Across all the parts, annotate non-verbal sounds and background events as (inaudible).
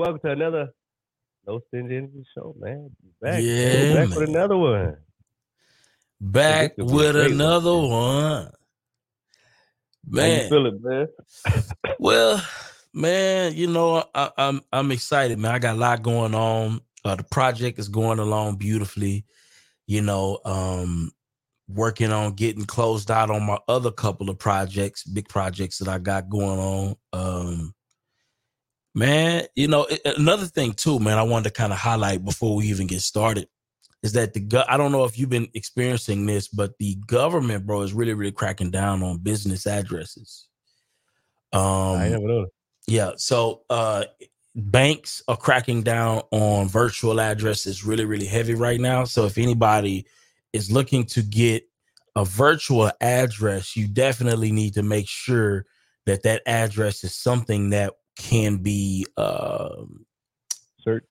Welcome, to another No Stingy Energy show, man. Back, Yeah, back man. with another one. Back be with another one. Man, feel it, man? well, man, you know, I, I'm I'm excited, man. I got a lot going on. Uh, the project is going along beautifully. You know, um, working on getting closed out on my other couple of projects, big projects that I got going on. Um, man, you know, another thing too, man. I wanted to kind of highlight before we even get started is that the go- I don't know if you've been experiencing this, but the government, bro, is really, really cracking down on business addresses. Um, I never know. yeah. So uh banks are cracking down on virtual addresses really, really heavy right now. So if anybody is looking to get a virtual address, you definitely need to make sure that that address is something that can be um Search.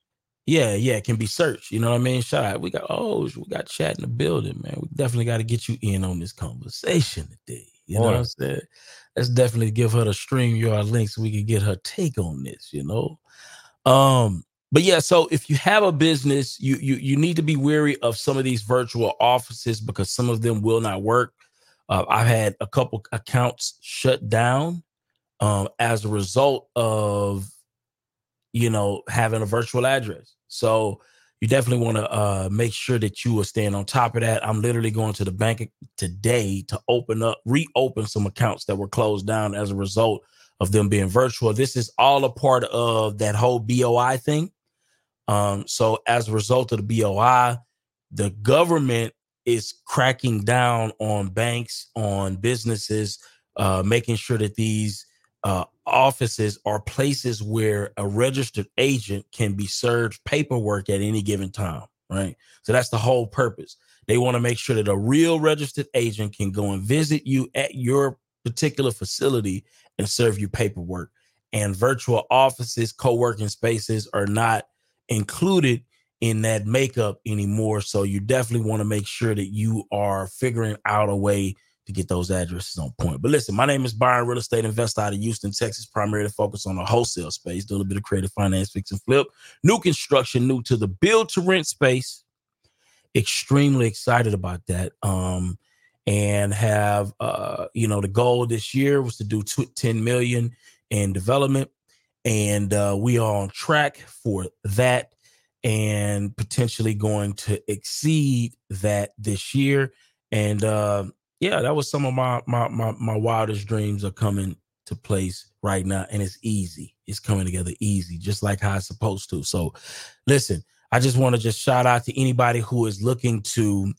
yeah, yeah, it can be searched. You know what I mean? Shout out. We got oh, we got chat in the building, man. We definitely got to get you in on this conversation today. You know what I'm saying? Let's definitely give her the stream your link so we can get her take on this, you know. Um, but yeah, so if you have a business, you you you need to be wary of some of these virtual offices because some of them will not work. Uh, I've had a couple accounts shut down um, as a result of you know having a virtual address. So you definitely want to uh, make sure that you are staying on top of that. I'm literally going to the bank today to open up, reopen some accounts that were closed down as a result of them being virtual. This is all a part of that whole BOI thing. Um, so as a result of the BOI, the government is cracking down on banks, on businesses, uh, making sure that these uh, offices are places where a registered agent can be served paperwork at any given time. Right. So that's the whole purpose. They want to make sure that a real registered agent can go and visit you at your particular facility and serve you paperwork. And virtual offices, co working spaces are not included in that makeup anymore. So you definitely want to make sure that you are figuring out a way to get those addresses on point. But listen, my name is Byron, real estate investor out of Houston, Texas, primarily focused on the wholesale space, do a little bit of creative finance, fix and flip, new construction, new to the build to rent space. Extremely excited about that. Um, and have uh, you know, the goal this year was to do tw- 10 million in development, and uh, we are on track for that, and potentially going to exceed that this year. And uh, yeah, that was some of my my my my wildest dreams are coming to place right now, and it's easy. It's coming together easy, just like how it's supposed to. So, listen, I just want to just shout out to anybody who is looking to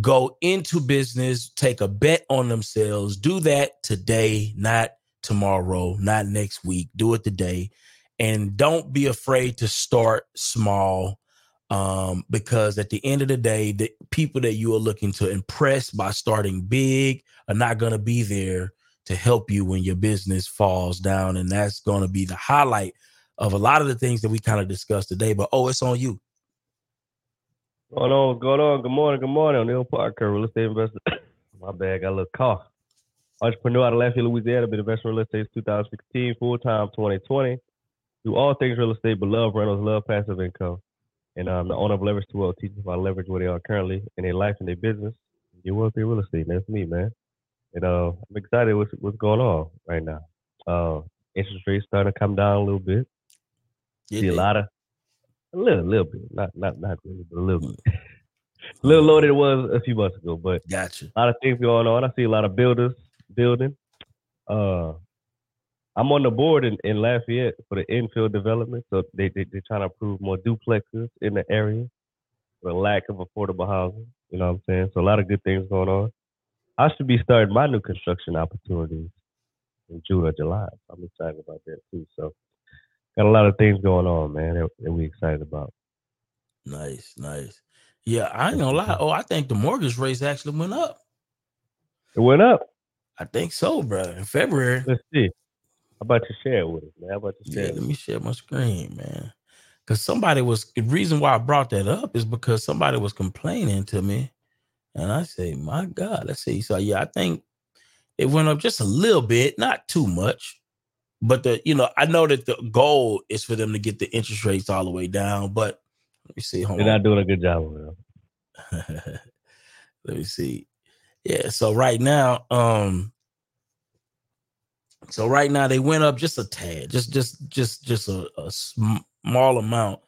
go into business, take a bet on themselves. Do that today, not tomorrow, not next week. Do it today. And don't be afraid to start small um, because at the end of the day, the people that you are looking to impress by starting big are not going to be there to help you when your business falls down. And that's going to be the highlight of a lot of the things that we kind of discussed today. But oh, it's on you. Going on, what's going on? Good morning, good morning. Neil Parker, real estate investor. (coughs) My bad, got a little cough. Entrepreneur out of Lafayette, Louisiana. Been investing real estate since 2016, full time 2020. Do all things real estate, but love rentals, love passive income. And I'm the owner of Leverage 12, teaching about leverage where they are currently in their life and their business. Your wealthy real estate. That's me, man. And uh, I'm excited what's what's going on right now. Uh, interest rates starting to come down a little bit. See a lot of a little, little bit, not not not really, but a little bit. (laughs) a little lower than it was a few months ago, but Gotcha. a lot of things going on. I see a lot of builders building. Uh, I'm on the board in, in Lafayette for the infill development, so they, they they're trying to approve more duplexes in the area for the lack of affordable housing. You know what I'm saying? So a lot of good things going on. I should be starting my new construction opportunities in June or July. I'm excited about that too. So got a lot of things going on, man, that, that we excited about. Nice, nice. Yeah, I ain't gonna lie. Oh, I think the mortgage rates actually went up. It went up. I think so, bro. In February. Let's see. About to share it with us, man? How about Yeah, share? let me share my screen, man. Because somebody was the reason why I brought that up is because somebody was complaining to me. And I say, my God, let's see. So yeah, I think it went up just a little bit, not too much, but the you know I know that the goal is for them to get the interest rates all the way down. But let me see. Hold They're on. not doing a good job of it. (laughs) let me see. Yeah. So right now, um, so right now they went up just a tad, just just just just a, a small amount.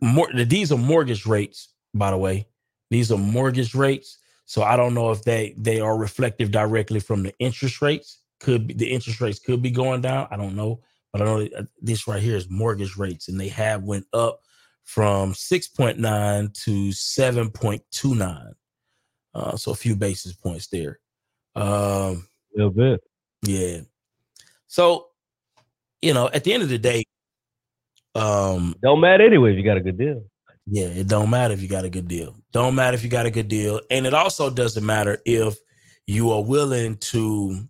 More these are mortgage rates, by the way. These are mortgage rates. So I don't know if they they are reflective directly from the interest rates. Could be the interest rates could be going down. I don't know, but I know uh, this right here is mortgage rates, and they have went up from six point nine to seven point two nine. Uh, so a few basis points there. Um, a little bit. Yeah. So, you know, at the end of the day, um, don't matter anyway if you got a good deal. Yeah, it don't matter if you got a good deal. Don't matter if you got a good deal, and it also doesn't matter if you are willing to.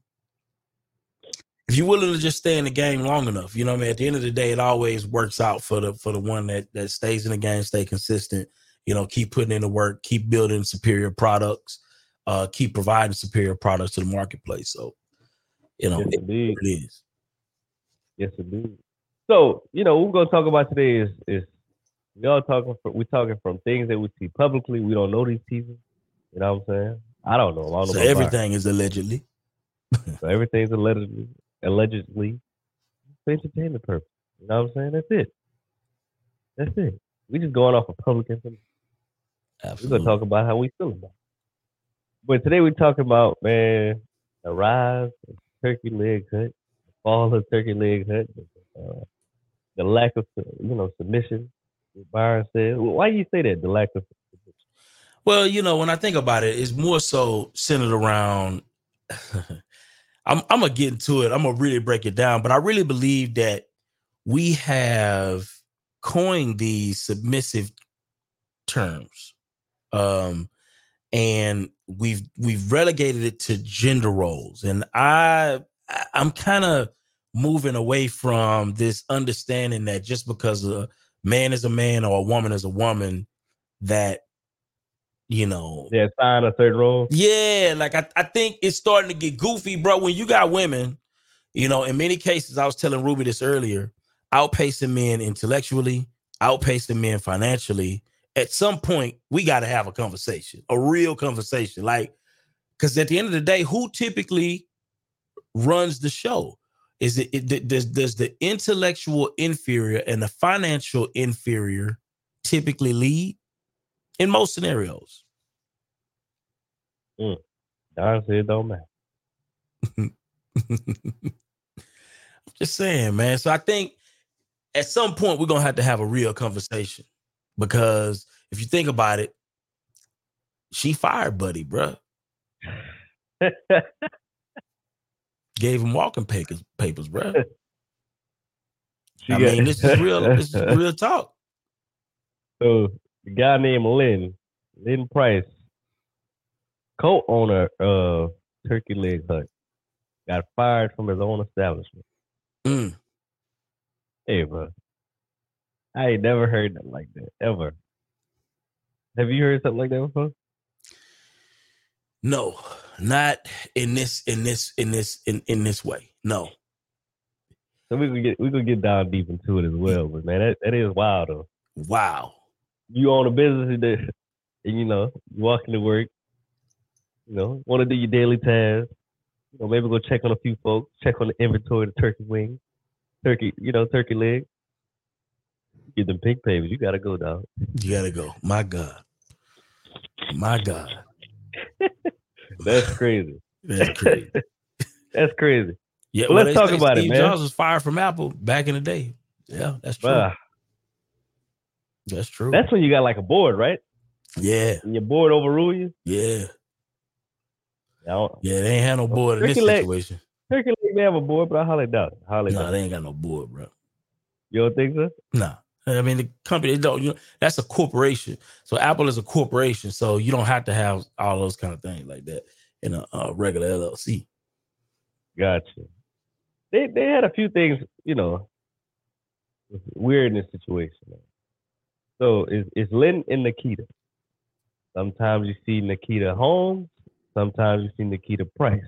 If you're willing to just stay in the game long enough, you know, I mean, at the end of the day, it always works out for the for the one that that stays in the game, stay consistent. You know, keep putting in the work, keep building superior products, uh, keep providing superior products to the marketplace. So, you know, yes, it, it is. Yes, indeed. So, you know, what we're gonna talk about today is is we all talking from we talking from things that we see publicly. We don't know these people. You know what I'm saying? I don't know. I don't so know everything is allegedly. (laughs) so everything's allegedly allegedly for entertainment purpose. You know what I'm saying? That's it. That's it. We just going off of public information. Absolutely. We're gonna talk about how we feel about it. But today we're talking about man the rise of turkey leg hut, the fall of turkey leg hut, uh, the lack of you know submission. Byron said, "Why do you say that? The lack of." Submission? Well, you know, when I think about it, it's more so centered around. (laughs) I'm, I'm gonna get into it. I'm gonna really break it down, but I really believe that we have coined these submissive terms, um, and we've we've relegated it to gender roles, and I I'm kind of moving away from this understanding that just because a man is a man or a woman is a woman, that you know yeah sign a third role? Yeah like I, I think it's starting to get goofy bro. When you got women you know in many cases i was telling ruby this earlier outpacing men intellectually outpacing men financially at some point we got to have a conversation a real conversation like because at the end of the day who typically runs the show is it, it does does the intellectual inferior and the financial inferior typically lead in most scenarios? Mm. Honestly, it don't matter. (laughs) I'm just saying, man. So I think at some point we're gonna have to have a real conversation because if you think about it, she fired Buddy, bruh. Gave him walking papers, papers, bro. (laughs) I mean, this is real. This is real talk. (laughs) So the guy named Lynn, Lynn Price, co-owner of Turkey Leg Hut, got fired from his own establishment. Mm. Hey, bro, I ain't never heard nothing like that ever. Have you heard something like that before? No, not in this, in this, in this, in, in this way. No. So we could get we could get down deep into it as well, but man, that, that is wild though. Wow. You own a business and, and you know, you walk into work, you know, want to do your daily tasks, you know, maybe go check on a few folks, check on the inventory of the turkey wing, turkey, you know, turkey leg. Get them pink papers. You gotta go, dog. You gotta go. My God. My God. (laughs) That's crazy. That's crazy. (laughs) that's crazy. Yeah, well, let's talk about Steve it, man. Jobs was fired from Apple back in the day. Yeah, that's true. Uh, that's true. That's when you got like a board, right? Yeah. And your board overrule you. Yeah. Yeah, they ain't had no board in this leg, situation. Turkey Leg may have a board, but I holler down. Holler no, nah, they ain't got no board, bro. You don't think so? Nah. I mean, the company don't. You know, that's a corporation. So Apple is a corporation. So you don't have to have all those kind of things like that in a, a regular LLC. Gotcha. They they had a few things, you know, weird in this situation. So it's, it's Lynn and Nikita. Sometimes you see Nikita Holmes. Sometimes you see Nikita Price.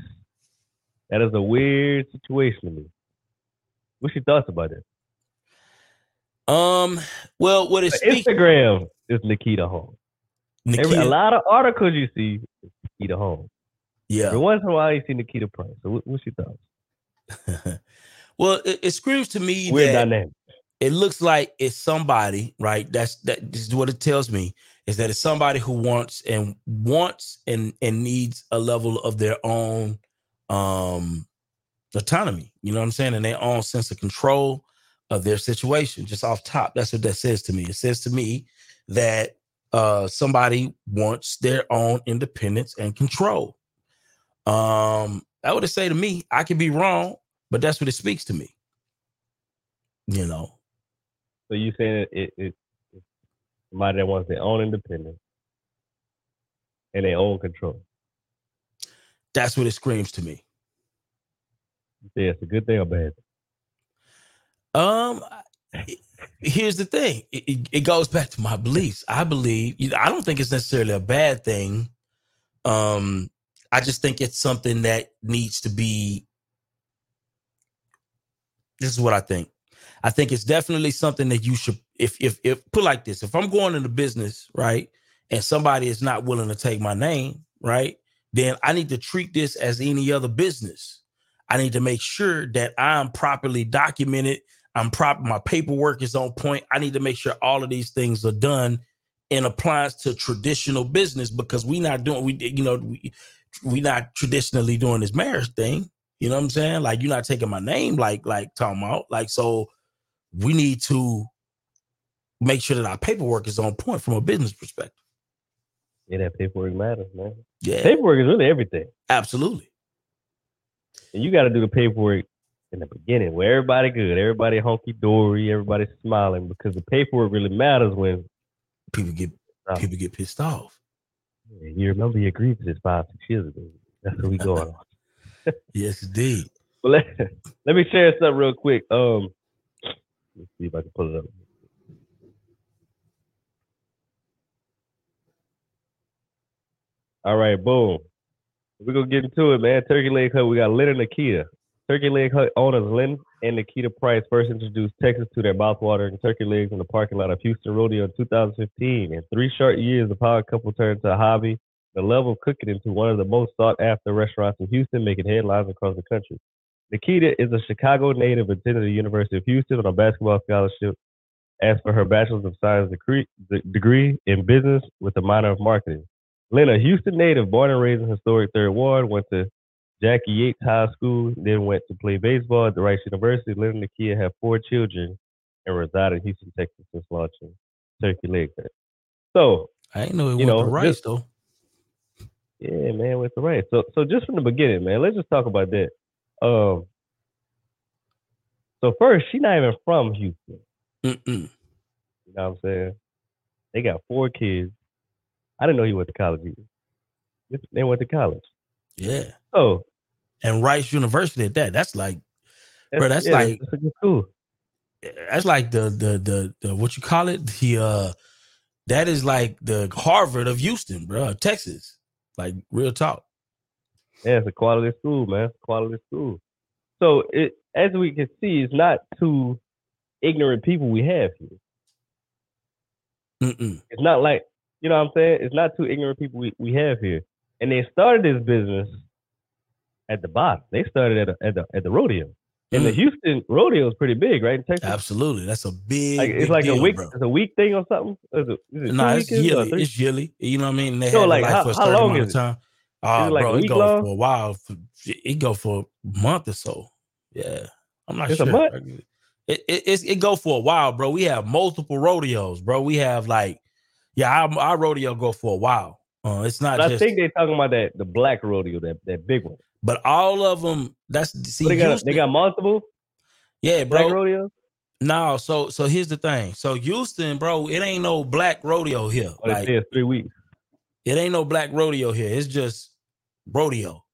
That is a weird situation to me. What's your thoughts about it? Um. Well, what is Instagram is Nikita Holmes. Nikita. Every, a lot of articles you see is Nikita Holmes. Yeah. Every once in a while you see Nikita Price. So what, what's your thoughts? (laughs) well, it, it, screams to me Weird that dynamic. it looks like it's somebody, right? That's that this is what it tells me is that it's somebody who wants and wants and and needs a level of their own um autonomy. You know what I'm saying? And their own sense of control of their situation. Just off top, that's what that says to me. It says to me that uh somebody wants their own independence and control. Um, that would say to me, I could be wrong, but that's what it speaks to me. You know. So you saying it, it, it somebody that wants their own independence and their own control. That's what it screams to me. Yeah, it's a good thing or bad? Um, here's the thing. It, it, goes back to my beliefs. I believe. I don't think it's necessarily a bad thing. Um, I just think it's something that needs to be. This is what I think. I think it's definitely something that you should, if if if put like this, if I'm going into business, right, and somebody is not willing to take my name, right, then I need to treat this as any other business. I need to make sure that I'm properly documented. I'm proper. My paperwork is on point. I need to make sure all of these things are done in applies to traditional business because we not doing we you know we we not traditionally doing this marriage thing. You know what I'm saying? Like you're not taking my name like like talking about like so we need to make sure that our paperwork is on point from a business perspective. Yeah, that paperwork matters, man. Yeah, paperwork is really everything. Absolutely. And you got to do the paperwork in the beginning where everybody good, everybody honky dory, everybody smiling because the paperwork really matters when people get people get pissed off. You remember your grievances five, six years ago. That's what we (laughs) going on. yes, indeed. (laughs) Well, let, let me share something real quick. Um, let's see if I can pull it up. All right, boom. We're gonna get into it, man. Turkey Leg Hut. We got Lynn and Nikita. Turkey Leg owners Lynn and Nikita Price first introduced Texas to their mouthwatering turkey legs in the parking lot of Houston Rodeo in 2015. In three short years, the power couple turned to a hobby, the love of cooking into one of the most sought after restaurants in Houston, making headlines across the country. Nikita is a Chicago native, attended the University of Houston on a basketball scholarship. As for her Bachelor's of Science degree in business with a minor of marketing. Lynn, a Houston native, born and raised in historic Third Ward, went to Jackie Yates High School, then went to play baseball at the Rice University. Lynn and Nakia have four children and reside in Houston, Texas since launching Turkey Leg So I know it you know, the Rice though. Yeah, man, with the Rice. So so just from the beginning, man, let's just talk about that. Um so first, she's not even from Houston. Mm-mm. You know what I'm saying? They got four kids. I didn't know he went to college either. They went to college. Yeah. Oh. And Rice University at that. That's like, that's, bro, that's yeah, like that's good school. That's like the, the the the what you call it? The uh that is like the Harvard of Houston, bro, Texas. Like real talk. Yeah, it's a quality school, man. Quality school. So it as we can see, it's not two ignorant people we have here. Mm-mm. It's not like you know what I'm saying. It's not two ignorant people we, we have here and they started this business at the bottom. They started at, a, at the at the rodeo. And mm. the Houston rodeo is pretty big, right? In Texas. Absolutely, that's a big. Like, it's big like deal, a week. bro. It's a week thing or something. Is it, is it nah, it's yearly. It's yearly. You know what I mean? they so like, how, how long is it? Time. Oh, it like bro, it go long? for a while. It go for a month or so. Yeah, I'm not it's sure. A month? It, it, it, it go for a while, bro. We have multiple rodeos, bro. We have like, yeah, our, our rodeo go for a while. Uh, it's not. Just, I think they're talking about that the black rodeo, that that big one. But all of them, that's see, they got Houston, they got multiple. Yeah, bro. Black rodeo. No, so so here's the thing. So Houston, bro, it ain't no black rodeo here. Oh, like, it's three weeks. It ain't no black rodeo here. It's just rodeo.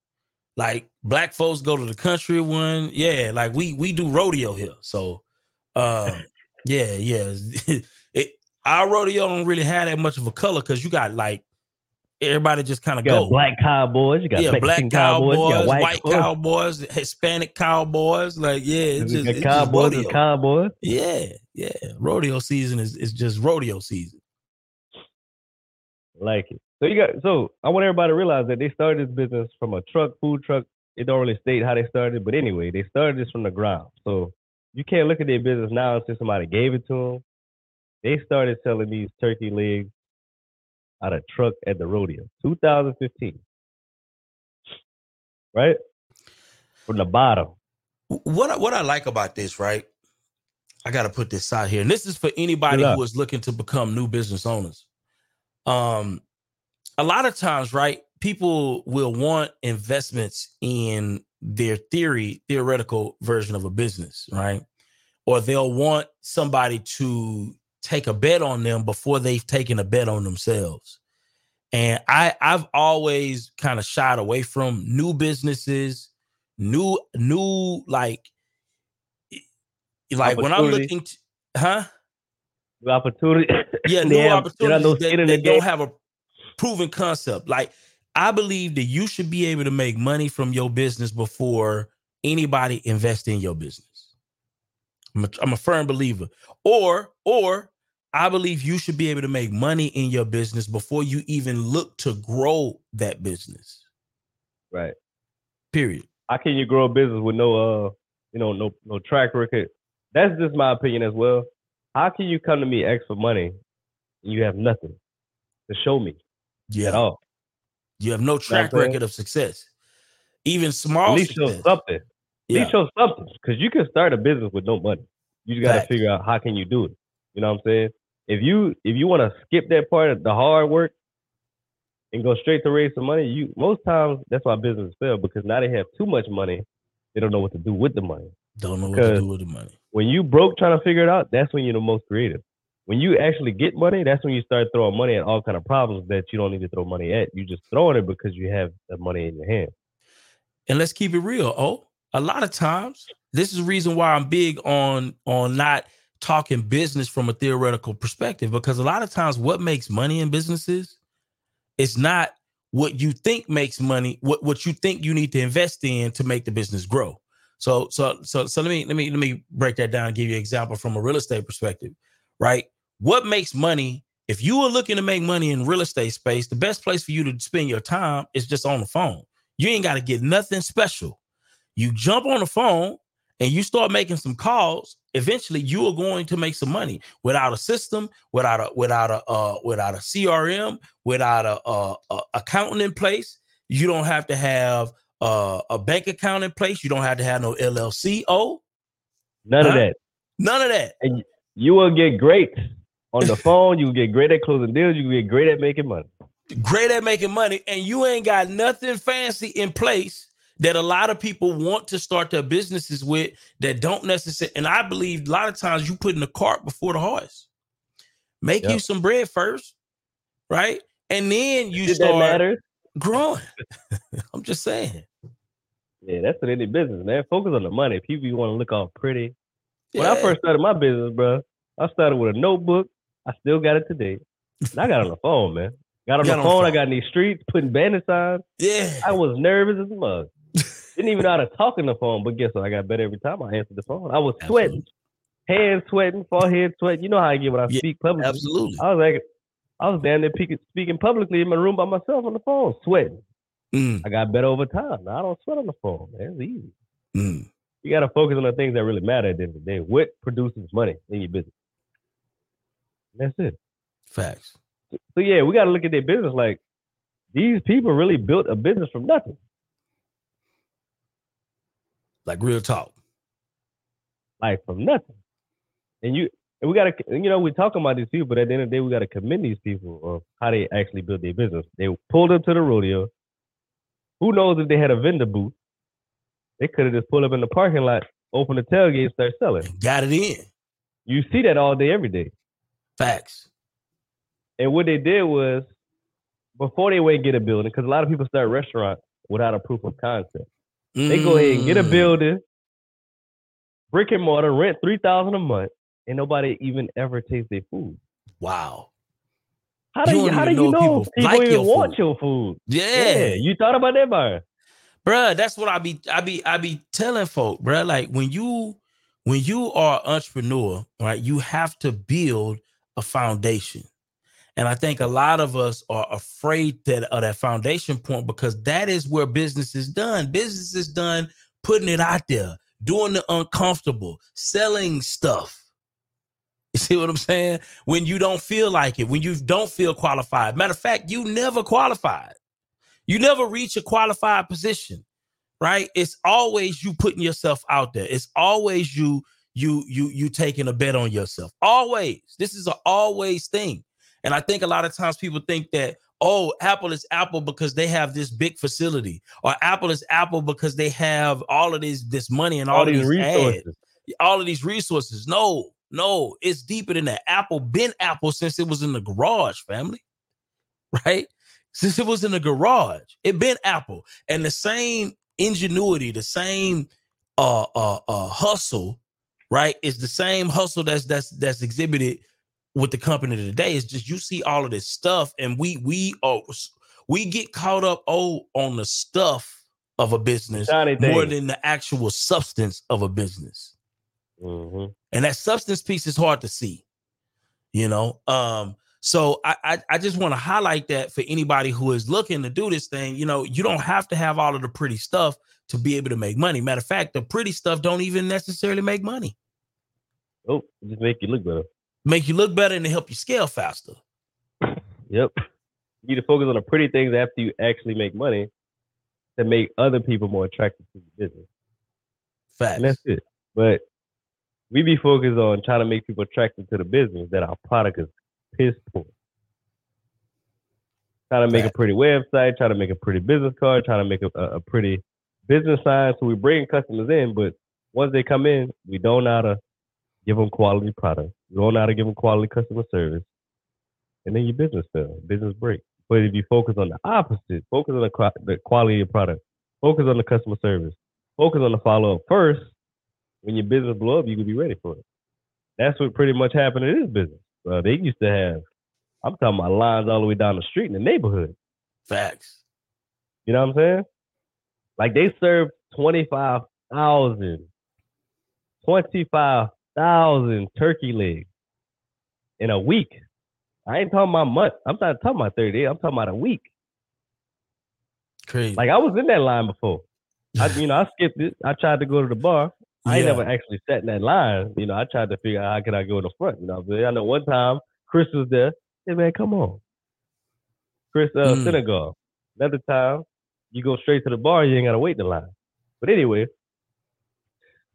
Like black folks go to the country one. Yeah, like we we do rodeo here. So uh (laughs) yeah, yeah. (laughs) it, our rodeo don't really have that much of a color because you got like everybody just kind of got go. black cowboys, you got yeah, black cowboys, cowboys, you got white, white cowboys. cowboys, Hispanic cowboys. Like, yeah, it's just, it's just cowboys rodeo. cowboys. Yeah, yeah. Rodeo season is, is just rodeo season. like it. So you got so I want everybody to realize that they started this business from a truck, food truck. It don't really state how they started, but anyway, they started this from the ground. So you can't look at their business now and say somebody gave it to them. They started selling these turkey legs out of truck at the rodeo, 2015. Right from the bottom. What I- what I like about this, right? I got to put this out here, and this is for anybody who is looking to become new business owners. Um, a lot of times, right? People will want investments in their theory, theoretical version of a business, right? Or they'll want somebody to take a bet on them before they've taken a bet on themselves. And I, I've always kind of shied away from new businesses, new, new like, like when I'm looking, to, huh? The opportunity. Yeah, (laughs) new no opportunities that, skin in the that don't have a proven concept. Like I believe that you should be able to make money from your business before anybody invest in your business. I'm a, I'm a firm believer. Or or I believe you should be able to make money in your business before you even look to grow that business. right. Period. how can you grow a business with no uh you know no no track record that's just my opinion as well how can you come to me ask for money and you have nothing to show me yeah. at all You have no track saying? record of success. Even small at least show success. something at Yeah. least show something because you can start a business with no money you just got to Facts. figure out how can you do it you know what i'm saying if you if you want to skip that part of the hard work and go straight to raise some money you most times that's why businesses fail because now they have too much money they don't know what to do with the money Don't know what to do with the money. when you broke trying to figure it out, that's when you're the most creative. When you actually get money, that's when you start throwing money at all kind of problems that you don't need to throw money at. You just throwing it because you have the money in your hand. and let's keep it real. Oh, a lot of times, this is the reason why I'm big on on not talking business from a theoretical perspective because a lot of times, what makes money in businesses is not what you think makes money. What what you think you need to invest in to make the business grow. So so so so let me let me let me break that down and give you an example from a real estate perspective. Right, what makes money? If you are looking to make money in real estate space, the best place for you to spend your time is just on the phone. You ain't got to get nothing special. You jump on the phone and you start making some calls. Eventually, you are going to make some money without a system, without a without a uh, without a CRM, without a, a, a accountant in place. You don't have to have uh, a bank account in place. You don't have to have no LLC. Oh, None of that. none of that. and You will get great on the phone. You will get great at closing deals. You will get great at making money. great at making money, and you ain't got nothing fancy in place that a lot of people want to start their businesses with that don't necessarily. And I believe a lot of times you put in the cart before the horse. Make you some bread first, right? And then you Did start matter? growing. (laughs) I'm just saying. Yeah, that's what any business, man. Focus on the money. People you want to look all pretty. When I first started my business, bro, I started with a notebook. I still got it today. And I got on the phone, man. Got (laughs) on Got the on the phone. I got in these streets putting bandit signs. yeah. I was nervous as a mug. Didn't even know how to talk on the phone, but guess what? I got better every time I answered the phone. I was sweating, hands sweating, forehead sweating. You know how I get when I Yeah, speak publicly. Absolutely. I was like, I was down there speaking, speaking publicly in my room by myself on the phone, sweating. Mm, I got better over time. Now I don't sweat on the phone, man. It's easy. mm. You got to focus on the things that really matter at the end of the day. What produces money in your business? That's it. Facts. So yeah, we got to look at their business like these people really built a business from nothing. Like real talk. like from nothing. And you and we gotta you know, we're talking about these people, but at the end of the day, we gotta commend these people of how they actually built their business. They pulled up to the rodeo. Who knows if they had a vendor booth? They could have just pulled up in the parking lot, open the tailgate, and start selling. Got it in. You see that all day, every day. Facts. And what they did was before they went get a building, because a lot of people start restaurants without a proof of concept. They go ahead and get a Mm. building, brick and mortar, rent three thousand a month, and nobody even ever tastes their food. Wow. How do You you, how do you know know people, people like even your want food. your food? Yeah. you thought about that, Byron? bruh that's what i be i be i be telling folk bruh like when you when you are an entrepreneur right you have to build a foundation and i think a lot of us are afraid that of that foundation point because that is where business is done business is done putting it out there doing the uncomfortable selling stuff you see what i'm saying when you don't feel like it when you don't feel qualified matter of fact you never qualified you never reach a qualified position, right? It's always you putting yourself out there. It's always you you you you taking a bet on yourself. Always. This is an always thing. And I think a lot of times people think that oh, Apple is Apple because they have this big facility, or Apple is Apple because they have all of this this money and all, All of these these ads resources. all of these resources. No, no, it's deeper than that. Apple been Apple since it was in the garage, family. (laughs) Right? Since it was in the garage, it been Apple. And the same ingenuity, the same uh uh uh hustle, right? Is the same hustle that's that's that's exhibited with the company today. is just you see all of this stuff, and we we oh we get caught up oh on the stuff of a business more than the actual substance of a business. Hmm and that substance piece is hard to see you know? Um so i i, I just want to highlight that for anybody who is looking to do this thing you know you don't have to have all of the pretty stuff to be able to make money. Matter of fact the pretty stuff don't even necessarily make money. Oh, just make you look better. Make you look better and to help you scale faster Yep. You need to focus on the pretty things after you actually make money to make other people more attracted to the business. facts And that's it. But we be focused on trying to make people attracted to the business that our product is piss poor. Trying to make a pretty website, trying to make a pretty business card, trying to make a, a, pretty business sign. So we bring customers in, but once they come in, we don't know how to give them quality product. We out and know how to give them quality customer service. And then your business fails, business break. But if you focus on the opposite, focus on the, the quality of your product, focus on the customer service, focus on the follow up first, when your business blow up, you can be ready for it. That's what pretty much happened in this business. Uh, they used to have, I'm talking about lines all the way down the street in the neighborhood. facts You know what I'm saying? Like they served 25,000, 25,000 turkey legs in a week. I ain't talking about month. I'm not talking about 30 days. I'm talking about a week. crazy Like I was in that line before. I, you know, I skipped it. I tried to go to the bar. I ain't Yeah. never actually sat in that line. You know, I tried to figure out how could I go in the front. You know? I know one time Chris was there. Hey man, come on. Chris uh, Mm. Senegal. Another time, you go straight to the bar. You ain't gotta wait in the line. But anyway,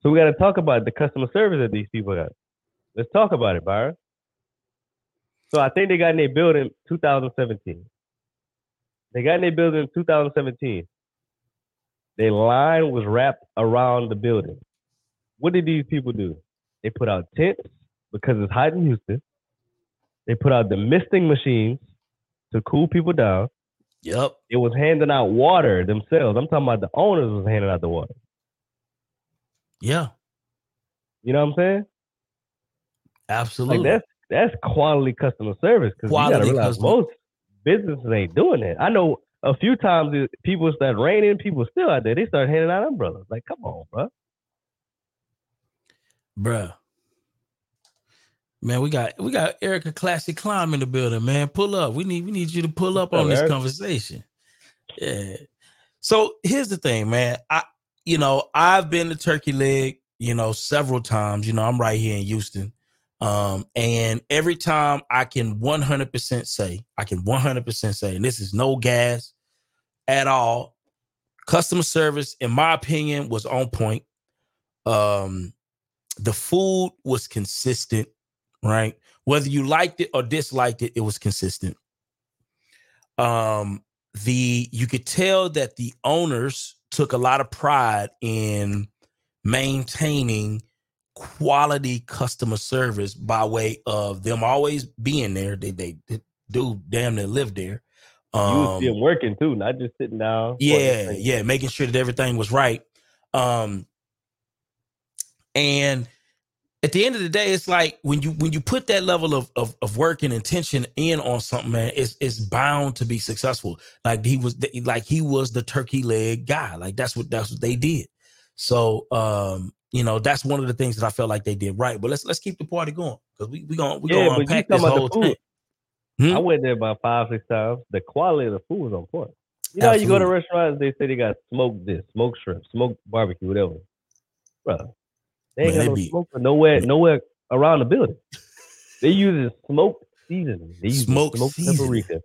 so we got to talk about the customer service that these people got. Let's talk about it, Byron. So I think they got in their building 2017. They got in their building in 2017. Their line was wrapped around the building. What did these people do? They put out tents because it's hot in Houston. They put out the misting machines to cool people down. yep It was handing out water themselves. I'm talking about the owners was handing out the water. Yeah You know what I'm saying? absolutely Like that's that's quality customer service because you gotta Quality realize customer- most businesses ain't doing that. I know a few times it- people start raining, people still out there. They start handing out umbrellas. Like, come on, bro. Bruh. Man, we got we got Erica Classic Climb in the building, man. Pull up. We need we need you to pull up What's on up, this Eric? conversation. Yeah. So here's the thing, man. I you know, I've been to Turkey Leg, you know, several times. You know, I'm right here in Houston. Um, and every time I can 100% say, I can 100% say, and this is no gas at all. Customer service, in my opinion, was on point. Um, the food was consistent, right? Whether you liked it or disliked it, it was consistent. Um, the you could tell that the owners took a lot of pride in maintaining quality customer service by way of them always being there. They they, they do damn near live there. you was Um, still working too, not just sitting down. yeah, yeah, making sure that everything was right. Um, and at the end of the day, it's like when you when you put that level of of, of work and intention in on something, man, it's it's bound to be successful. Like he was like he was the turkey leg guy. Like that's what that's what they did. So um, you know, that's one of the things that I felt like they did right. But let's let's keep the party going because we we gonna we yeah, gonna unpack this whole thing. Hmm? I went there about five six times. The quality of the food was on point. You know, you go to restaurants, they say they got smoked this, smoked shrimp, smoked barbecue, whatever. Bro, they ain't Man, got no be... smoke nowhere, nowhere around the building. they (laughs) use smoked seasoning. They use smoked, smoked paprika,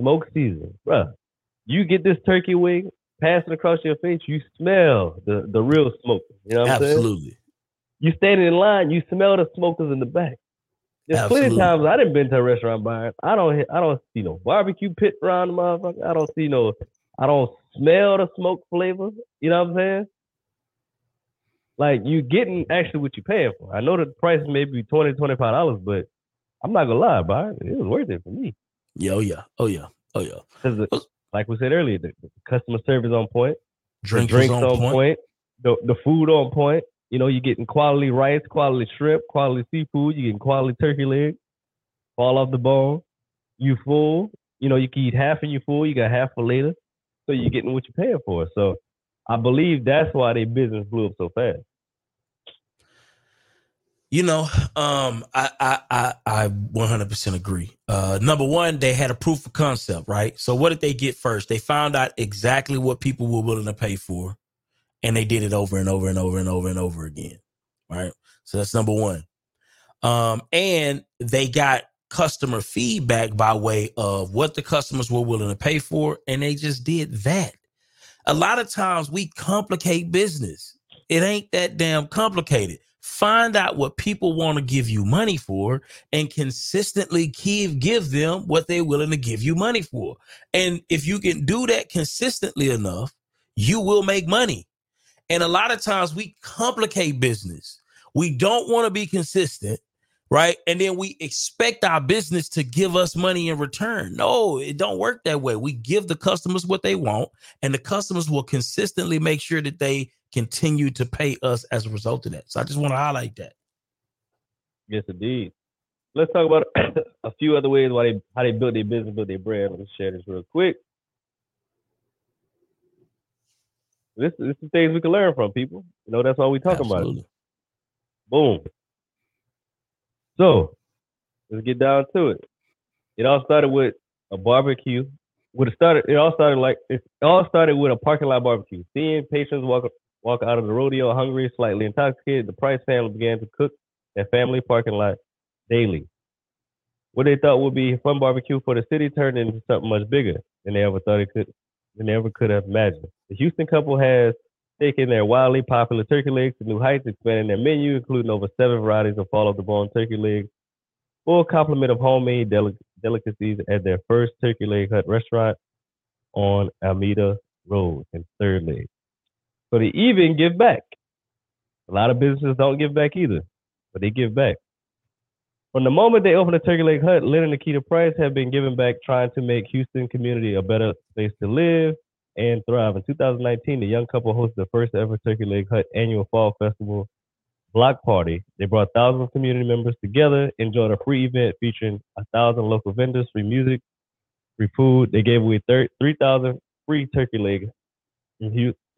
Smoke seasoning, bro. You get this turkey wing, passing across your face, you smell the the real smoke. You know what I'm Absolutely. saying? You standing in line, you smell the smokers in the back. There's Absolutely. plenty of times I didn't been to a restaurant bar. I don't I don't see no barbecue pit around the motherfucker. I don't see no I don't smell the smoke flavor. You know what I'm saying? Like you're getting actually what you're paying for. I know the price may be 20 dollars, but I'm not gonna lie, but it was worth it for me. Yeah, oh yeah, oh yeah, oh yeah. Because oh. like we said earlier, the, the customer service on point, drinks, drinks on, on point. point, the the food on point. You know, you're getting quality rice, quality shrimp, quality seafood. You're getting quality turkey leg, fall off the bone. You full. You know, you can eat half and you full. You got half for later, so you're getting what you're paying for. So, I believe that's why their business blew up so fast. You know, um, I I I, I 100% agree. Uh, number one, they had a proof of concept, right? So what did they get first? They found out exactly what people were willing to pay for, and they did it over and over and over and over and over again, right? So that's number one. Um, and they got customer feedback by way of what the customers were willing to pay for, and they just did that. A lot of times we complicate business. It ain't that damn complicated find out what people want to give you money for and consistently give give them what they're willing to give you money for. And if you can do that consistently enough you will make money. And a lot of times we complicate business. We don't want to be consistent right? And then we expect our business to give us money in return. No it don't work that way. We give the customers what they want and the customers will consistently make sure that they continue to pay us as a result of that. So I just want to highlight that. Yes, indeed. Let's talk about (coughs) a few other ways why they how they build their business, build their brand. Let's share this real quick. This, this is things we can learn from people. You know, that's all we talk Absolutely. about. Boom. So let's get down to it. It all started with a barbecue. What it started, it all started like it all started with a parking lot barbecue. Seeing patients walk walk out of the rodeo hungry, slightly intoxicated, the Price family began to cook their family parking lot daily. What they thought would be fun barbecue for the city turned into something much bigger than they ever thought it could than they ever could have imagined. The Houston couple has taken their wildly popular turkey legs to new heights, expanding their menu, including over seven varieties of fall off the bone turkey legs, full complement of homemade delic- delicacies at their first turkey leg hut restaurant on Almeda Road in Third Leg. So they even give back. A lot of businesses don't give back either, but they give back. From the moment they opened the Turkey Leg Hut, Lynn and Nikita Price have been giving back, trying to make Houston community a better place to live and thrive. In 2019, the young couple hosted the first ever Turkey Leg Hut annual fall festival block party. They brought thousands of community members together, enjoyed a free event featuring a thousand local vendors, free music, free food. They gave away 3,000 free turkey legs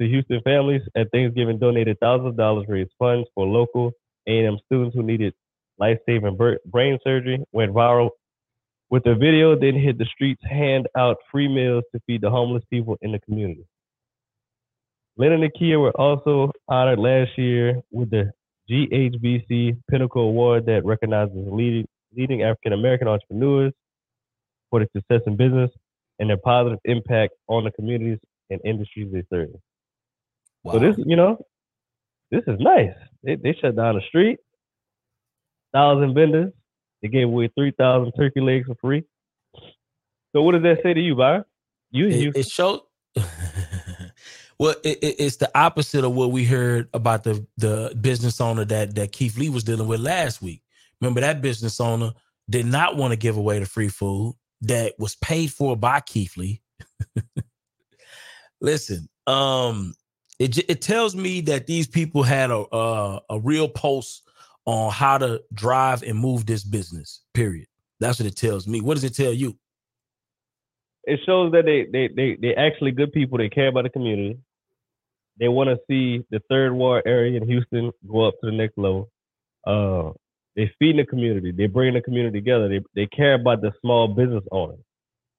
to Houston families at Thanksgiving donated thousands of dollars raise funds for local A&M students who needed life-saving brain surgery. Went viral with the video, then hit the streets, hand out free meals to feed the homeless people in the community. Lynn and Nakia were also honored last year with the GHBC Pinnacle Award that recognizes leading, leading African American entrepreneurs for their success in business and their positive impact on the communities and industries they serve. Wow. So this, you know, this is nice. They, they shut down the street, thousand vendors. They gave away three thousand turkey legs for free. So what does that say to you, Byron? You, it, you. it showed. (laughs) well, it, it, it's the opposite of what we heard about the the business owner that that Keith Lee was dealing with last week. Remember that business owner did not want to give away the free food that was paid for by Keith Lee. (laughs) Listen, um, it it tells me that these people had a a, a real pulse on how to drive and move this business. Period. That's what it tells me. What does it tell you? It shows that they they they they actually good people. They care about the community. They want to see the third ward area in Houston go up to the next level. Uh, they feed the community. They bring the community together. They they care about the small business owners.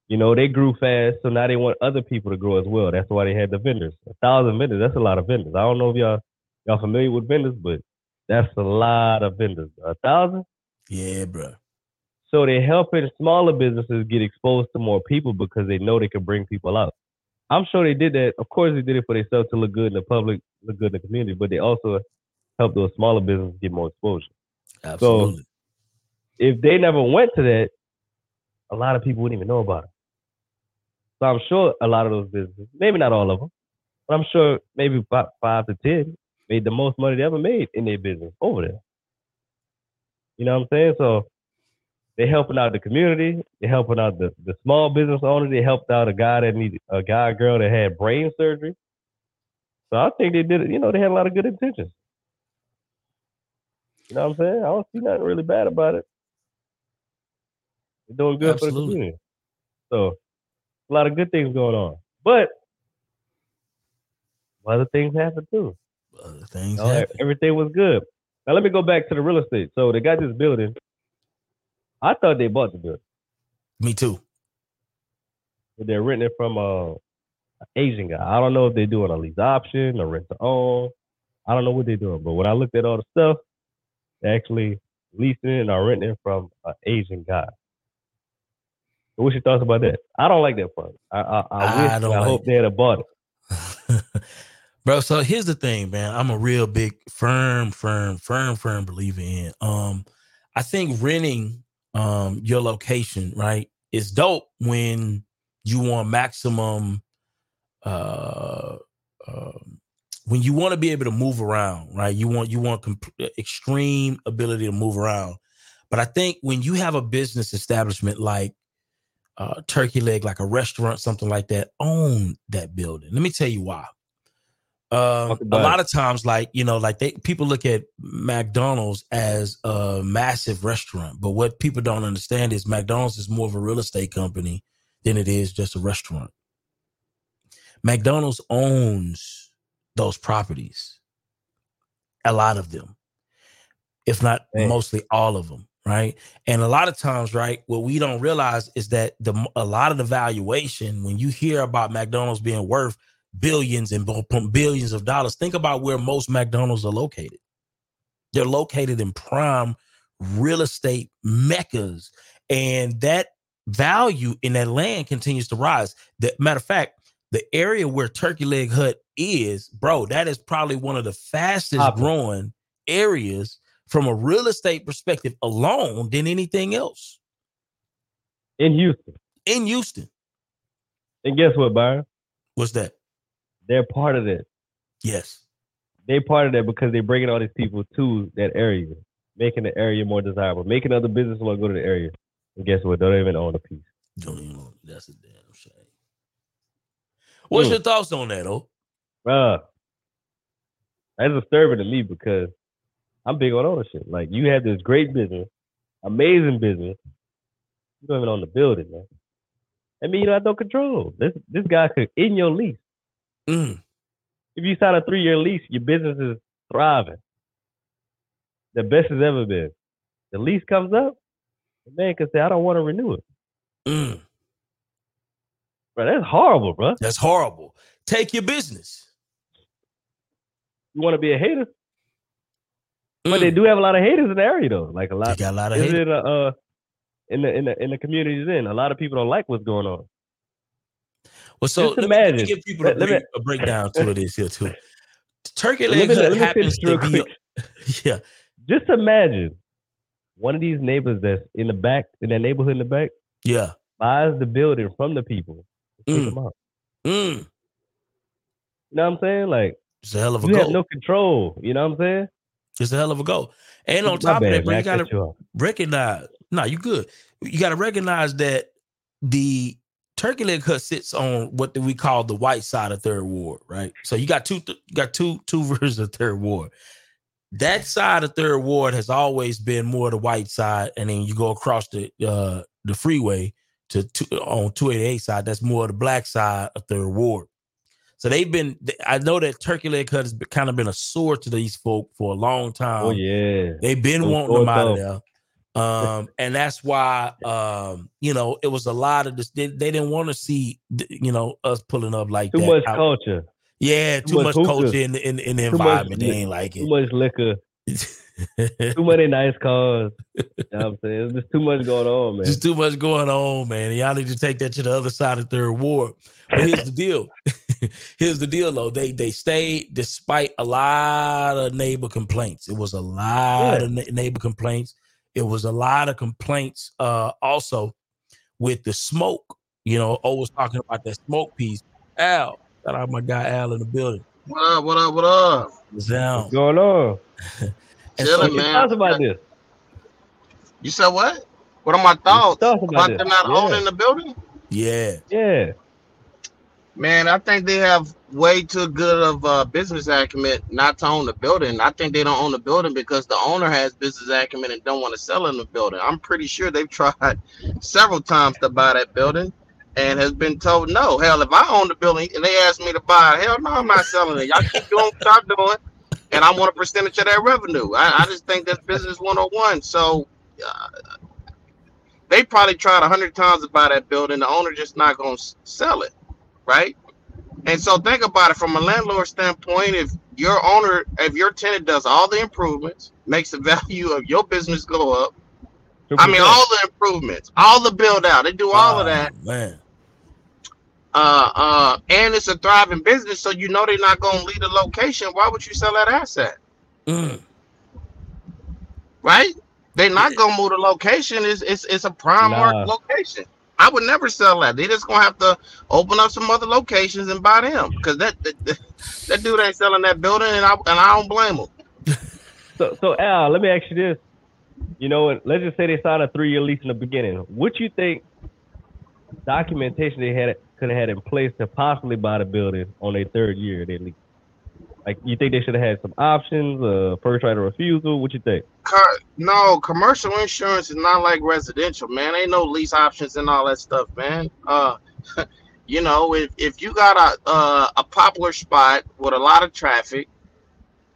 You know, they grew fast, so now they want other people to grow as well. That's why they had the vendors. A thousand vendors. That's a lot of vendors. I don't know if y'all y'all familiar with vendors, but that's a lot of vendors. A thousand. Yeah, bro. So they're helping smaller businesses get exposed to more people because they know they can bring people out. I'm sure they did that. Of course, they did it for themselves to look good in the public, look good in the community, but they also help those smaller businesses get more exposure. Absolutely. So if they never went to that, a lot of people wouldn't even know about it. So I'm sure a lot of those businesses, maybe not all of them, but I'm sure maybe about five to ten made the most money they ever made in their business over there. You know what I'm saying? So they're helping out the community. They're helping out the, the small business owner. They helped out a guy that needed a guy, girl that had brain surgery. So I think they did it. You know, they had a lot of good intentions. You know what I'm saying? I don't see nothing really bad about it. They're doing good Absolutely. for the community. So a lot of good things going on. But other things happen too. Other things You know, happen. everything was good. Now let me go back to the real estate. So they got this building. I thought they bought the building, Me too. but they're renting it from a an Asian guy. I don't know if they're doing a lease option or rent to own. I don't know what they're doing. But when I looked at all the stuff, they actually leasing it and are renting it from an Asian guy. What's your thoughts about that? I don't like that part. I I, I, I wish, don't I like hope they had bought it. (laughs) Bro, so here's the thing, man. I'm a real big firm, firm, firm, firm believer in. Um, I think renting um your location, right, is dope when you want maximum uh um when you want to be able to move around, right? You want you want comp- extreme ability to move around. But I think when you have a business establishment like uh, Turkey Leg, like a restaurant, something like that, own that building. Let me tell you why. Um, a lot of times, like you know, like they people look at McDonald's as a massive restaurant, but what people don't understand is McDonald's is more of a real estate company than it is just a restaurant. McDonald's owns those properties, a lot of them, if not Man. mostly all of them, right? And a lot of times, right, what we don't realize is that the a lot of the valuation when you hear about McDonald's being worth billions and billions of dollars, think about where most McDonald's are located. They're located in prime real estate meccas, and that value in that land continues to rise. The matter of fact, the area where Turkey Leg Hut is, bro, that is probably one of the fastest growing areas from a real estate perspective alone than anything else in Houston. in Houston. And guess what, Byron? What's that? They're part of that. Yes. They part of that because they're bringing all these people to that area, making the area more desirable, making other businesses want to go to the area. And guess what? They don't even own a piece. Don't even know. That's a damn shame. What's Mm. your thoughts on that, oh? Bruh, that's disturbing to me because I'm big on ownership. Like you have this great business, amazing business. You don't even own the building, man. I mean, you don't have no control. This this guy could in your lease. Mm. If you sign a three year lease, your business is thriving. The best it's ever been. The lease comes up, the man can say, I don't want to renew it. Mm. Bro, that's horrible, bro. That's horrible. Take your business. You want to be a hater? But Mm. they do have a lot of haters in the area though. Like a They lot got a lot of is haters. it a, uh in the in the in the communities in. A lot of people don't like what's going on. Well, so Just let, me, let me imagine- give people a, let- let me- a breakdown to this here too. Turkey Let leg me, let me happens to be, (laughs) yeah, Just imagine one of these neighbors that's in the back, in that neighborhood in the back, yeah. buys the building from the people. and Mm. them out. Mm. You know what I'm saying? Like It's a hell of a you goal. have no control. You know what I'm saying? It's a hell of a goal. And on top bad, of that, bro, you gotta you recognize. No, you good. You got to recognize that the Turkey Leg Hut sits on what we call the white side of Third Ward, right? So you got two, you got two, two (laughs) versions of Third Ward. that side of Third Ward has always been more the white side, and then you go across the uh, the freeway to, to on 288 side. That's more the black side of Third Ward. So they've been. I know that Turkey Leg Hut has been, kind of been a sore to these folk for a long time. Oh yeah, they've been wanting them out of there. Um, (laughs) and that's why, um, you know, it was a lot of this. They, they didn't want to see, you know, us pulling up like too that. much culture. Yeah, too, too much, much culture in the in, in the environment. Much, they ain't like it. Too much liquor. too many (laughs) nice cars. You know what I'm saying? There's just too much going on, man. Just too much going on, man. Y'all need to take that to the other side of third ward. But here's the deal. (laughs) here's the deal though. They they stayed despite a lot of neighbor complaints. It was a lot yeah. of na- neighbor complaints. It was a lot of complaints uh also with the smoke. You know, always talking about that smoke piece. Al, shout out my guy Al in the building. What up? What up? What up? What's down? What's going on? (laughs) Chilling, so, man. Talk about this. You said what? What are my thoughts about, about them not yeah. owning the building? Yeah. Yeah. Man, I think they have way too good of uh, business acumen not to own the building. I think they don't own the building because the owner has business acumen and don't want to sell in the building. I'm pretty sure they've (laughs) tried several times to buy that building and has been told no. Hell, if I own the building and they ask me to buy hell no, I'm not selling it. Y'all keep doing what y'all doing, and I want a percentage of that revenue. I, I just think that's business 101. So uh, they probably tried a hundred times to buy that building. The owner just not gonna sell it, right? And so think about it from a landlord standpoint. If your owner, if your tenant does all the improvements, makes the (laughs) value of your business go up. I mean, all the improvements, all the build out, they do all oh, of that. Man. Uh, uh, and it's a thriving business, so you know they're not going to leave the location. Why would you sell that asset? Mm. Right? They're not going to move the location. It's, it's, it's a prime nah. market location. I would never sell that. They just gonna have to open up some other locations and buy them because that, that that dude ain't selling that building, and I and I don't blame him. so so Al, let me ask you this. You know, let's just say they signed a three year lease in the beginning. What you think documentation they had could have had in place to possibly buy the building on their third year they lease? Like, you think they should have had some options, uh, first right of refusal? What you think? No, commercial insurance is not like residential, man. Ain't no lease options and all that stuff, man. Uh, (laughs) you know, if, if you got a uh, a popular spot with a lot of traffic,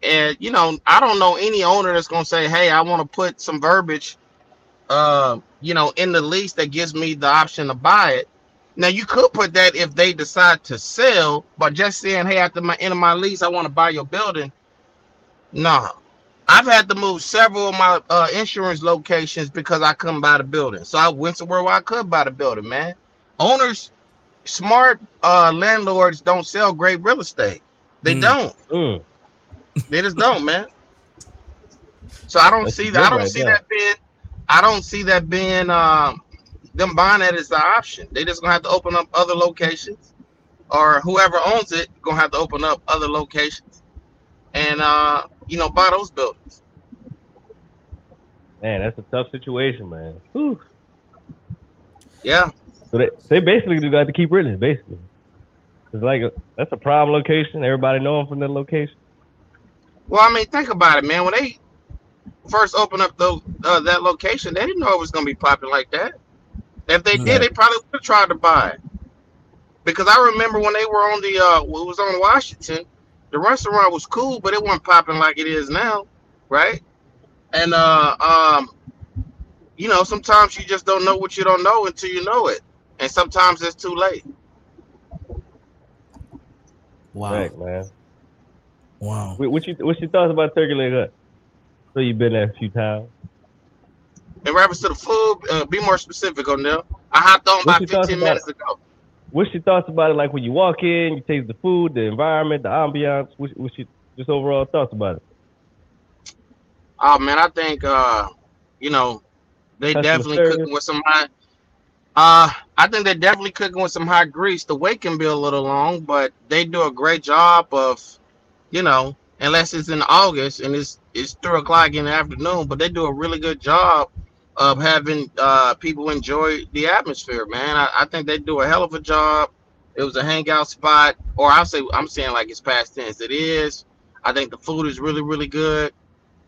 and you know, I don't know any owner that's gonna say, "Hey, I want to put some verbiage, uh, you know, in the lease that gives me the option to buy it." Now you could put that if they decide to sell, but just saying, "Hey, after my end of my lease, I want to buy your building." No, I've had to move several of my uh, insurance locations because I couldn't buy the building. So I went to where I could buy the building. Man, owners, smart uh, landlords don't sell great real estate. They mm. don't. Mm. They just don't, man. So I don't That's see that. I don't right see there. that being. I don't see that being. Um, them buying that is the option. They just gonna have to open up other locations, or whoever owns it gonna have to open up other locations, and uh, you know, buy those buildings. Man, that's a tough situation, man. Whew. Yeah. So they, they basically just got to keep renting, basically. It's like a, that's a prime location. Everybody know them from that location. Well, I mean, think about it, man. When they first opened up the, uh, that location, they didn't know it was to be popular like that. If they did, they probably would have tried to buy it. Because I remember when they were on the uh it was on Washington, the restaurant was cool, but it wasn't popping like it is now, right? And uh um you know, sometimes you just don't know what you don't know until you know it. And sometimes it's too late. Wow. Right, man. Wow. What you what's your thoughts about Turkey Leg Hut? So you've been there a few times in reference to the food, uh, be more specific on there. I hopped on about 15 minutes ago. What's your thoughts about it? Like when you walk in, you taste the food, the environment, the ambiance. What's, what's your just overall thoughts about it? Oh man, I think uh, you know they Customer definitely service. cooking with some high. Uh, I think they're definitely cooking with some high grease. The wait can be a little long, but they do a great job of, you know, unless it's in August and it's it's three o'clock in the afternoon, but they do a really good job of having uh, people enjoy the atmosphere, man. I, I, think they do a hell of a job. It was a hangout spot, or I'll say I'm saying like it's past tense. It is. I think the food is really, really good.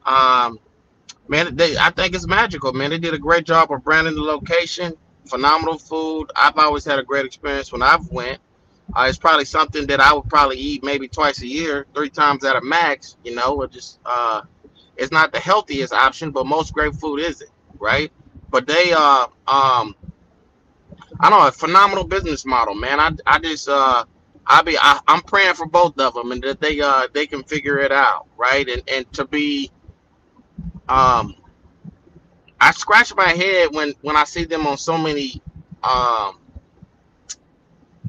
Um, man, they I think it's magical, man. They did a great job of branding the location. Phenomenal food. I've always had a great experience when I've went. Uh, it's probably something that I would probably eat maybe twice a year, three times at a max. You know, it just uh, it's not the healthiest option, but most great food is it, right? But they uh um I don't know a phenomenal business model, man. I I just uh I be I, I'm praying for both of them and that they uh they can figure it out, right? And and to be um I scratch my head when when I see them on so many um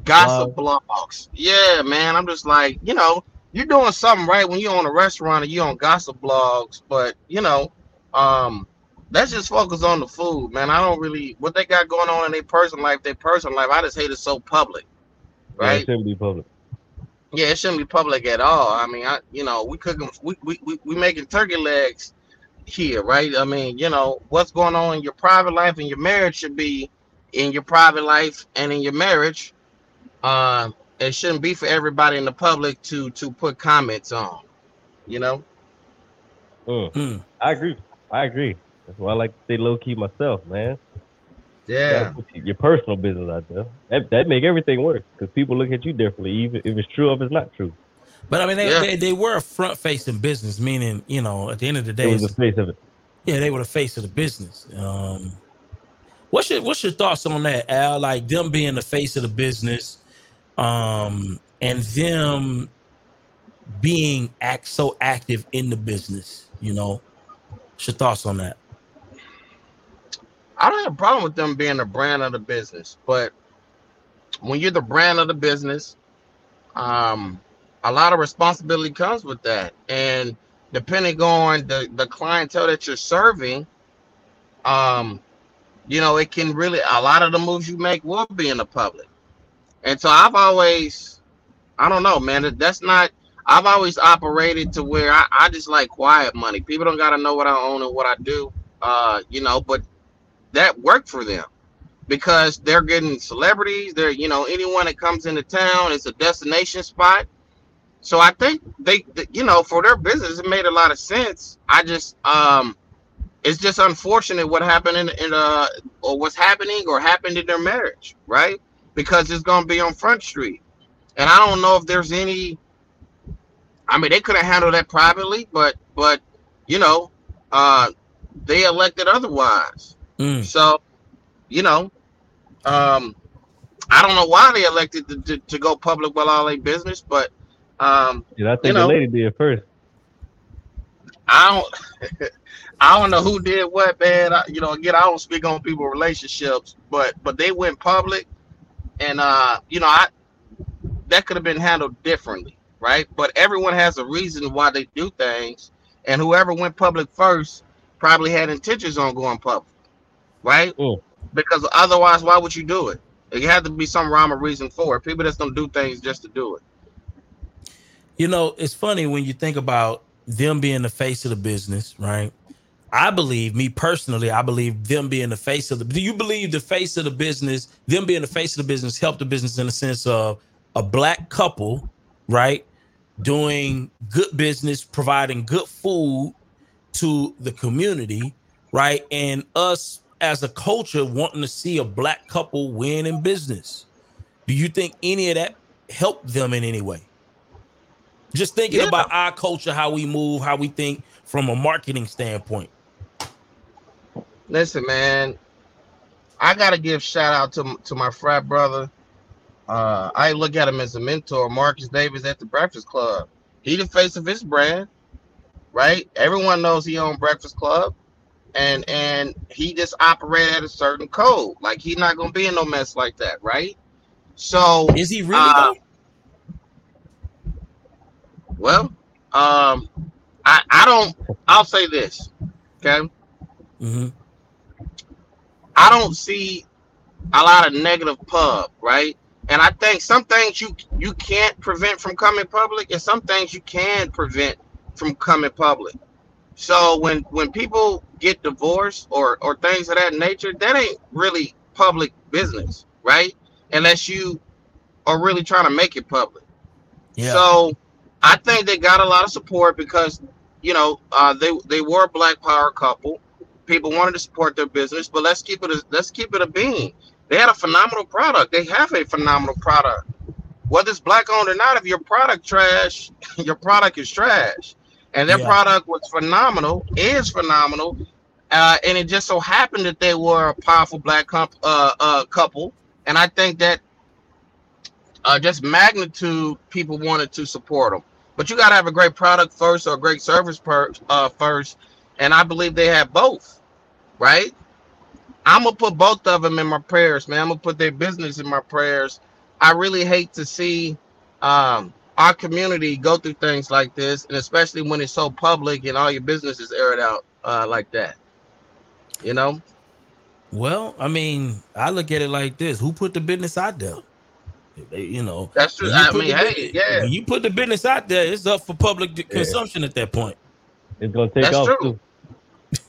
gossip blogs. Yeah, man. I'm just like, you know, you're doing something right when you're on a restaurant and you're on gossip blogs, but you know, um, let's just focus on the food, man. I don't really what they got going on in their personal life, their personal life. I just hate it so public, Yeah, it right? shouldn't be public. Yeah, it shouldn't be public at all. I mean, I you know, we cooking, we we we, we making turkey legs here, right? I mean, you know, what's going on in your private life and your marriage should be in your private life and in your marriage. Uh, it shouldn't be for everybody in the public to to put comments on. You know. Mm, Mm. I agree. I agree. That's why I like to stay low key myself, man. Yeah. put your personal business out there. That that make everything worse because people look at you differently, even if it's true or if it's not true. But I mean, they, Yeah. they, they were a front facing business, meaning, you know, at the end of the It day, was the face of it. yeah, they were the face of the business. Um, what's your what's your thoughts on that, Al? Like them being the face of the business, um, and them being act so active in the business. You know, what's your thoughts on that? I don't have a problem with them being the brand of the business, but when you're the brand of the business, um, a lot of responsibility comes with that. And depending on the, the clientele that you're serving, um, you know, it can really a lot of the moves you make will be in the public. And so I've always, I don't know, man, that's not I've always operated to where I, I just like quiet money. People don't gotta know what I own and what I do. Uh, you know, but that worked for them because they're getting celebrities. They're, you know, anyone that comes into town, it's a destination spot. So I think they, you know, for their business, it made a lot of sense. I just, um, it's just unfortunate what happened in, in uh, or what's happening or happened in their marriage, right? Because it's gonna be on Front Street, and I don't know if there's any. I mean, they could have handled that privately, but, but, you know, uh, they elected otherwise. Mm. So, you know, um, I don't know why they elected to, to, to go public with all their business, but um, Yeah, I think You the lady did first. I don't, (laughs) I don't know who did what, man. I, you know, again, I don't speak on people relationships, but but they went public, and uh, you know, I that could have been handled differently, right? But everyone has a reason why they do things, and whoever went public first probably had intentions on going public, right? Mm. Because otherwise, why would you do it? It had to be some rhyme or reason for it. People just don't do things just to do it. You know, it's funny when you think about them being the face of the business, right? I believe, me personally, I believe them being the face of the. Do you believe the face of the business, them being the face of the business, helped the business in the sense of a black couple, right, doing good business, providing good food to the community, right, and us as a culture wanting to see a black couple win in business. Do you think any of that helped them in any way? Just thinking Yeah. about our culture, how we move, how we think from a marketing standpoint. Listen, man, I gotta give shout out to to my frat brother. Uh, I look at him as a mentor, Marcus Davis at the Breakfast Klub. He the face of his brand, right? Everyone knows he owned Breakfast Klub, and and he just operated at a certain code. Like he's not gonna be in no mess like that, right? So Is he really? Uh. Well, um, I I don't. I'll say this, okay. Mm-hmm. I don't see a lot of negative pub, right? And I think some things you you can't prevent from coming public, and some things you can prevent from coming public. So when when people get divorced or or things of that nature, that ain't really public business, right? Unless you are really trying to make it public. Yeah. So I think they got a lot of support because you know, uh, they they were a black power couple. People wanted to support their business, but let's keep it a, let's keep it a bean. They had a phenomenal product. They have a phenomenal product. Whether it's black owned or not, if your product trash, (laughs) your product is trash. And their Yeah. product was phenomenal, is phenomenal, uh, and it just so happened that they were a powerful black comp, uh, uh, couple. And I think that uh, just magnitude, people wanted to support them. But you got to have a great product first or a great service per, uh, first. And I believe they have both, right? I'm gonna put both of them in my prayers, man. I'm gonna put their business in my prayers. I really hate to see um, our community go through things like this, and especially when it's so public and all your business is aired out uh, like that. You know, Well, I mean, I look at it like this: Who put the business out there? They- you know, that's true. you I put mean, the hey, business- yeah, When you put the business out there, it's up for public d- consumption at that point. It's gonna take That's off true.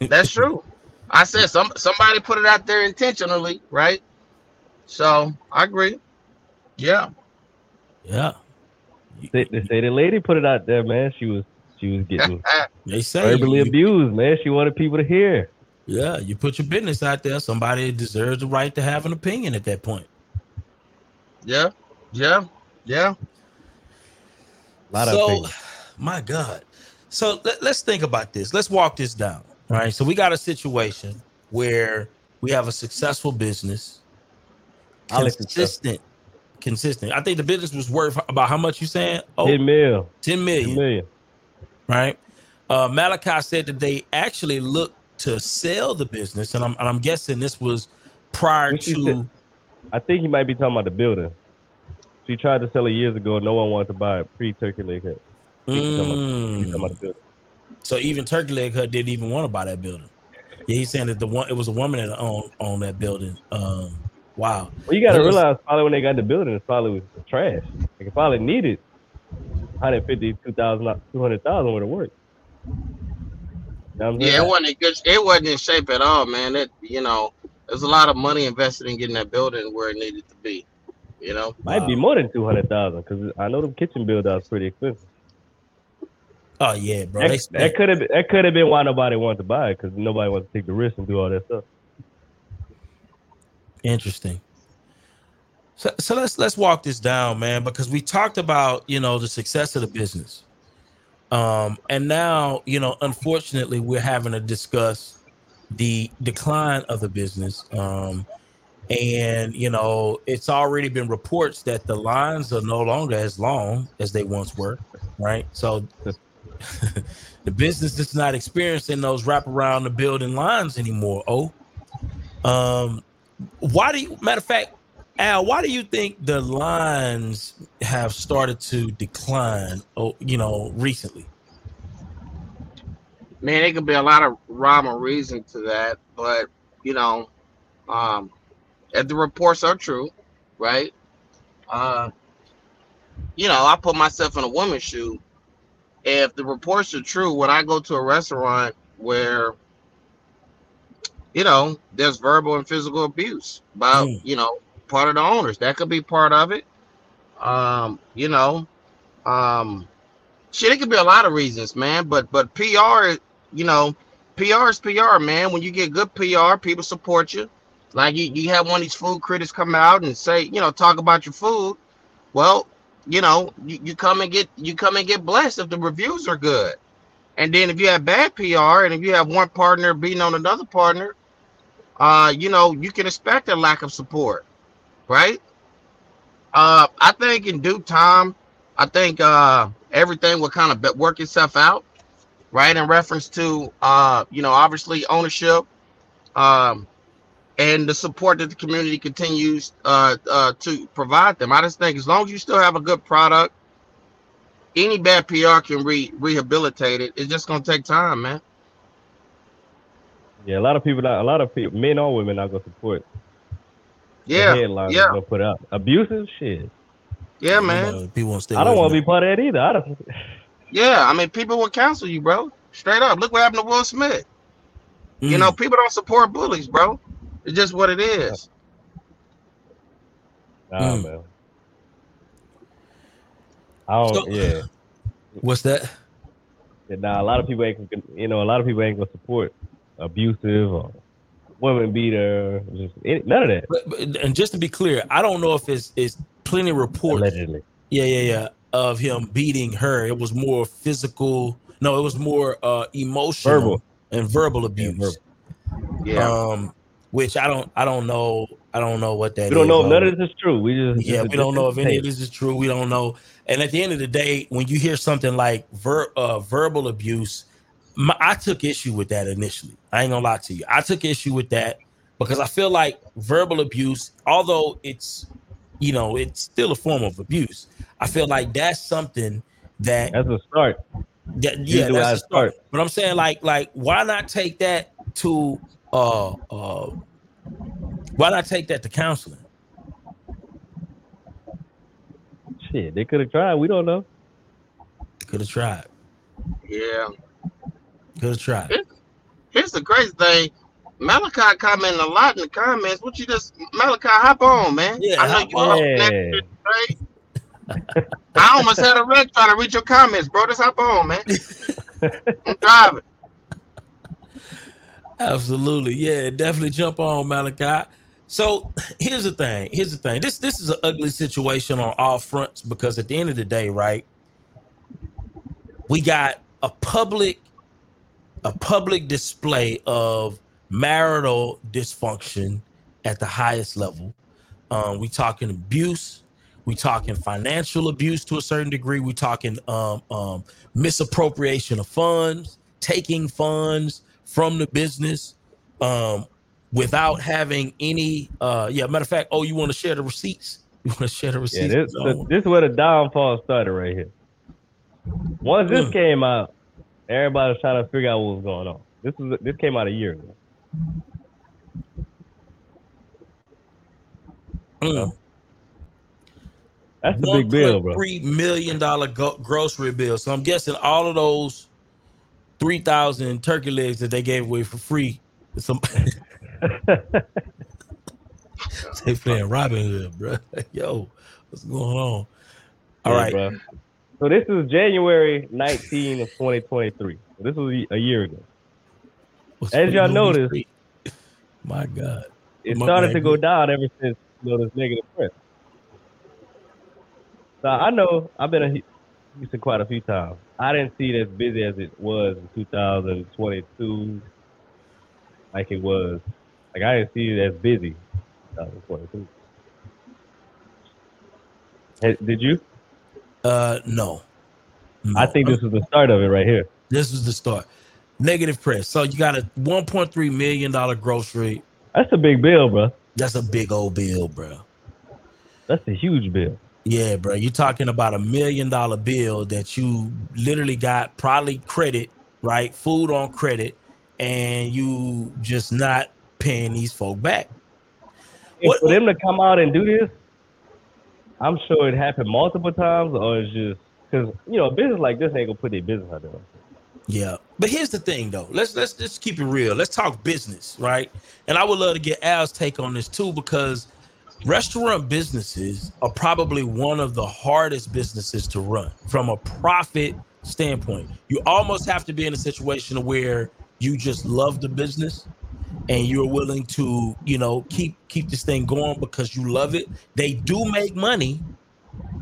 that's (laughs) true. I said some somebody put it out there intentionally, right? So I agree. Yeah, Yeah, They, they say the lady put it out there, man. She was she was getting (laughs) they say verbally you- abused, man. She wanted people to hear. Yeah, you put your business out there. Somebody deserves the right to have an opinion at that point. yeah, yeah, yeah. A lot of so, opinions. my God. So let, let's think about this. Let's walk this down. All right. So we got a situation where we have a successful business, I like consistent, consistent. I think the business was worth about how much you saying? Oh, 10 mil. 10 10 million. million. right? Uh, Malachi said that they actually looked to sell the business, and I'm, and I'm guessing this was prior What to. I think he might be talking about the building. She tried to sell it years ago. No one wanted to buy it pre Turkey Leg Hut. He talking about- he talking Mm, about the building. so even Turkey Leg Hut didn't even want to buy that building. Yeah, he's saying that the one it was a woman that owned owned that building. Um, wow. Well, you got to was- realize probably when they got the building, it probably was trash. Like it probably needed 150, 2,000, 200,000 worth of work. You know Yeah, it wasn't in good. It wasn't in shape at all, man. It you know, there's a lot of money invested in getting that building where it needed to be. You know, Might be more than 200,000 because I know the kitchen build out's pretty expensive. Oh yeah, bro. They, That, that could have been, that could have been why nobody wanted to buy it because nobody wants to take the risk and do all that stuff. Interesting. So, so let's let's walk this down, man, because we talked about you know the success of the business, um, and now you know unfortunately we're having to discuss the decline of the business, um, and you know it's already been reports that the lines are no longer as long as they once were, right? So (laughs) the business is not experiencing those wrap around the building lines anymore. Oh, um, why do you matter of fact al why do you think the lines have started to decline oh you know recently man, it could be a lot of rhyme or reason to that, but you know, um, if the reports are true, right? Uh, you know, I put myself in a woman's shoe. If the reports are true, when I go to a restaurant where you know there's verbal and physical abuse by Mm. you know part of the owners, that could be part of it. Um, you know, um, shit, it could be a lot of reasons, man. But but PR, you know, PR is PR, man. When you get good PR, people support you. Like you, you have one of these food critics come out and say, you know, talk about your food. Well, you know, you, you come and get you come and get blessed if the reviews are good. And then if you have bad PR and if you have one partner beating on another partner, uh, you know, you can expect a lack of support, right? Uh, I think in due time, I think uh everything will kind of work itself out, right? In reference to uh, you know, obviously ownership, um, and the support that the community continues uh, uh to provide them. I just think as long as you still have a good product, any bad PR can re rehabilitate it. It's just gonna take time, man. Yeah, a lot of people, not, a lot of people, men or women, not gonna support the Yeah, headlines yeah. gonna put out. Abusive shit. yeah, You man. know, people want to stay I don't want to be part of that either. I don't. (laughs) Yeah, I mean, people will counsel you, bro. Straight up. Look what happened to Will Smith. it. You Mm. know, people don't support bullies, bro. It's just what it is. Nah, Mm. man. I don't. So- yeah, what's that that now a lot of people ain't, you know, a lot of people ain't gonna support abusive or woman beater, just any, none of that. But, but- and just to be clear, I don't know if it's it's plenty of reports. Allegedly, Yeah, yeah, yeah. Of him beating her. It was more physical. No, it was more uh emotional Verbal. and verbal abuse. verbal. Yeah. Um, which I don't I don't know. I don't know what that we don't is, know if none of this is true. We just yeah, just- we don't know if any of this. this is true. We don't know. And at the end of the day, when you hear something like ver- uh, verbal abuse, my, I took issue with that initially. I ain't gonna lie to you. I took issue with that because I feel like verbal abuse, although it's you know it's still a form of abuse. I feel like that's something that That's a start. that, yeah, that's a start. start. But I'm saying like like why not take that to uh uh why not take that to counseling? Shit, they could have tried. We don't know. Could have tried. Yeah. Could try. tried. Here's the crazy thing. Malachi commenting a lot in the comments. What you just Malachi, hop on, man. Yeah, I know you on. up next, right? (laughs) I almost had a wreck trying to read your comments, bro. Just hop on, man. (laughs) I'm driving. Absolutely. Yeah, definitely jump on Malachi. So here's the thing. Here's the thing. This this is an ugly situation on all fronts because at the end of the day, right? We got a public a public display of marital dysfunction at the highest level. Um, we talking abuse. We talking financial abuse to a certain degree. We talking um, um, misappropriation of funds, taking funds from the business um, without having any. Uh, yeah, matter of fact, oh, you want to share the receipts? You want to share the Yeah, receipts? this, this, this is where the downfall started right here. Once this Mm. came out, everybody was trying to figure out what was going on. This is this came out a year ago. Mm. That's a big bill, bro. Three million dollar go- grocery bill. So I'm guessing all of those three thousand turkey legs that they gave away for free. Some (laughs) they playing Robin Hood, bro. (laughs) Yo, what's going on? All Yeah, right, bro. So this is January 19 of 2023. This was a year ago. What's As y'all noticed- my God, It My started to go down ever since you know this negative press. So I know I've been to Houston quite a few times. I didn't see it as busy as it was in 2022, like it was. Like I didn't see it as busy. in 2022. Hey, Did you? Uh, no. I think this is the start of it right here. this was the start. Negative press. So you got a 1.3 million dollar grocery. That's a big bill, bro. That's a big old bill, bro. That's a huge bill. Yeah, bro. You're talking about a million dollar bill that you literally got probably credit, right? Food on credit, and you just not paying these folk back. And What- for them to come out and do this, I'm sure it happened multiple times, or it's just because you know business like this ain't gonna put their business out there. Yeah. But here's the thing though. Let's let's just keep it real. Let's talk business, right? And I would love to get Al's take on this too, because restaurant businesses are probably one of the hardest businesses to run from a profit standpoint. You almost have to be in a situation where you just love the business and you're willing to, you know, keep keep this thing going because you love it. They do make money.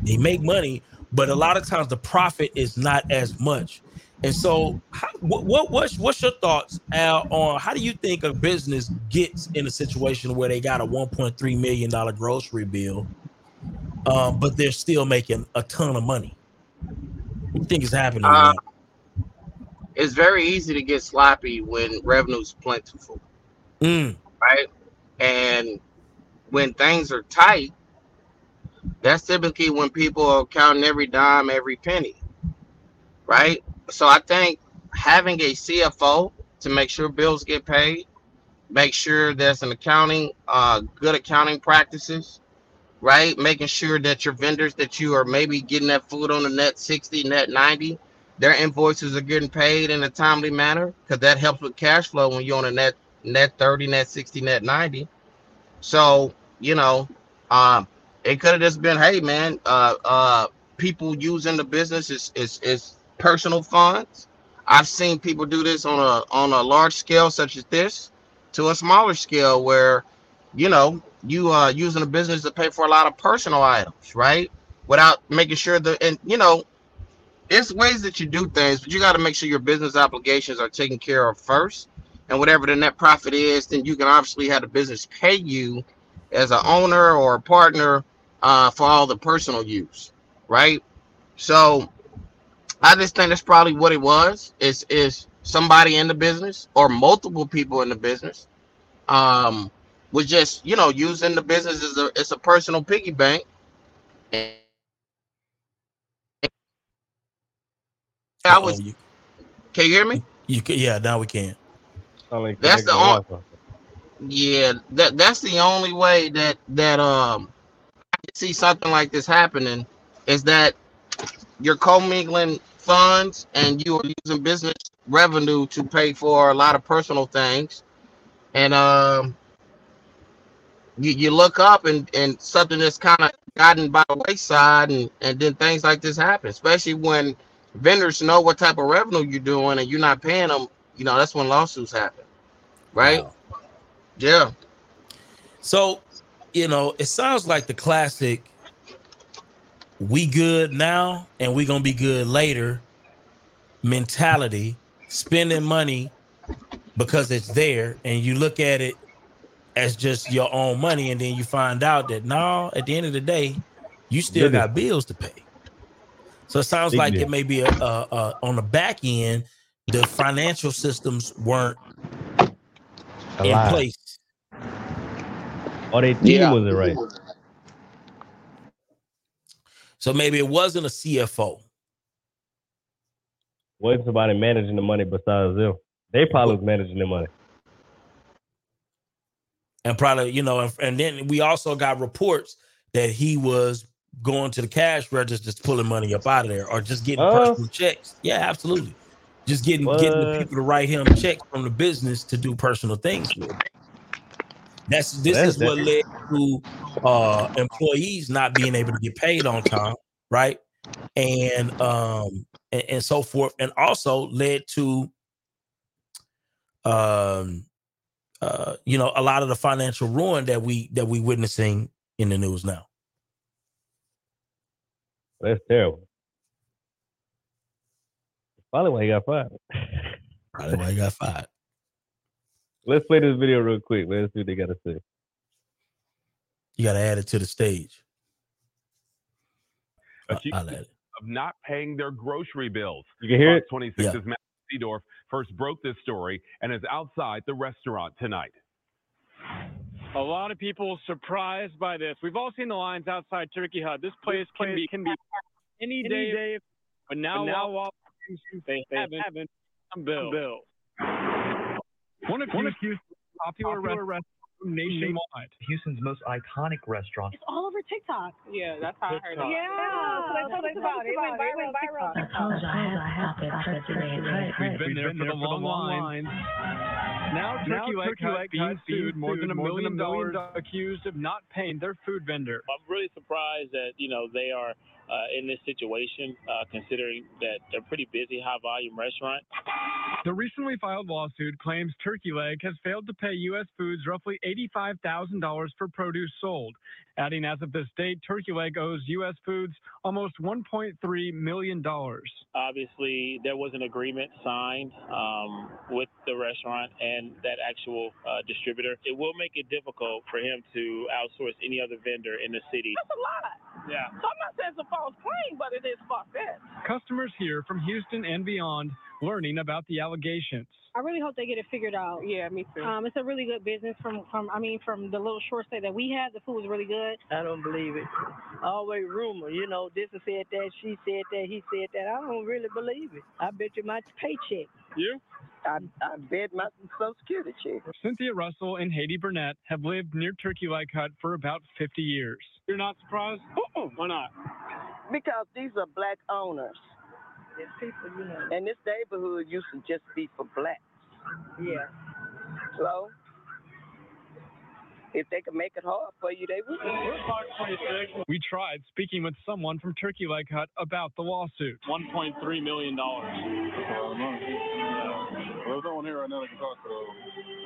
They make money, but a lot of times the profit is not as much. And so, how, what, what what's what's your thoughts, Al, on how do you think a business gets in a situation where they got a 1.3 million dollar grocery bill, um, but they're still making a ton of money? What do you think is happening? Uh. It's very easy to get sloppy when revenue's plentiful, Mm, right? And when things are tight, that's typically when people are counting every dime, every penny, right? So I think having a CFO to make sure bills get paid, make sure there's an accounting, uh, good accounting practices, right? Making sure that your vendors that you are maybe getting that food on the net 60, net 90, their invoices are getting paid in a timely manner because that helps with cash flow when you're on a net net 30, net 60, net 90. So, you know, um, it could have just been, hey man, uh uh people using the business is is is personal funds. I've seen people do this on a on a large scale such as this to a smaller scale where you know you are uh, using a business to pay for a lot of personal items, right? Without making sure that and you know it's ways that you do things, but you got to make sure your business obligations are taken care of first. And whatever the net profit is, then you can obviously have the business pay you as an owner or a partner uh, for all the personal use, right? So I just think that's probably what it was. Is is somebody in the business or multiple people in the business um was just you know using the business as a it's a personal piggy bank. And I was. Can you hear me? You can, yeah. Now we can. Like that's the only. Yeah, that that's the only way that that um I can see something like this happening is that you're commingling funds and you are using business revenue to pay for a lot of personal things, and um you, you look up and and something that's kind of gotten by the wayside, and and then things like this happen, especially when vendors know what type of revenue you're doing and you're not paying them, you know, that's when lawsuits happen. Right? Wow. Yeah. So, you know, it sounds like the classic we good now and we gonna be good later mentality, spending money because it's there, and you look at it as just your own money, and then you find out that no, at the end of the day, you still got bills to pay. So it sounds Big like it may be a, a, a, on the back end, the financial systems weren't in place. Or they team yeah. was it right? So maybe it wasn't a CFO. Wasn't somebody managing the money besides them? They probably was managing the money. And probably, you know, and, and then we also got reports that he was going to the cash register, just pulling money up out of there, or just getting uh, personal checks. Yeah, absolutely. Just getting what? getting the people to write him checks from the business to do personal things with. That's this That's is what led to uh employees not being able to get paid on time, right? And um and, and so forth, and also led to um uh you know a lot of the financial ruin that we that we witnessing in the news now. That's terrible. Probably why he got fired. Probably why he got fired. (laughs) Let's play this video real quick. Let's see what they got to say. You got to add it to the stage. Uh, of not paying their grocery bills. You can hear it. 26 yeah. Matt Seedorff first broke this story and is outside the restaurant tonight. A lot of people surprised by this. We've all seen the lines outside Turkey Hut. This place can be can be any, any day, day, but now, but now while they, they haven't, haven't bill. bill. One of Houston's popular, popular restaurants nationwide. Houston's most iconic restaurant. It's all over TikTok. Yeah, that's how TikTok. I heard it. Yeah, yeah that's what I about. It went viral. I told you I had to have it today. We've been there for the long lines. Now Turkey Leg Hut being sued more than a million dollars accused of not paying their food vendor. I'm really surprised that, you know, they are uh, in this situation, uh, considering that they're pretty busy, high volume restaurant. The recently filed lawsuit claims Turkey Leg has failed to pay U.S. Foods roughly $85,000 for produce sold, adding as of this date, Turkey Leg owes U.S. Foods almost $1.3 million. Obviously, there was an agreement signed um, with the restaurant and that actual uh, distributor. It will make it difficult for him to outsource any other vendor in the city. That's a lot. Yeah. So I'm not saying it's a false claim, but it is far-fetched. Customers here from Houston and beyond learning about the allegations. I really hope they get it figured out. Yeah, me too. Um, it's a really good business from, from I mean, from the little short stay that we had, the food was really good. I don't believe it. Always rumor, you know, this is said that, she said that, he said that. I don't really believe it. I bet you my paycheck. You? I, I bet my Social Security check. Cynthia Russell and Haiti Burnett have lived near Turkey Leg Hut for about 50 years. You're not surprised? Uh-uh. Why not? Because these are black owners. It's people, you know. And this neighborhood used to just be for blacks. Yeah. So If they could make it hard for you, they would. We're Fox 26. We tried speaking with someone from Turkey Leg Hut about the lawsuit. $1.3 million. There's no one here right now that can talk to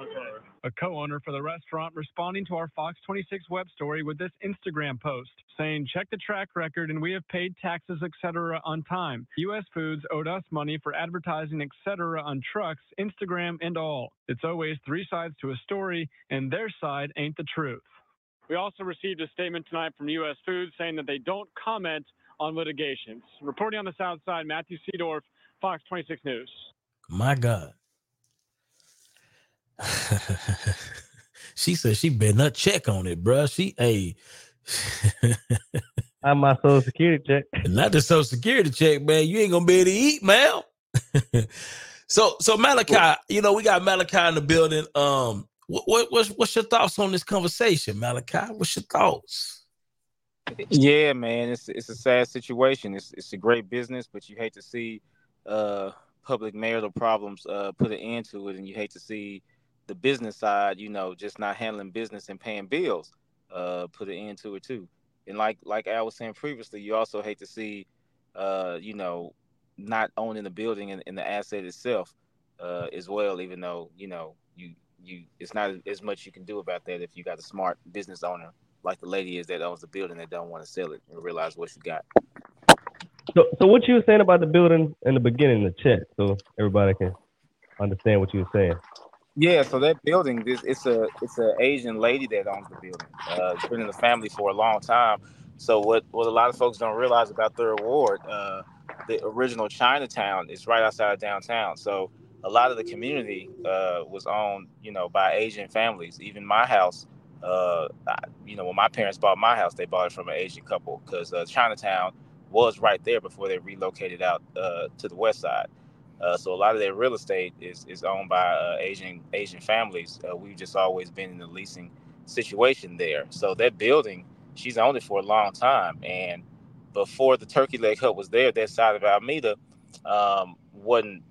Okay. A co-owner for the restaurant responding to our Fox 26 web story with this Instagram post saying, check the track record and we have paid taxes, etc. on time. U.S. Foods owed us money for advertising, etc. on trucks, Instagram, and all. It's always three sides to a story and their side ain't the truth. We also received a statement tonight from U.S. Foods saying that they don't comment on litigations. Reporting on the South Side, Matthew Seedorff, Fox 26 News. My God. (laughs) she said she bet not check on it, bruh. She hey. (laughs) I'm my social security check. (laughs) Not the social security check, man. You ain't gonna be able to eat, man. so so Malachi, you know, we got Malachi in the building. Um, what, what what's what's your thoughts on this conversation, Malachi? What's your thoughts? Yeah, man, it's it's a sad situation. It's it's a great business, but you hate to see uh public marital problems uh put an end to it, and you hate to see the business side, you know, just not handling business and paying bills, uh, put an end to it too. And like like Al was saying previously, you also hate to see, uh, you know, not owning the building and, and the asset itself, uh, as well. Even though you know you you it's not as much you can do about that if you got a smart business owner like the lady is that owns the building that don't want to sell it and realize what you got. So, so what you were saying about the building in the beginning, the check, so everybody can understand what you were saying. Yeah, so that building, this it's a it's an Asian lady that owns the building. Uh, it's been in the family for a long time. So what what a lot of folks don't realize about Third Ward, uh, the original Chinatown is right outside of downtown. So a lot of the community uh, was owned, you know, by Asian families. Even my house, uh, I, you know, when my parents bought my house, they bought it from an Asian couple because uh, Chinatown was right there before they relocated out uh, to the west side. Uh, so a lot of their real estate is is owned by uh, Asian Asian families. Uh, we've just always been in the leasing situation there. So that building, she's owned it for a long time. And before the Turkey Leg Hut was there, that side of Almeda um, wasn't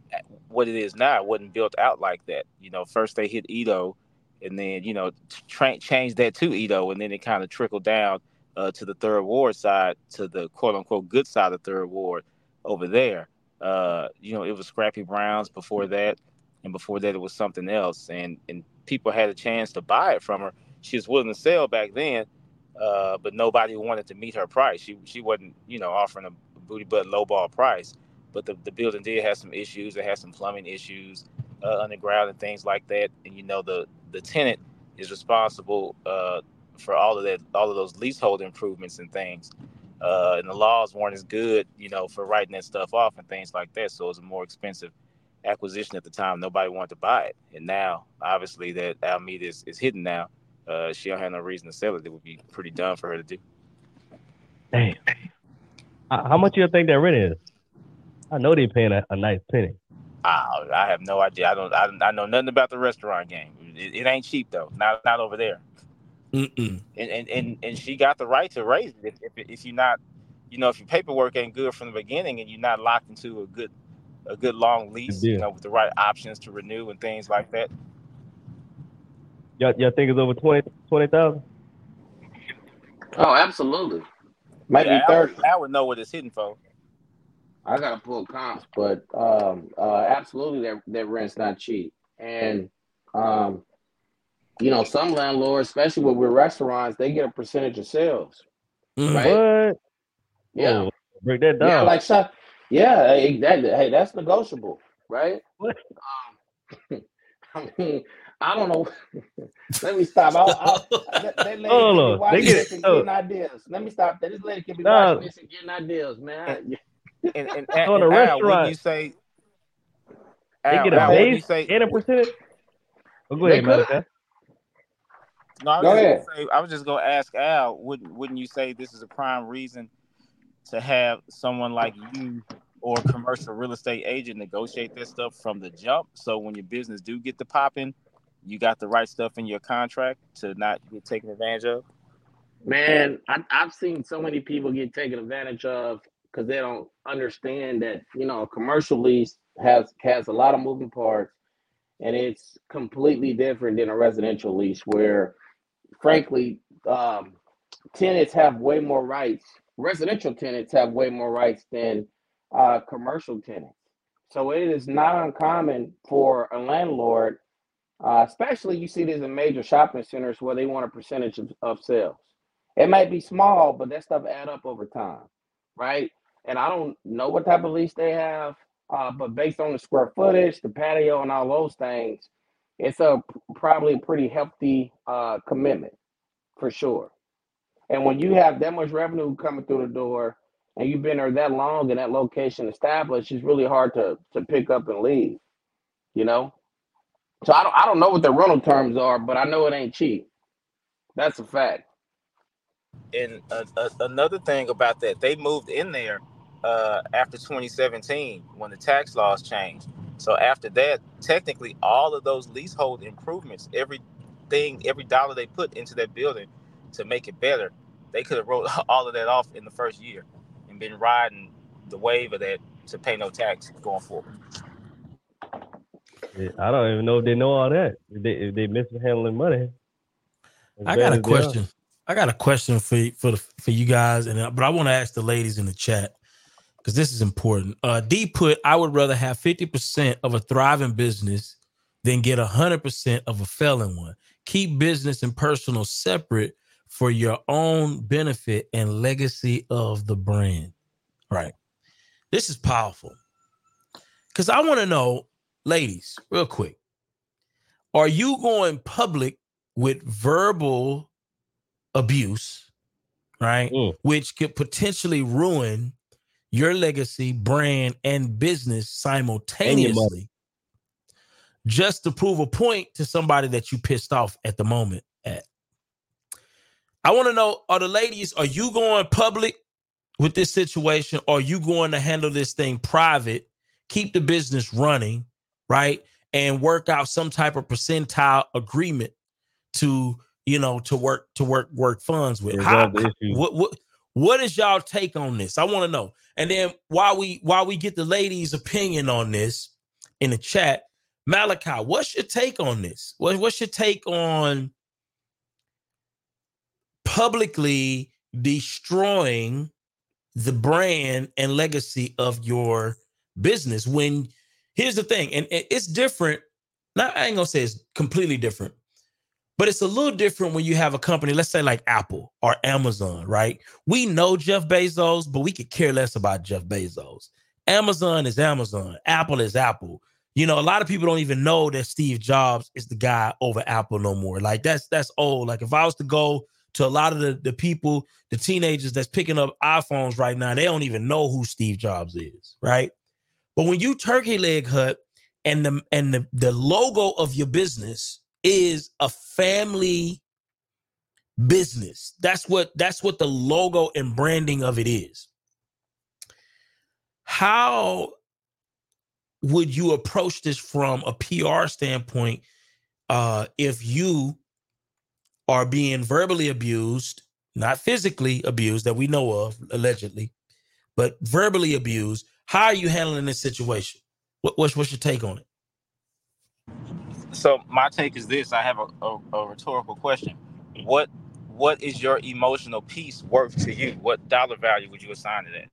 what it is now. Wasn't built out like that. You know, first they hit EaDo, and then you know tra- changed that to EaDo, and then it kind of trickled down uh, to the Third Ward side, to the quote unquote good side of Third Ward over there. Uh, you know, it was Scrappy Browns before that, and before that it was something else. And and people had a chance to buy it from her. She was willing to sell back then, uh, but nobody wanted to meet her price. She she wasn't you know offering a booty butt lowball price. But the, the building did have some issues. It had some plumbing issues uh, underground and things like that. And you know the the tenant is responsible uh, for all of that, all of those leasehold improvements and things uh, and the laws weren't as good, you know, for writing that stuff off and things like that. So it was a more expensive acquisition at the time. Nobody wanted to buy it, and now obviously that Almeda is, is hidden now. Uh, she don't have no reason to sell it. It would be pretty dumb for her to do. Damn. How much you think that rent is? I know they're paying a, a nice penny. I, I have no idea. I don't. I, I know nothing about the restaurant game. It, it ain't cheap though. Not not over there. Mm-mm. and and and, and she got the right to raise it if, if, if you're not you know if your paperwork ain't good from the beginning and you're not locked into a good a good long lease you know with the right options to renew and things like that Y'all, y'all think it's over 20 20,000? Oh, absolutely. Might yeah, be I would, thirty. I would know what it's hitting for I gotta pull comps, but um, uh, absolutely that that rent's not cheap. And um, you know, some landlords, especially with, with restaurants, they get a percentage of sales, right? What? Yeah, Whoa, break that down. yeah, like so, yeah, exactly. Hey, that's negotiable, right? What? Um, (laughs) I mean, I don't know. (laughs) Let me stop. I'll, I'll, that, that lady Hold on. They watching get this and oh, getting ideas. Let me stop. That this lady can be no, watching this and getting ideas, man. and and, (laughs) on and a Al, restaurant. you say They Al, get a Al, wouldn't you base say and a percentage. Oh, go They ahead, could. Malachi. no I was Go just ahead. gonna say I was just gonna ask Al wouldn't wouldn't you say this is a prime reason to have someone like you or a commercial real estate agent negotiate that stuff from the jump. So when your business do get to popping, you got the right stuff in your contract to not get taken advantage of. Man, I, I've seen so many people get taken advantage of because they don't understand that you know a commercial lease has has a lot of moving parts, and it's completely different than a residential lease where frankly, um, tenants have way more rights. Residential tenants have way more rights than uh, commercial tenants. So it is not uncommon for a landlord, uh, especially you see this in major shopping centers where they want a percentage of, of sales. It might be small, but that stuff add up over time, right? And I don't know what type of lease they have, uh, but based on the square footage, the patio, and all those things, it's a probably pretty hefty uh, commitment for sure. And when you have that much revenue coming through the door, and you've been there that long and that location established, it's really hard to to pick up and leave. You know, so I don't I don't know what the rental terms are, but I know it ain't cheap. That's a fact. And another thing about that, they moved in there uh, after 2017 when the tax laws changed. So after that, technically, all of those leasehold improvements, everything, every dollar they put into that building to make it better, they could have wrote (laughs) all of that off in the first year and been riding the wave of that to pay no tax going forward. I don't even know if they know all that. If they if they mishandling money. I got a as are. question. I got a question for for for you guys, and uh, but I want to ask the ladies in the chat because this is important. Uh, D put, I would rather have fifty percent of a thriving business than get hundred percent of a failing one. Keep business and personal separate for your own benefit and legacy of the brand. Right. This is powerful because I want to know, ladies, real quick. Are you going public with verbal abuse, right? Which could potentially ruin your legacy, brand, and business simultaneously just to prove a point to somebody that you pissed off at the moment at. I want to know are the ladies, are you going public with this situation? Or are you going to handle this thing private, keep the business running, right? And work out some type of percentile agreement to, you know, to work to work work funds with. How, Resolve the issue. what what what is y'all take on this? I want to know. And then while we while we get the ladies' opinion on this in the chat, Malachi, what's your take on this? What, what's your take on publicly destroying the brand and legacy of your business when here's the thing and it's different not i ain't gonna say it's completely different but it's a little different when you have a company let's say like apple or amazon right? We know jeff bezos but we could care less about jeff bezos. Amazon is amazon. Apple is apple. You know a lot of people don't even know that steve jobs is the guy over apple no more. Like that's that's old. Like if i was to go to a lot of the, the people, the teenagers that's picking up iPhones right now, they don't even know who Steve Jobs is, right? But when you turkey leg hut and the and the, the logo of your business is a family business. That's what that's what the logo and branding of it is. How would you approach this from a PR standpoint uh if you are being verbally abused, not physically abused that we know of, allegedly, but verbally abused. How are you handling this situation? What, what's, what's your take on it? So my take is this: I have a, a, a rhetorical question. What what is your emotional piece worth to you? What dollar value would you assign to that?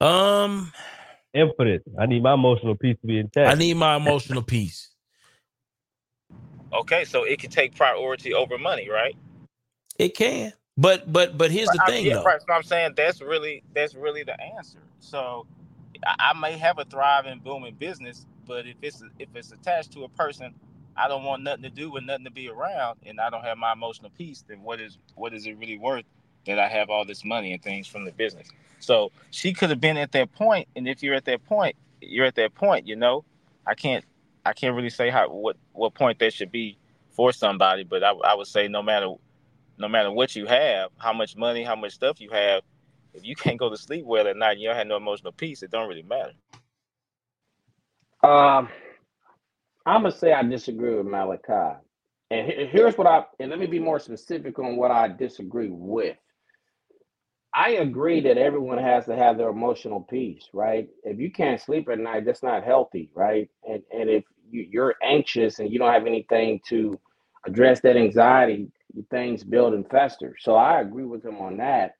Um, Infinite. I need my emotional piece to be intact. I need my emotional piece. Okay, so it can take priority over money, right? It can, but but but here's the I- thing, yeah, though. right. So I'm saying that's really that's really the answer. So I, I may have a thriving, booming business, but if it's if it's attached to a person, I don't want nothing to do with nothing to be around, and I don't have my emotional peace. Then what is what is it really worth that I have all this money and things from the business? So she could have been at that point, and if you're at that point, you're at that point. You know, I can't I can't really say how what what point that should be for somebody, but I, I would say no matter no matter what you have, how much money, how much stuff you have, if you can't go to sleep well at night, and you don't have no emotional peace, it don't really matter. Um, I'm gonna say I disagree with Malachi, and here's what I and let me be more specific on what I disagree with. I agree that everyone has to have their emotional peace, right? If you can't sleep at night, that's not healthy, right? And and if you, you're anxious and you don't have anything to address that anxiety, things build and fester. So I agree with him on that.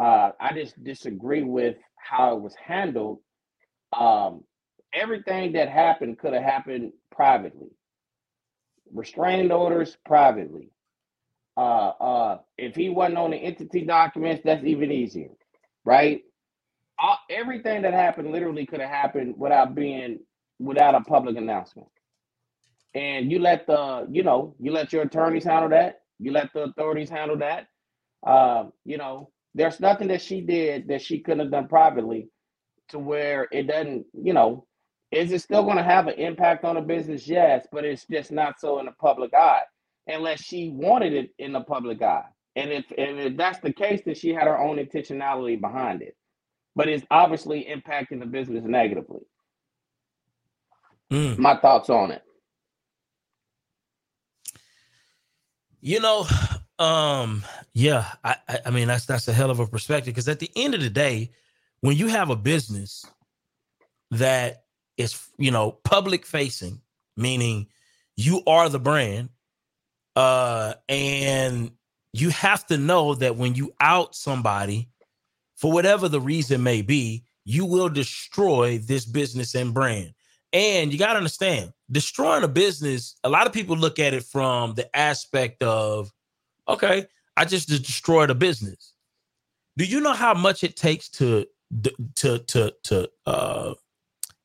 Uh, I just disagree with how it was handled. Um, everything that happened could have happened privately. Restraining orders privately. Uh, uh, if he wasn't on the entity documents, that's even easier, right? Everything that happened literally could have happened without being without a public announcement. And you let the, you know, you let your attorneys handle that. You let the authorities handle that. Uh, you know, there's nothing that she did that she couldn't have done privately to where it doesn't, you know, is it still going to have an impact on the business? Yes, but it's just not so in the public eye unless she wanted it in the public eye. And if, and if that's the case, then she had her own intentionality behind it. But it's obviously impacting the business negatively. Mm. My thoughts on it. You know, um, yeah, I, I, I mean that's that's a hell of a perspective because at the end of the day, when you have a business that is you know public facing, meaning you are the brand, uh, and you have to know that when you out somebody for whatever the reason may be, you will destroy this business and brand. And you got to understand, destroying a business, a lot of people look at it from the aspect of, okay, I just destroyed a business. Do you know how much it takes to to to to uh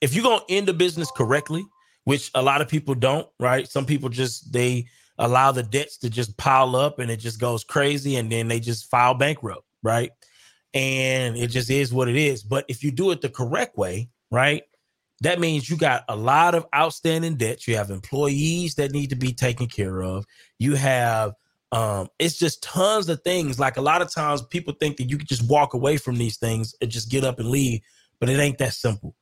if you're to end a business correctly, which a lot of people don't, right? Some people just they allow the debts to just pile up and it just goes crazy and then they just file bankrupt, right? And it just is what it is. But if you do it the correct way, right? That means you got a lot of outstanding debts. You have employees that need to be taken care of. You have um it's just tons of things. Like a lot of times people think that you can just walk away from these things and just get up and leave, but it ain't that simple.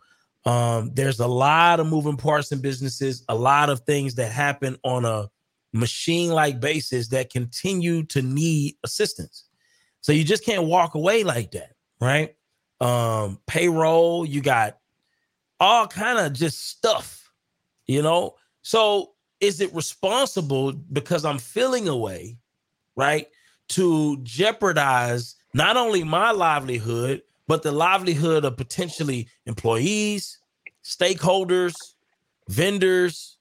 Um there's a lot of moving parts in businesses, a lot of things that happen on a machine like basis that continue to need assistance. So you just can't walk away like that, right? Um payroll, you got all kind of just stuff, you know. So is it responsible because I'm feeling away, right, to jeopardize not only my livelihood but the livelihood of potentially employees, stakeholders, vendors,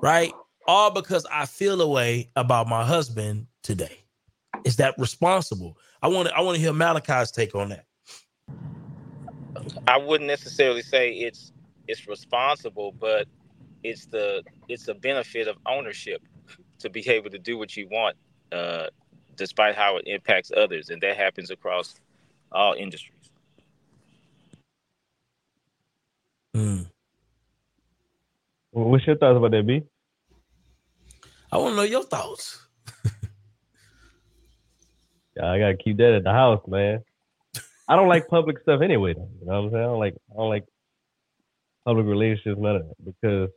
right? All because I feel a way about my husband today. Is that responsible? I want to I want to hear Malachi's take on that. I wouldn't necessarily say it's it's responsible, but it's the it's a benefit of ownership to be able to do what you want, uh, despite how it impacts others, and that happens across all industries. Mm. What's your thoughts about that, B? I want to know your thoughts. (laughs) Yeah, I gotta keep that at the house, man. I don't like public stuff anyway. Though, you know what I'm saying? I don't like I don't like public relationships, none of that, because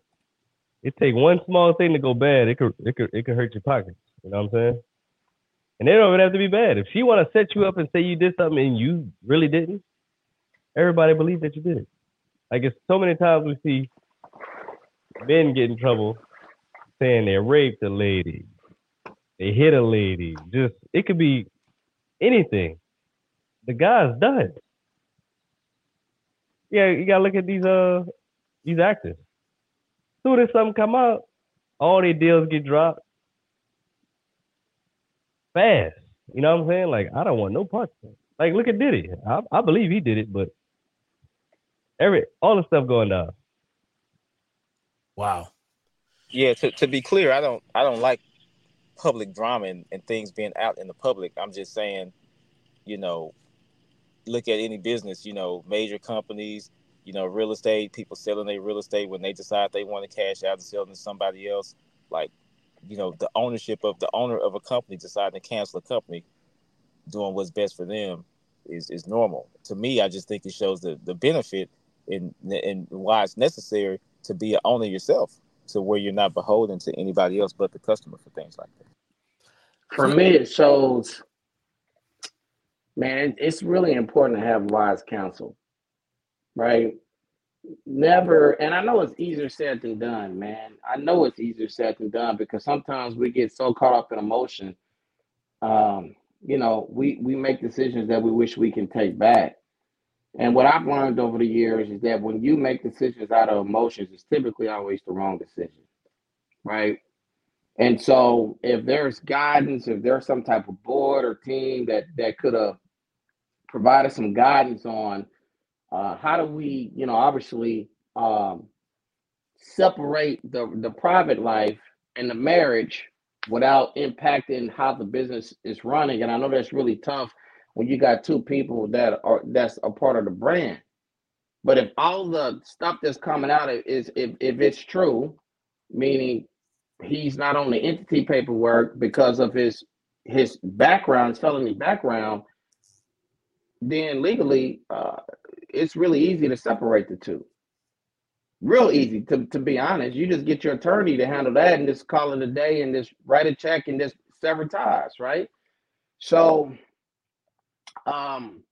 it take one small thing to go bad. It could it could it could hurt your pockets. You know what I'm saying? And they don't even have to be bad. If she want to set you up and say you did something and you really didn't, everybody believes that you did it. Like it's so many times we see men get in trouble saying they raped a lady, they hit a lady. Just it could be anything. The guy's done. Yeah, you gotta look at these uh these actors. Soon as something come out, all their deals get dropped fast. You know what I'm saying? Like I don't want no parts. Like look at Diddy. I, I believe he did it, but every all the stuff going down. Wow. Yeah, to, to be clear, I don't I don't like public drama and, and things being out in the public. I'm just saying, you know, look at any business, you know, major companies, you know, real estate, people selling their real estate when they decide they want to cash out and sell to somebody else. Like, you know, the ownership of the owner of a company deciding to cancel a company, doing what's best for them is is normal. To me, I just think it shows the, the benefit in and why it's necessary to be an owner yourself to where you're not beholden to anybody else but the customer for things like that. For me, it shows, man, it's really important to have wise counsel, right? never, and I know it's easier said than done, man. I know it's easier said than done because sometimes we get so caught up in emotion. Um, you know, we we make decisions that we wish we can take back. And what I've learned over the years is that when you make decisions out of emotions, it's typically always the wrong decision, right? And so if there's guidance, if there's some type of board or team that that could have provided some guidance on uh, how do we, you know, obviously um, separate the the private life and the marriage without impacting how the business is running. And I know that's really tough when you got two people that are that's a part of the brand. But if all the stuff that's coming out is if if it's true, meaning he's not on the entity paperwork because of his his background, his felony background, then legally uh, it's really easy to separate the two. Real easy to, to be honest. You just get your attorney to handle that and just call it a day and just write a check and just sever ties, right? So um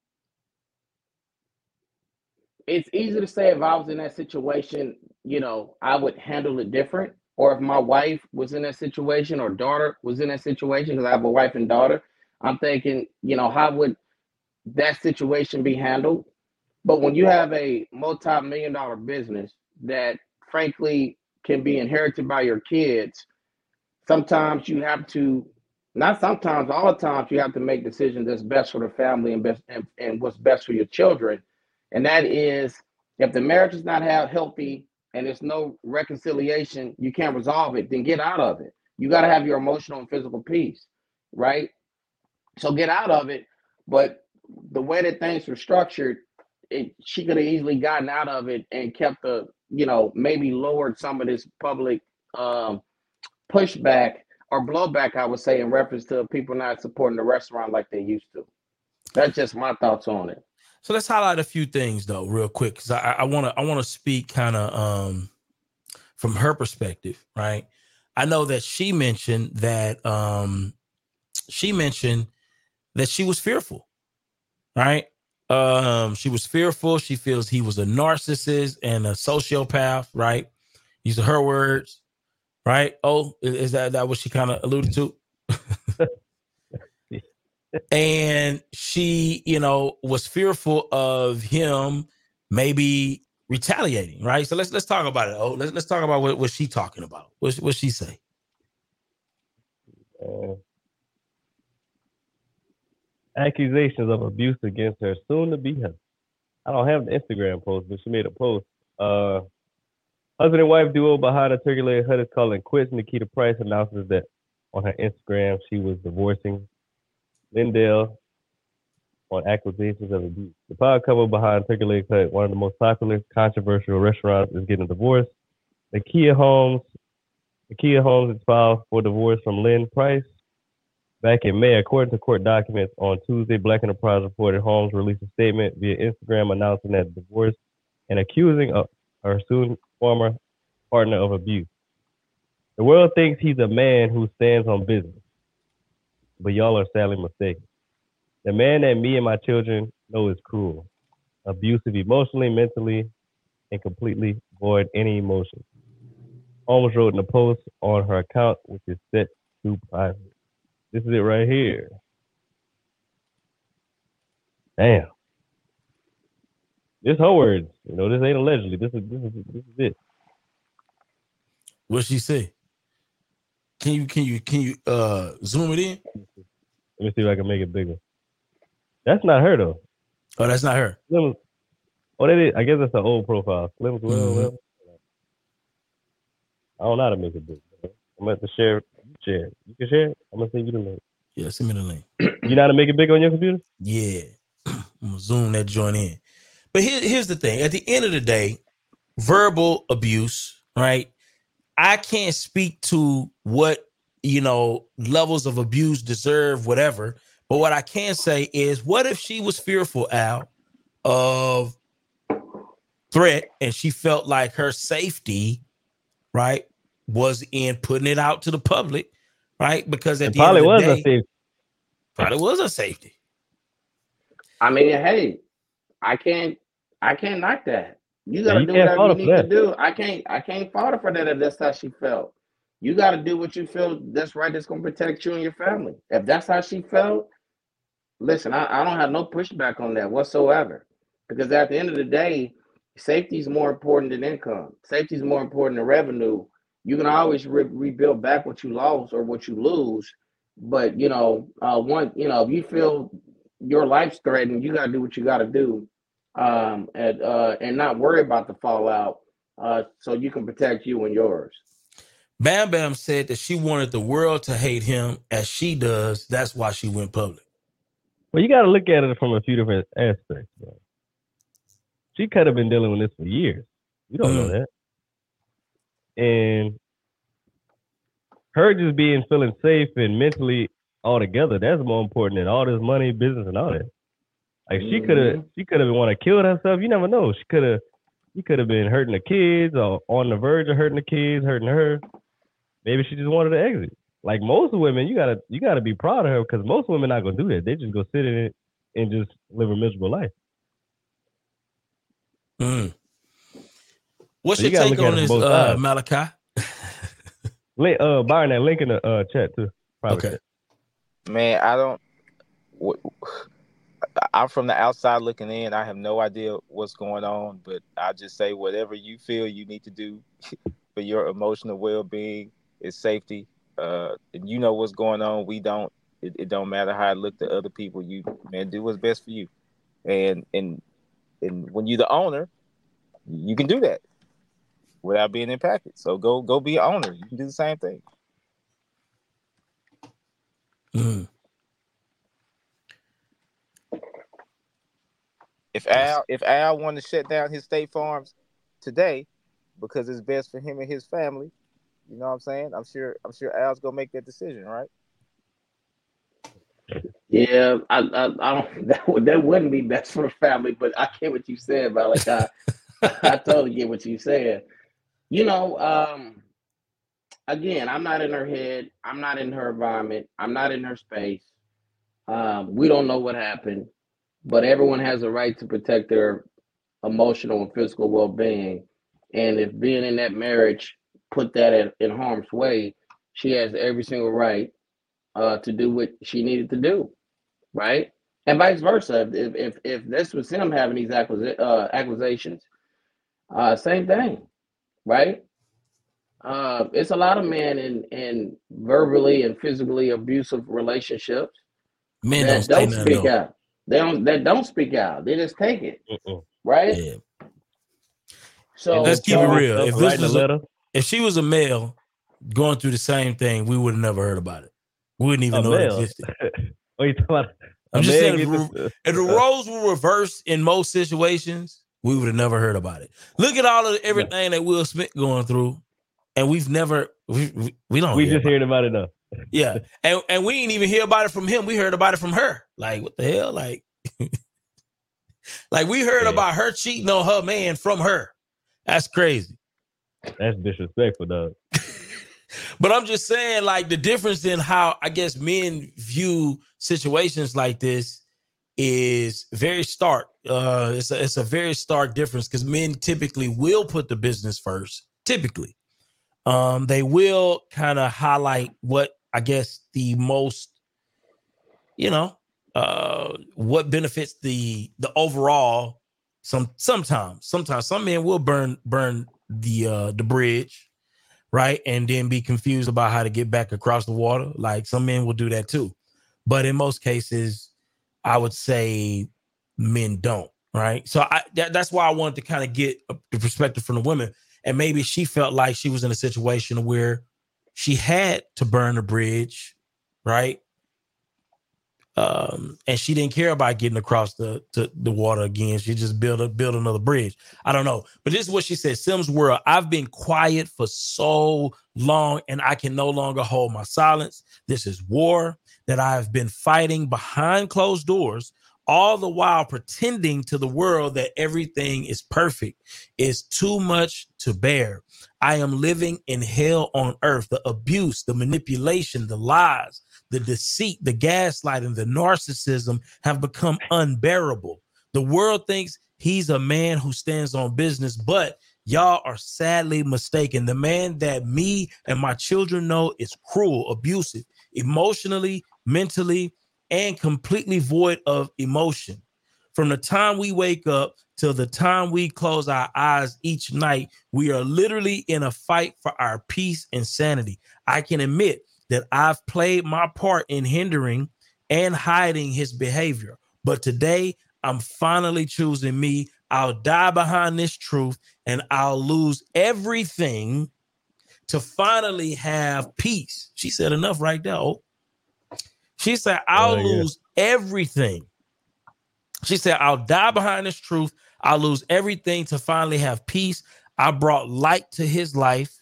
it's easy to say if I was in that situation, you know, I would handle it different. Or if my wife was in that situation or daughter was in that situation, because I have a wife and daughter, I'm thinking, you know, how would that situation be handled? But when you have a multi-million dollar business that frankly can be inherited by your kids, sometimes you have to not sometimes, all the times you have to make decisions that's best for the family and best and, and what's best for your children. And that is if the marriage is not have healthy and there's no reconciliation, you can't resolve it, then get out of it. You got to have your emotional and physical peace, right? So get out of it. But the way that things were structured, it, she could have easily gotten out of it and kept the, you know, maybe lowered some of this public um, pushback or blowback, I would say, in reference to people not supporting the restaurant like they used to. That's just my thoughts on it. So let's highlight a few things though, real quick, because I want to I want to speak kind of um, from her perspective, right? I know that she mentioned that um, she mentioned that she was fearful, right? Um, she was fearful. She feels he was a narcissist and a sociopath, right? These are her words, right? Oh, is, is that that what she kind of alluded to? (laughs) and she, you know, was fearful of him maybe retaliating, right? So let's let's talk about it. Oh, let's let's talk about what what she talking about. What what she say? Uh, accusations of abuse against her soon to be husband. I don't have the Instagram post, but she made a post. Uh, husband and wife duo behind a turkey leg hut is calling quits. Nakia Price announces that on her Instagram she was divorcing Lindell on accusations of abuse. The pod couple behind Turkey Leg Hut, one of the most popular, controversial restaurants, is getting a divorce. Nakia Holmes, the Kia Homes is filed for divorce from Lynn Price back in May. According to court documents, on Tuesday, Black Enterprise reported Holmes released a statement via Instagram announcing that divorce and accusing her soon former partner of abuse. The world thinks he's a man who stands on business but y'all are sadly mistaken. The man that me and my children know is cruel, abusive emotionally, mentally, and completely void any emotion. Almost wrote in a post on her account, which is set to private. This is it right here. Damn. This her words. You know, this ain't allegedly. This is this is this is it. What she say? Can you can you can you uh zoom it in? Let me see if I can make it bigger. That's not her though. Oh, that's not her. Slim, oh, that is. I guess that's an old profile. Slim, Mhm. well. I don't know how to make it big. I'm gonna have to share. Share. You can share. it? I'm gonna send you the link. Yeah, send me the link. You know how to make it big on your computer? Yeah. (clears throat) I'm gonna zoom that joint in. But here, here's the thing. At the end of the day, verbal abuse, right? I can't speak to what you know levels of abuse deserve, whatever. But what I can say is, what if she was fearful, Al, of threat, and she felt like her safety, right, was in putting it out to the public, right? Because at It the end probably of the was day, a safety. probably was a safety. I mean, hey, I can't I can't knock that. You gotta you do whatever you need for to do. I can't I can't fault her for that if that's how she felt. You gotta do what you feel that's right that's gonna protect you and your family. If that's how she felt, listen, I, I don't have no pushback on that whatsoever. Because at the end of the day, safety is more important than income. Safety is more important than revenue. You can always re- rebuild back what you lost or what you lose, but you know, uh, one, you know, if you feel your life's threatened, you gotta do what you gotta do, um, and uh, and not worry about the fallout, uh, so you can protect you and yours. Bam Bam said that she wanted the world to hate him as she does. That's why she went public. Well, you got to look at it from a few different aspects. Man. She could have been dealing with this for years. You don't know Mm. that. And her just being feeling safe and mentally all together, that's more important than all this money, business, and all that. Like she could have, Mhm. she could have want to kill herself. You never know. She could have, she could have been hurting the kids or on the verge of hurting the kids, hurting her. Maybe she just wanted to exit. Like most women, you gotta, you gotta be proud of her because most women are not gonna do that. They just go sit in it and just live a miserable life. Mm. What's So your gotta take look on this, uh. Malachi? Link, uh, Byron, that link in the uh, chat too. Private Okay. chat. Man, I don't. wh- I'm from the outside looking in. I have no idea what's going on, but I just say whatever you feel you need to do (laughs) for your emotional well-being is safety. Uh, and you know what's going on. We don't. It, it don't matter how it look to other people. You man, do what's best for you. And and and when you're the owner, you can do that without being impacted. So go go be an owner. You can do the same thing. Mm. If Al if Al wanted to shut down his state farms today because it's best for him and his family, you know what I'm saying? I'm sure I'm sure Al's gonna make that decision, right? Yeah, I, I, I don't. (laughs) That would that wouldn't be best for the family, but I get what you said, Malachi. I totally get what you said. You know, um, again, I'm not in her head. I'm not in her environment. I'm not in her space. Um, we don't know what happened, but everyone has a right to protect their emotional and physical well-being. And if being in that marriage put that in, in harm's way, she has every single right uh, to do what she needed to do, right? And vice versa. If if if this was him having these acquisi- uh, accusations, uh, same thing, right? Uh, it's a lot of men in in verbally and physically abusive relationships Men that don't don't speak out. They don't that don't speak out. They just take it, right? Yeah. So Let's keep it real. If this writing a was a, letter. if she was a male going through the same thing, we would have never heard about it. We wouldn't even A know it existed. (laughs) What you talking about? I'm just saying, if, the- if the roles were reversed in most situations, we would have never heard about it. Look at all of everything that Will Smith going through, and we've never we we, we don't. we hear just about hearing about it now. Yeah, and and we didn't even hear about it from him. We heard about it from her. Like what the hell? Like, (laughs) like we heard Yeah. about her cheating on her man from her. That's crazy. That's disrespectful, dog. (laughs) But I'm just saying, like, the difference in how I guess men view situations like this is very stark. Uh, it's a, it's a very stark difference because men typically will put the business first. Typically, um, they will kind of highlight what I guess the most, you know, uh, what benefits the the overall. Some sometimes, sometimes some men will burn burn the uh the bridge right? And then be confused about how to get back across the water. Like some men will do that too. But in most cases, I would say men don't, right? So I that, that's why I wanted to kind of get the perspective from the women. And maybe she felt like she was in a situation where she had to burn a bridge, right? Um, and she didn't care about getting across the to, the water again. She just built a built another bridge. I don't know, but this is what she said. Sims World, I've been quiet for so long, and I can no longer hold my silence. This is war that I've been fighting behind closed doors, all the while pretending to the world that everything is perfect. Is too much to bear. I am living in hell on earth. The abuse, the manipulation, the lies, the deceit, the gaslighting, the narcissism have become unbearable. The world thinks he's a man who stands on business, but y'all are sadly mistaken. The man that me and my children know is cruel, abusive, emotionally, mentally, and completely void of emotion. From the time we wake up till the time we close our eyes each night, we are literally in a fight for our peace and sanity. I can admit that I've played my part in hindering and hiding his behavior. But today, I'm finally choosing me. I'll die behind this truth and I'll lose everything to finally have peace. She said enough right there. Oh. She said, I'll Oh, yeah. lose everything. She said, I'll die behind this truth. I'll lose everything to finally have peace. I brought light to his life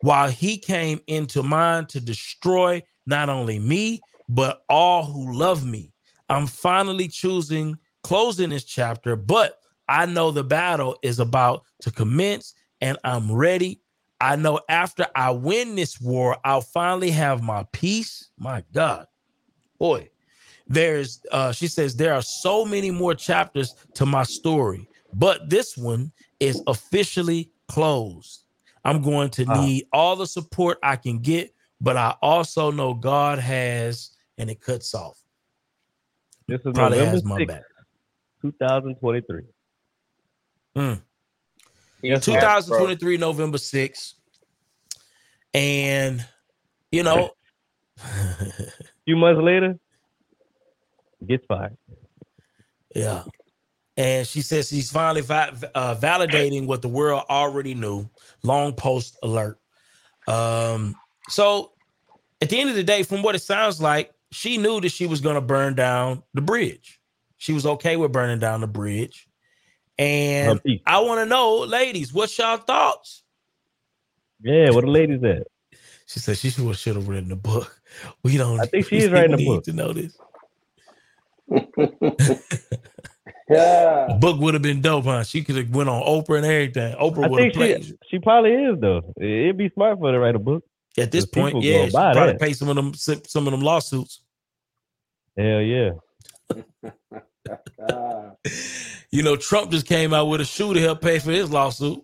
while he came into mine to destroy not only me, but all who love me. I'm finally choosing closing this chapter, but I know the battle is about to commence and I'm ready. I know after I win this war, I'll finally have my peace. My God, boy, there's, uh, she says, there are so many more chapters to my story, but this one is officially closed. I'm going to Wow. need all the support I can get, but I also know God has, and it cuts off. This is Probably November has my 6th, back. 2023. Mm. Yes, sir. 2023 November 6th. And you know, (laughs) few months later, gets fired. yeah. And she says she's finally va- uh, validating what the world already knew. Long post alert. Um, so at the end of the day, from what it sounds like, she knew that she was going to burn down the bridge. She was okay with burning down the bridge. And I want to know, ladies, what's y'all thoughts? Yeah, what the ladies at? She said she should have written the book. We don't. I think she (laughs) is writing a book. to know this. Yeah. Book would have been dope, huh? She could have went on Oprah and everything. Oprah I would have played. she she probably is though. It'd be smart for her to write a book. At this point, yeah, she buy probably that. pay some of them some some of them lawsuits. Hell yeah. Ah, (laughs) You know, Trump just came out with a shoe to help pay for his lawsuit.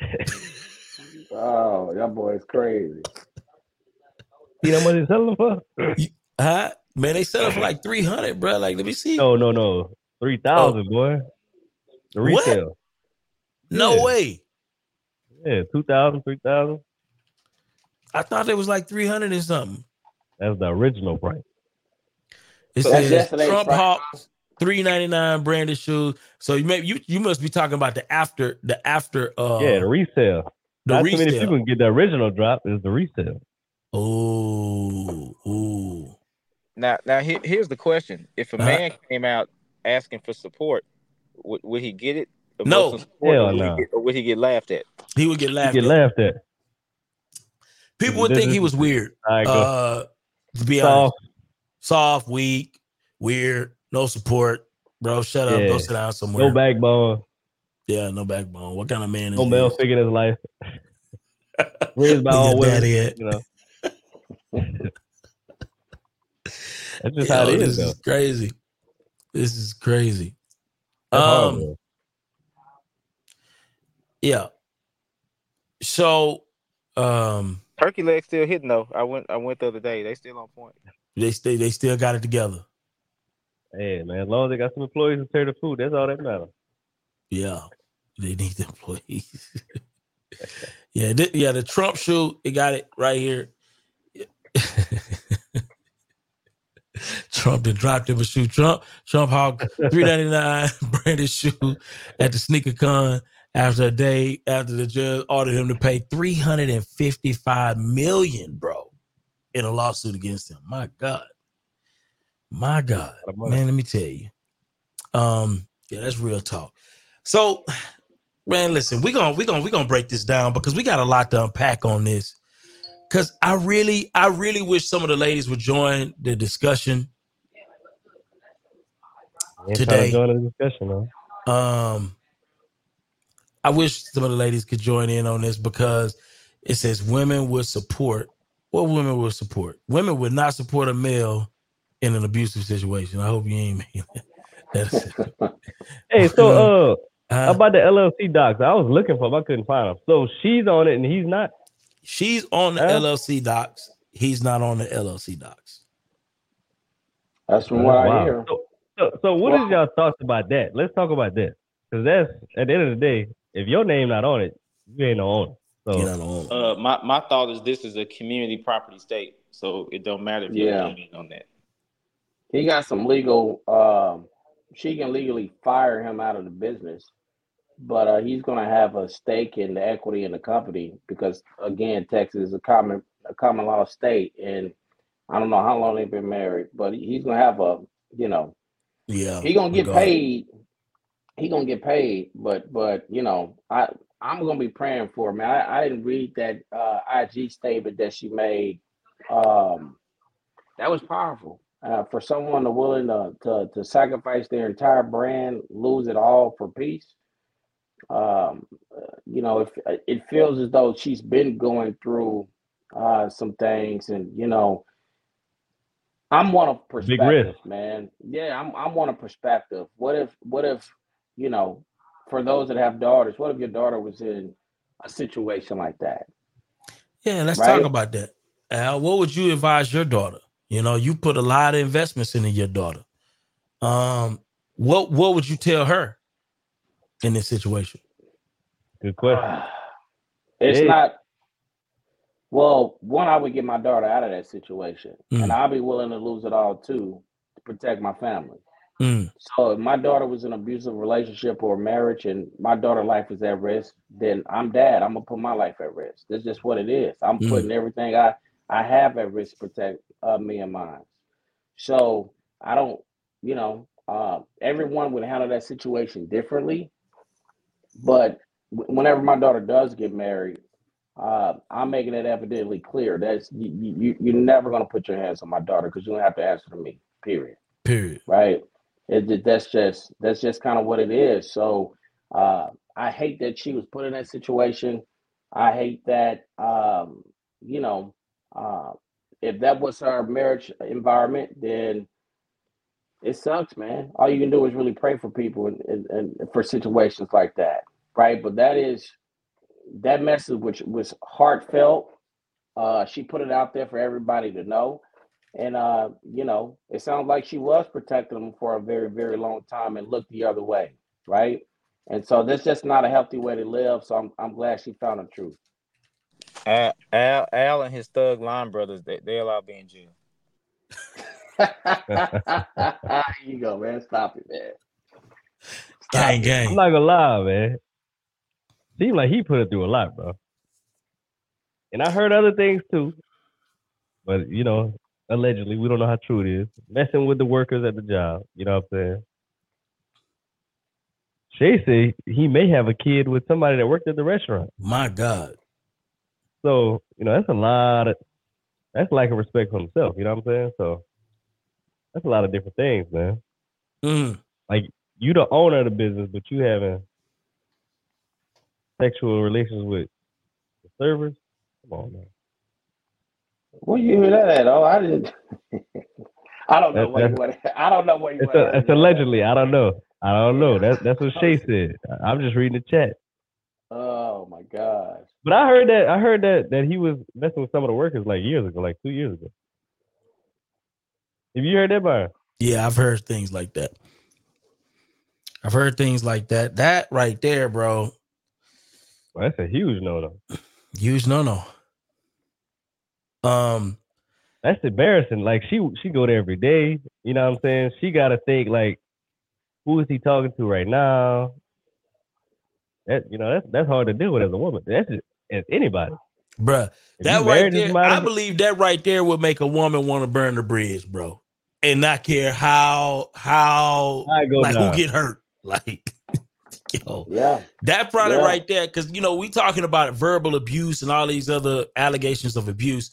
(laughs) oh, that boy is crazy. You know what he's selling for? Huh? Man, they sell it for like 300, bro. Like, let me see. No, no, no. Three thousand, boy. The What? retail. No Yeah. way. Yeah, 2,000, 3,000. I thought it was like 300 and something. That's the original price. It So says Trump price. Hawks 399 branded shoes. So you may you you must be talking about the after the after uh yeah, the resale. the Not too many resale. people can get the original drop. Is the resale. Oh, ooh. Now, now here, here's the question: If a Uh-huh. man came out asking for support, would, would he get it? No. Support, Hell or would no. He get, or would he get laughed at? He would get You laughed get at. laughed at. People would This think he was weird. All right, go. Uh to be honest. Soft. Soft, weak, weird, no support. Bro, shut up. Yeah. Go sit down somewhere. No backbone. Yeah, no backbone. What kind of man is No male this? figure in his life. (laughs) Raised by all women. You know. (laughs) That's just Yo, how it this is, though. is crazy. This is crazy. That's Um, horrible. yeah. So, um, Turkey legs still hitting though. I went, I went the other day. They still on point. they stay. They still got it together. Hey man, as long as they got some employees to serve the food, that's all that matters. Yeah, they need the employees. (laughs) yeah, thi- yeah. The Trump shoe, it got it right here. (laughs) Trump did dropped him a shoe. Trump, Trump Hawk, three ninety nine (laughs) branded shoe at the sneaker con after a day after the judge ordered him to pay three hundred and fifty five million, bro, in a lawsuit against him. My God, my God, man. Let me tell you, um, yeah, that's real talk. So, man, listen, we're gonna we're gonna we're gonna break this down because we got a lot to unpack on this. Cause I really, I really wish some of the ladies would join the discussion Today. to join the discussion. Um, I wish some of the ladies could join in on this because it says women would support. What women would support? Women would not support a male in an abusive situation. I hope you ain't making (laughs) that. Hey, so uh, Uh, about the LLC docs, I was looking for them. I couldn't find them. So she's on it and he's not. She's on the Huh? LLC docs. He's not on the LLC docs. That's from what I Wow. hear. So, so, so what Well- is y'all thoughts about that? Let's talk about that because that's at the end of the day, if your name not on it, you ain't no owner. So You're not the. Uh, my my thought is this is a community property state, so it don't matter if you're Yeah. living on that. He got some legal. Um, she can legally fire him out of the business, but uh, he's going to have a stake in the equity in the company because, again, Texas is a common a common law state, and I don't know how long they've been married, but he's going to have a, you know, Yeah. he gonna get regardless. paid. He gonna get paid, but but you know, I I'm gonna be praying for him. I I didn't read that uh, IG statement that she made. Um, that was powerful uh, for someone to willing to, to to sacrifice their entire brand, lose it all for peace. Um, you know, if it feels as though she's been going through uh, some things, and you know, I'm one of perspective, man. Yeah, I'm I'm one of perspective. What if what if you know, for those that have daughters, what if your daughter was in a situation like that? Yeah, let's Right? talk about that. Al, what would you advise your daughter? You know, you put a lot of investments into your daughter. Um, what what would you tell her in this situation? good question. It's Hey. not. Well, one, I would get my daughter out of that situation, Mm. and I'll be willing to lose it all too to protect my family. Mm, So if my daughter was in an abusive relationship or marriage and my daughter's life is at risk, then I'm dad. I'm gonna put my life at risk. That's just what it is. I'm Mm. putting everything I I have at risk to protect uh, me and mine. So I don't, you know, uh, everyone would handle that situation differently. But whenever my daughter does get married, uh, I'm making it evidently clear that's you, you you're never gonna put your hands on my daughter because you don't have to answer to me. Period period. right? It, it- that's just that's just kind of what it is. So uh, I hate that she was put in that situation. I hate that um, you know uh, if that was her marriage environment, then it sucks, man. All you can do is really pray for people and, and, and for situations like that, right? But that is that message, which was heartfelt. Uh, she put it out there for everybody to know. And uh, you know, it sounds like she was protecting them for a very, very long time and looked the other way, right? And so that's just not a healthy way to live. So I'm I'm glad she found the truth. Al, Al, Al and his thug line brothers, they they'll all be in jail. Here you go, man. Stop it, man. Gang, gang. I'm gang. not gonna lie, man. Seems like he put it through a lot, bro. And I heard other things too, but you know, allegedly, we don't know how true it is. Messing with the workers at the job, you know what I'm saying? Shay say he may have a kid with somebody that worked at the restaurant. My God. So, you know, that's a lot of that's lack of respect for himself, you know what I'm saying? So that's a lot of different things, man. Mm, Like you the owner of the business, but you having sexual relations with the servers. Come on, man. Where you hear that at? Oh, I didn't. (laughs) I don't know That- where you that's- went. I don't know where you It's, went. a, it's allegedly. I don't know. I don't know. That's that's what Shay (laughs) said. I- I'm just reading the chat. Oh my gosh. But I heard that I heard that that he was messing with some of the workers like years ago, like two years ago. Have you heard that, Byron? yeah, I've heard things like that. I've heard things like that. That right there, bro. Well, that's a huge no no. Huge no no. Um, That's embarrassing. Like she she go there every day. You know what I'm saying? She gotta think like, who is he talking to right now? That you know that's that's hard to deal with as a woman. That's just, as anybody. Bruh, If that right there, I believe that right there would make a woman want to burn the bridge, bro, and not care how how like down. who get hurt, (laughs) like yo. Yeah. That probably Yeah. right there, because you know we talking about verbal abuse and all these other allegations of abuse.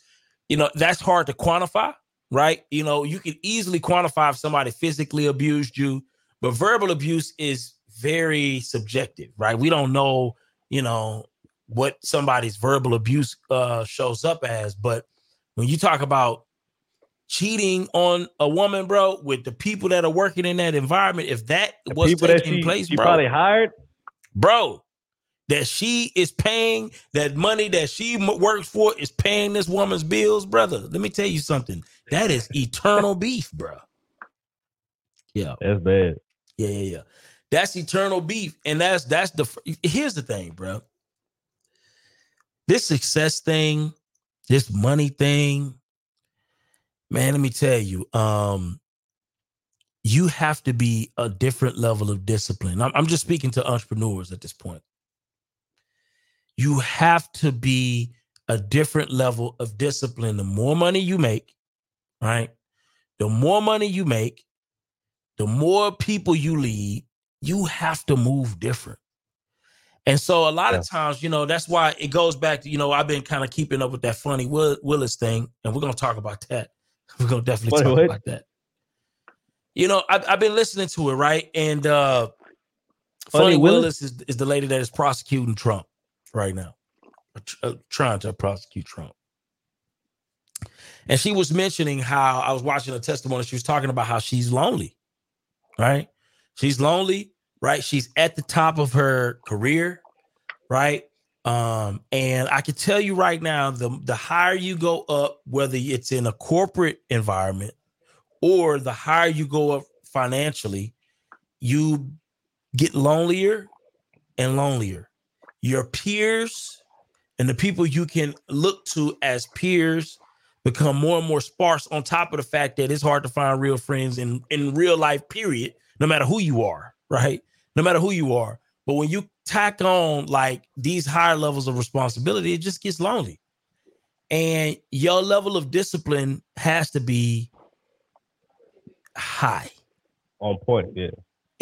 You know that's hard to quantify, right? You know you can easily quantify if somebody physically abused you, but verbal abuse is very subjective, right? We don't know, you know, what somebody's verbal abuse uh, shows up as, but when you talk about cheating on a woman, bro, with the people that are working in that environment, if that The was people that she, place, she bro, probably hired. bro, that she is paying that money that she works for is paying this woman's bills, brother. Let me tell you something. That is eternal beef, bro. Yeah, That's bad. yeah, yeah, yeah. That's eternal beef, and that's that's the. Here's the thing, bro. This success thing, this money thing, man. Let me tell you, um, you have to be a different level of discipline. I'm, I'm just speaking to entrepreneurs at this point. You have to be a different level of discipline. The more money you make, right? The more money you make, the more people you lead, you have to move different. And so a lot of times, you know, that's why it goes back to, you know, I've been kind of keeping up with that Fani Will- Willis thing, and we're going to talk about that. (laughs) We're going to definitely Fani talk about that. You know, I've, I've been listening to it, right? And uh Fani Fani Willis? Willis is, is the lady that is prosecuting Trump right now, tr- uh, trying to prosecute Trump. And she was mentioning how I was watching a testimony. She was talking about how she's lonely, right? She's lonely, right? She's at the top of her career, right? Um, and I can tell you right now, the the higher you go up, whether it's in a corporate environment or the higher you go up financially, you get lonelier and lonelier. Your peers and the people you can look to as peers become more and more sparse on top of the fact that it's hard to find real friends in in real life period no matter who you are right no matter who you are. But when you tack on like these higher levels of responsibility it just gets lonely. And your level of discipline has to be high. On point, yeah.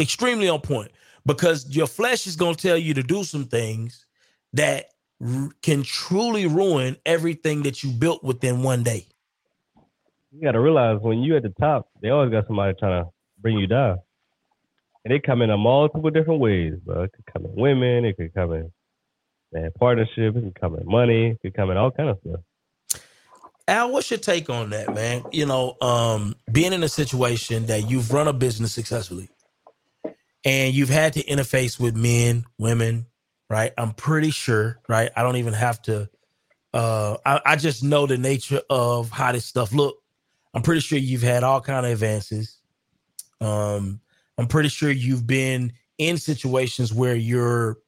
extremely on point. Because your flesh is going to tell you to do some things that r- can truly ruin everything that you built within one day. You got to realize when you're at the top, they always got somebody trying to bring you down, and they come in a multiple different ways, bro. It could come in women, it could come in man partnership, it could come in money, it could come in all kind of stuff. Al, what's your take on that, man? You know, um, being in a situation that you've run a business successfully and you've had to interface with men, women, right? I'm pretty sure, right? I don't even have to uh I, I just know the nature of how this stuff look. I'm pretty sure you've had all kind of advances. Um, I'm pretty sure you've been in situations where your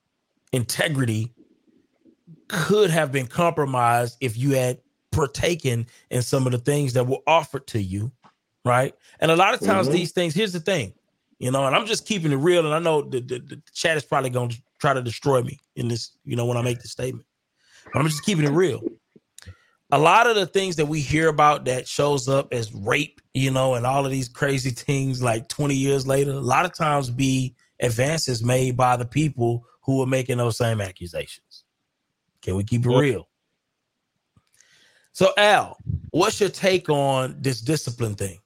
integrity could have been compromised if you had partaken in some of the things that were offered to you, right? And a lot of times, Mhm. these things. Here's the thing, you know, and I'm just keeping it real. And I know the, the, the chat is probably going to try to destroy me in this, you know, when I make the statement. But I'm just keeping it real. A lot of the things that we hear about that shows up as rape, you know, and all of these crazy things like 20 years later, a lot of times be advances made by the people who are making those same accusations. Can we keep it Yep. real? So, Al, what's your take on this discipline thing?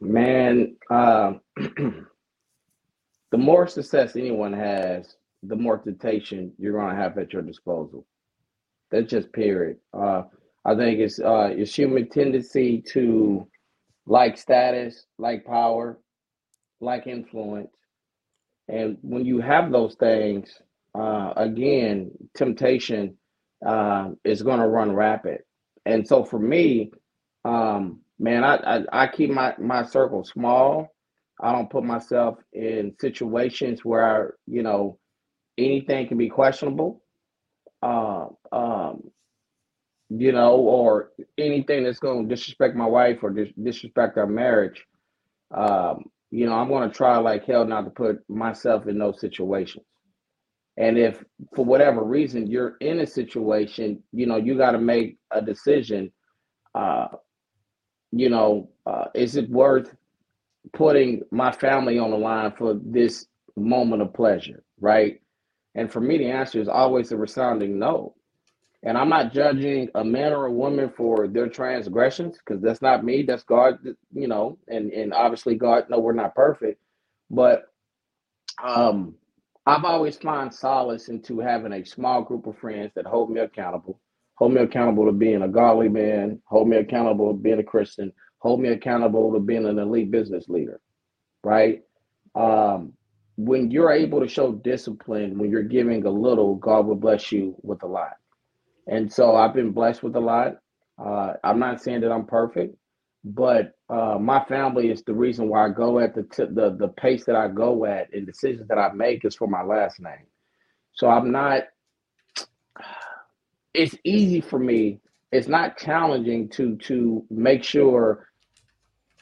Man, um, (clears throat) the more success anyone has, the more temptation you're going to have at your disposal. That's just period. Uh, I think it's uh, it's human tendency to like status, like power, like influence, and when you have those things, uh, again, temptation uh, is going to run rapid. And so for me, um, man, I, I I keep my my circle small. I don't put myself in situations where you know anything can be questionable. Uh, um, you know, or anything that's going to disrespect my wife or dis- disrespect our marriage. Um, you know, I'm going to try like hell not to put myself in those situations. And if for whatever reason you're in a situation, you know, you got to make a decision. Uh, you know, uh, is it worth putting my family on the line for this moment of pleasure, right? And for me, the answer is always a resounding no. And I'm not judging a man or a woman for their transgressions because that's not me. That's God, you know, and and obviously God, no, we're not perfect, but um, I've always found solace into having a small group of friends that hold me accountable, hold me accountable to being a godly man, hold me accountable to being a Christian, hold me accountable to being an elite business leader, right? Um, when you're able to show discipline, when you're giving a little, God will bless you with a lot. And so I've been blessed with a lot. Uh, I'm not saying that I'm perfect, but uh, my family is the reason why I go at the, t- the the pace that I go at, and decisions that I make is for my last name. So I'm not. It's easy for me. It's not challenging to to make sure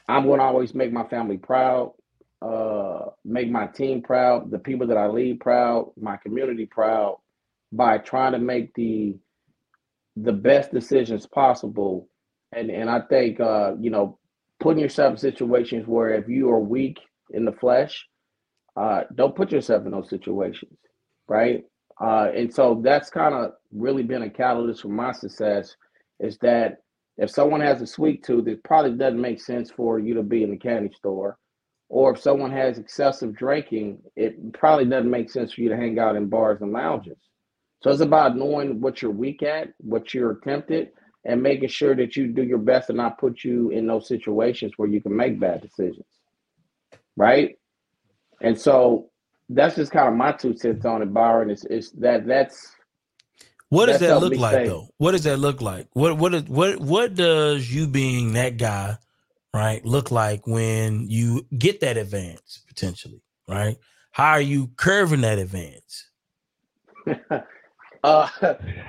I'm going to always make my family proud, uh, make my team proud, the people that I lead proud, my community proud, by trying to make the the best decisions possible. And and I think uh, you know, putting yourself in situations where if you are weak in the flesh, uh, don't put yourself in those situations, right? Uh, and so that's kind of really been a catalyst for my success. Is that if someone has a sweet tooth, it probably doesn't make sense for you to be in the candy store. Or if someone has excessive drinking, it probably doesn't make sense for you to hang out in bars and lounges. So it's about knowing what you're weak at, what you're tempted, and making sure that you do your best to not put you in those situations where you can make bad decisions. Right. And so that's just kind of my two cents on it, Byron. Is is that that's What does that's that look like though? What does that look like? What what is- what what does you being that guy, right, look like when you get that advance potentially, right? How are you curving that advance? (laughs) Uh,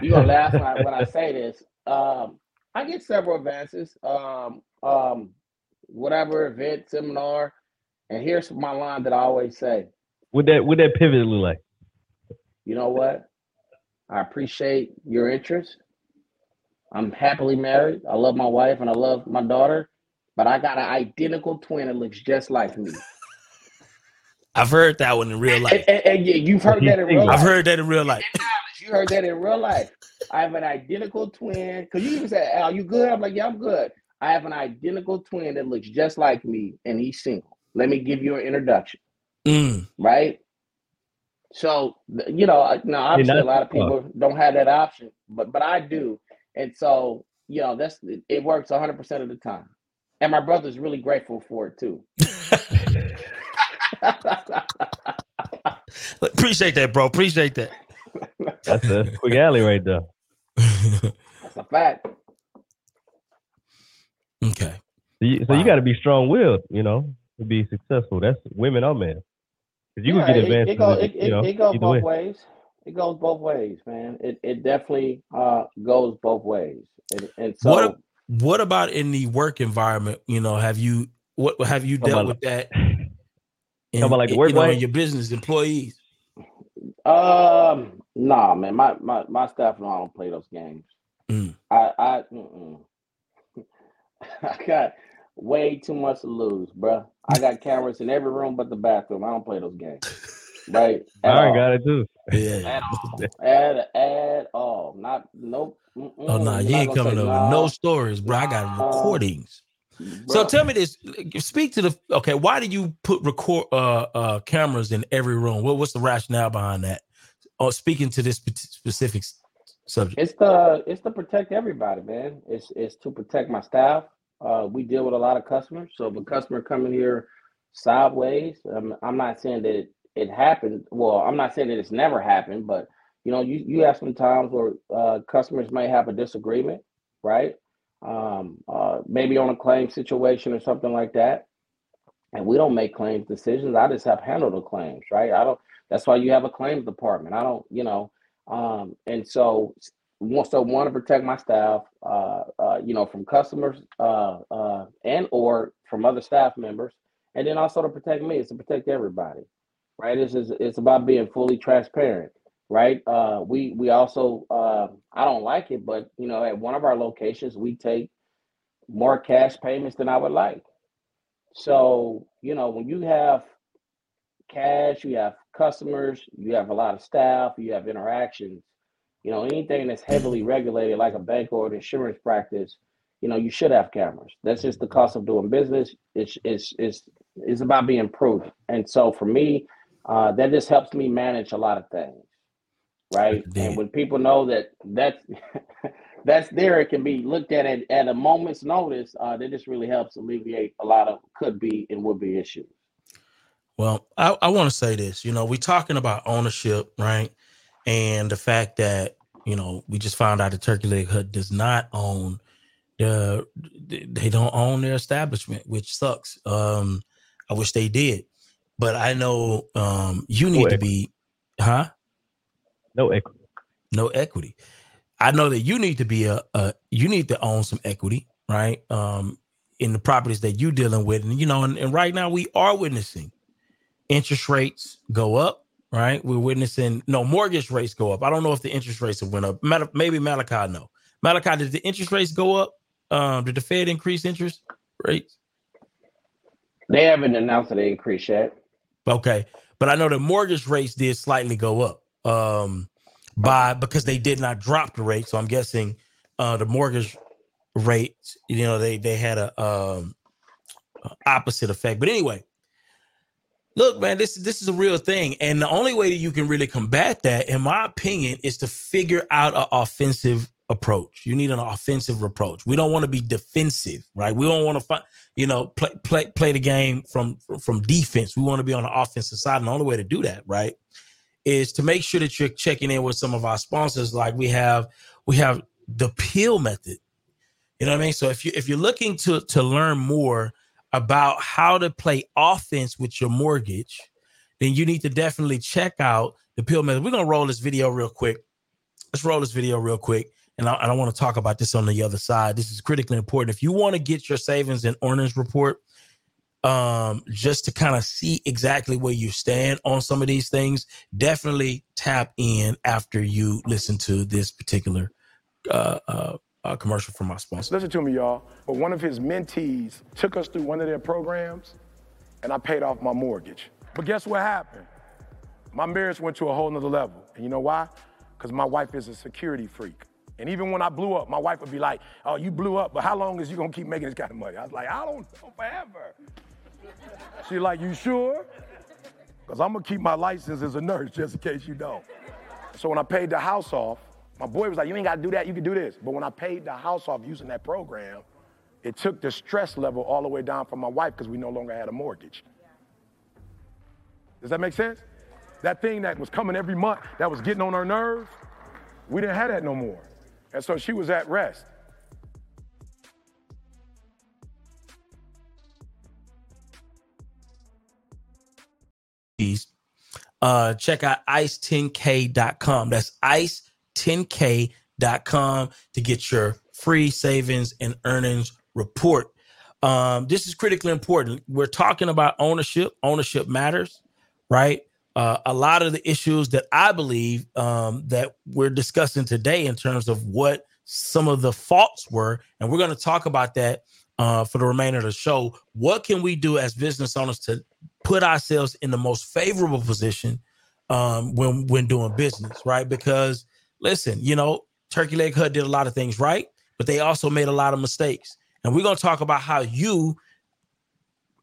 you gonna laugh when I, when I say this. Um, I get several advances. Um, um, whatever event, seminar, and here's my line that I always say. What that what that pivot look like? You know what? I appreciate your interest. I'm happily married. I love my wife and I love my daughter, but I got an identical twin that looks just like me. (laughs) I've heard that one in real life. And, and- and you- you've heard that in real life. I've heard that in real life. You heard that in real life. I have an identical twin. Cause you even said, "Are you good?" I'm like, "Yeah, I'm good." I have an identical twin that looks just like me, and he's single. Let me give you an introduction, Mm. right? So you know, I- now obviously a lot of people don't have that option, but but I do, and so you know that's it works 100 percent of the time, and my brother's really grateful for it too. (laughs) (laughs) Appreciate that, bro. Appreciate that. That's a quick alley right there. That's a fact. (laughs) Okay. So you, so you got to be strong willed, you know, to be successful. That's women or men. Because you Yeah, can get it, it, go, it, you know, it goes both way. ways. It goes both ways, man. It it definitely uh goes both ways. And, and so what what about in the work environment? You know, have you what have you dealt with that? (laughs) Talking about like work you know, in your business employees. um nah man, my, my my staff know I don't play those games. Mm. I I. (laughs) I got way too much to lose, bro. I got cameras in every room but the bathroom. I don't play those games. (laughs) Right? At I all. got it too. Yeah. At all. (laughs) At, at all. Not nope. Mm-mm. Oh no, I'm you ain't coming say over nah. no stories, bro. I got recordings. So tell me this. Speak to the okay. Why do you put record uh uh cameras in every room? What what's the rationale behind that? Or speaking to this specific subject. It's the it's to protect everybody, man. It's it's to protect my staff. Uh, we deal with a lot of customers, so if a customer coming here sideways, um, I'm not saying that it, happened. Well, I'm not saying that it's never happened, but you know, you you have some times where uh, customers may have a disagreement, right? Um, uh, maybe on a claim situation or something like that, and we don't make claims decisions. I just have handle the claims, right? I don't. That's why you have a claims department. I don't, you know. Um, and so, so want to protect my staff, uh, uh, you know, from customers, uh, uh, and or from other staff members, and then also to protect me. It's to protect everybody, right? It's it's, about being fully transparent, right? Uh, we we also, uh, I don't like it, but you know, at one of our locations, we take more cash payments than I would like. So, you know, when you have cash, you have customers, you have a lot of staff, you have interactions, you know, anything that's heavily regulated like a bank or an insurance practice, you know, you should have cameras. That's just the cost of doing business. It's it's it's it's about being prudent. And so for me, uh, that just helps me manage a lot of things. Right. And when people know that that's (laughs) that's there. It can be looked at at, at a moment's notice. Uh, that just really helps alleviate a lot of could be and would be issues. Well, I, I want to say this. You know, we're talking about ownership, right? And the fact that you know we just found out the Turkey Leg Hut does not own the they don't own their establishment, which sucks. Um, I wish they did, but I know um you need to be, huh? No equity. No equity. I know that you need to be a, a you need to own some equity, right? Um, in the properties that you're dealing with, and you know, and, and right now we are witnessing interest rates go up, right? We're witnessing no mortgage rates go up. I don't know if the interest rates have went up. Mal- Maybe Malachi no. Malachi, did the interest rates go up? Um, did the Fed increase interest rates? They haven't announced that they increased yet. Okay, but I know the mortgage rates did slightly go up um, by because they did not drop the rate. So I'm guessing uh, the mortgage rates, you know, they they had a um, opposite effect. But anyway, look, man, this this is a real thing, and the only way that you can really combat that, in my opinion, is to figure out an offensive approach. You need an offensive approach. We don't want to be defensive, right? We don't want to find, you know, play play play the game from from defense. We want to be on the offensive side, and the only way to do that, right, is to make sure that you're checking in with some of our sponsors. Like we have, we have the Peel method. You know what I mean? So if you if you're looking to to learn more about how to play offense with your mortgage, then you need to definitely check out the Peel method. We're gonna roll this video real quick. Let's roll this video real quick. And I, I want to talk about this on the other side. This is critically important. If you want to get your savings and earnings report, um, just to kind of see exactly where you stand on some of these things, definitely tap in after you listen to this particular uh, uh, uh, commercial from my sponsor. Listen to me, y'all. But one of his mentees took us through one of their programs, and I paid off my mortgage. But guess what happened? My marriage went to a whole nother level. And you know why? Because my wife is a security freak. And even when I blew up, my wife would be like, Oh, you blew up, but how long is you gonna keep making this kind of money? I was like, I don't know, forever. She's like, You sure? Because I'm gonna keep my license as a nurse just in case you don't. So when I paid the house off, my boy was like, You ain't gotta do that, you can do this. But when I paid the house off using that program, it took the stress level all the way down for my wife because we no longer had a mortgage. Does that make sense? That thing that was coming every month that was getting on her nerves, we didn't have that no more. And so she was at rest. uh, check out ice10k.com. That's ice10k.com to get your free savings and earnings report. Um, this is critically important. We're talking about ownership. Ownership matters, right? Uh, a lot of the issues that I believe um, that we're discussing today in terms of what some of the faults were, and we're going to talk about that uh, for the remainder of the show. What can we do as business owners to put ourselves in the most favorable position um, when when doing business, right? Because listen, you know, Turkey Leg Hut did a lot of things right, but they also made a lot of mistakes, and we're going to talk about how you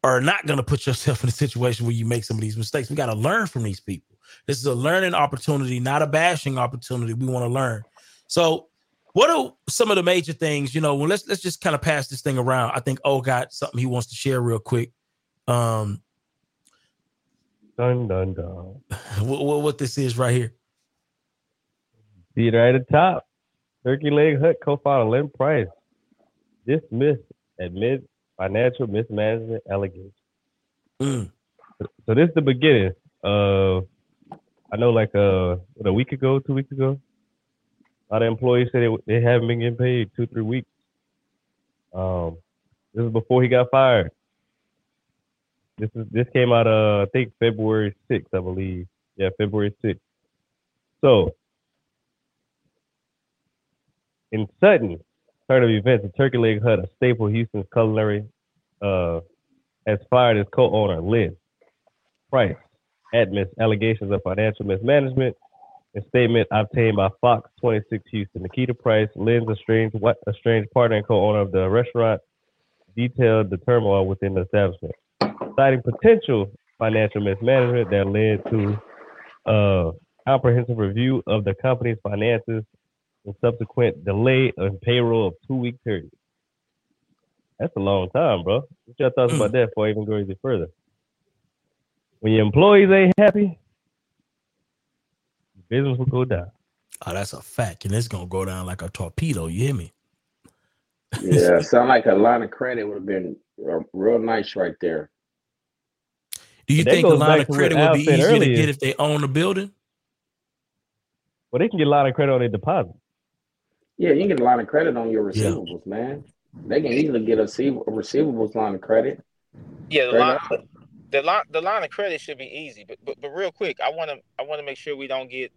are not going to put yourself in a situation where you make some of these mistakes. We got to learn from these people. This is a learning opportunity, not a bashing opportunity. We want to learn. So, what are some of the major things? You know, well, let's let's just kind of pass this thing around. I think O got something he wants to share real quick. Um, dun dun dun. (laughs) what, what, what this is right here? It right at the top. Turkey Leg Hut co-founder Lynn Price dismissed amid financial mismanagement allegations. Mm. So this is the beginning. Uh, I know, like uh, what, a week ago, two weeks ago, a lot of employees said they, they haven't been getting paid two, three weeks. Um, this is before he got fired. This is this came out uh I think February sixth, I believe. Yeah, February sixth. So in Sutton, turn of events, the Turkey Leg Hut, a staple Houston's culinary, uh, has fired its co-owner Lynn Price. Admits allegations of financial mismanagement. A statement obtained by Fox 26 Houston. Nakia Price, Lynn's estranged, estranged partner and co-owner of the restaurant, detailed the turmoil within the establishment, citing potential financial mismanagement that led to a comprehensive review of the company's finances and subsequent delay in payroll of two week period. That's a long time, bro. What your thoughts about mm. that before I even go any further? When your employees ain't happy, business will go down. Oh, that's a fact, and it's gonna go down like a torpedo. You hear me? Yeah, (laughs) sound like a line of credit would have been real nice right there. Do you think a goes line of credit would be said easier to get if they own the building? Well, they can get a lot of credit on their deposit. Yeah, you can get a line of credit on your receivables, man. They can easily get a receivables line of credit. Yeah, the line, up. the line, the line of credit should be easy. But but, but real quick, I want to I want to make sure we don't get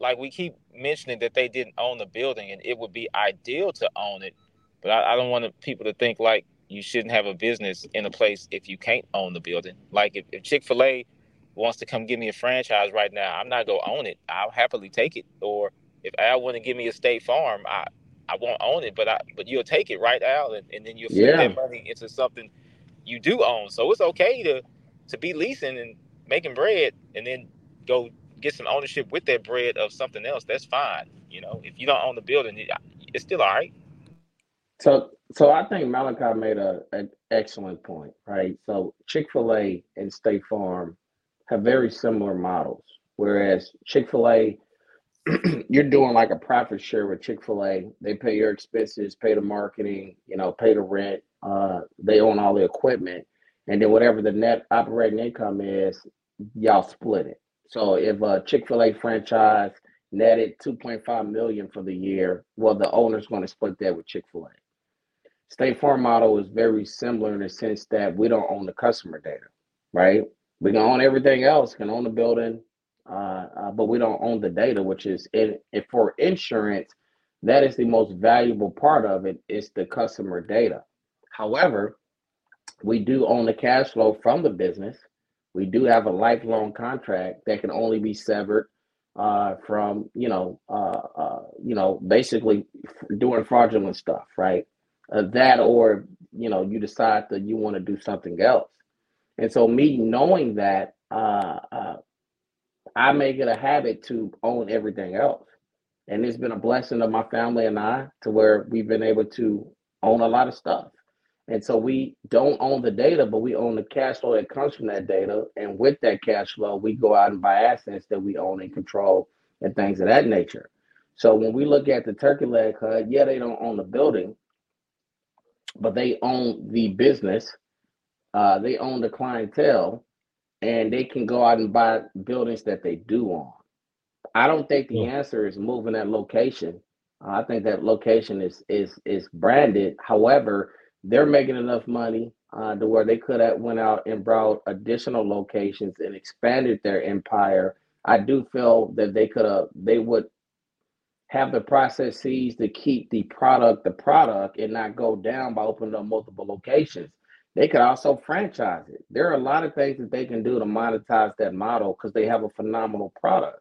like we keep mentioning that they didn't own the building, and it would be ideal to own it. But I, I don't want people to think like you shouldn't have a business in a place if you can't own the building. Like if, if Chick Fil A wants to come give me a franchise right now, I'm not gonna own it. I'll happily take it. Or if Al want to give me a State Farm, I I won't own it, but I but you'll take it, right, Al? And, and then you'll flip Yeah. that money into something you do own. So it's okay to to be leasing and making bread, and then go get some ownership with that bread of something else. That's fine. You know, if you don't own the building, it, it's still all right. So, so I think Malachi made a an excellent point, right? So Chick Fil A and State Farm have very similar models, whereas Chick Fil A, (clears throat) you're doing like a profit share with Chick Fil A. They pay your expenses, pay the marketing, you know, pay the rent. Uh, they own all the equipment, and then whatever the net operating income is, y'all split it. So if a Chick Fil A franchise netted 2.5 million for the year, well, the owner's going to split that with Chick Fil A. State Farm model is very similar in the sense that we don't own the customer data, right? We can own everything else, can own the building, uh, uh, but we don't own the data, which is in, for insurance, that is the most valuable part of it is the customer data. However, we do own the cash flow from the business. We do have a lifelong contract that can only be severed uh, from, you know, uh, uh, you know, basically doing fraudulent stuff, right? that or you know you decide that you want to do something else and so me knowing that uh, uh, i make it a habit to own everything else. And it's been a blessing of my family and i to where we've been able to own a lot of stuff. And so we don't own the data but we own the cash flow that comes from that data. And with that cash flow we go out and buy assets that we own and control and things of that nature. So when we look at the turkey leg hut yeah they don't own the building but they own the business, uh, they own the clientele, and they can go out and buy buildings that they do own. I don't think the answer is moving that location. Uh, I think that location is is is branded. However, they're making enough money uh, to where they could have went out and brought additional locations and expanded their empire. I do feel that they could have they would have the processes to keep the product the product and not go down by opening up multiple locations. They could also franchise it. There are a lot of things that they can do to monetize that model because they have a phenomenal product.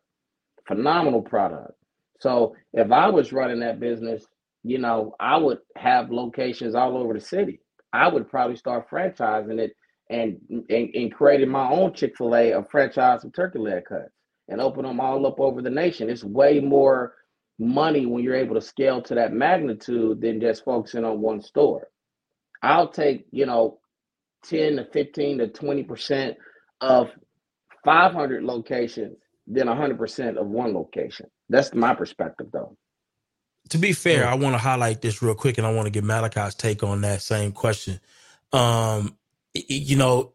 Phenomenal product. So if I was running that business, you know, I would have locations all over the city. I would probably start franchising it and and, and creating my own Chick-fil-A a franchise of turkey leg huts and open them all up over the nation. It's way more money when you're able to scale to that magnitude than just focusing on one store. I'll take, you know, 10 to 15 to 20% of 500 locations than 100% of one location. That's my perspective, though. to be fair, I want to highlight this real quick, and I want to get Malachi's take on that same question. Um, y- y- you know,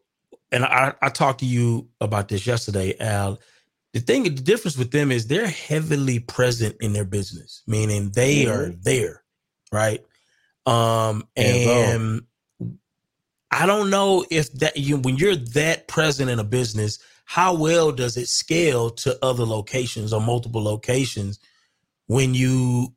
and I, I talked to you about this yesterday, Al. The thing, the difference with them is they're heavily present in their business, meaning they are there, right? Um, and I don't know if that you when you're that present in a business, how well does it scale to other locations or multiple locations when you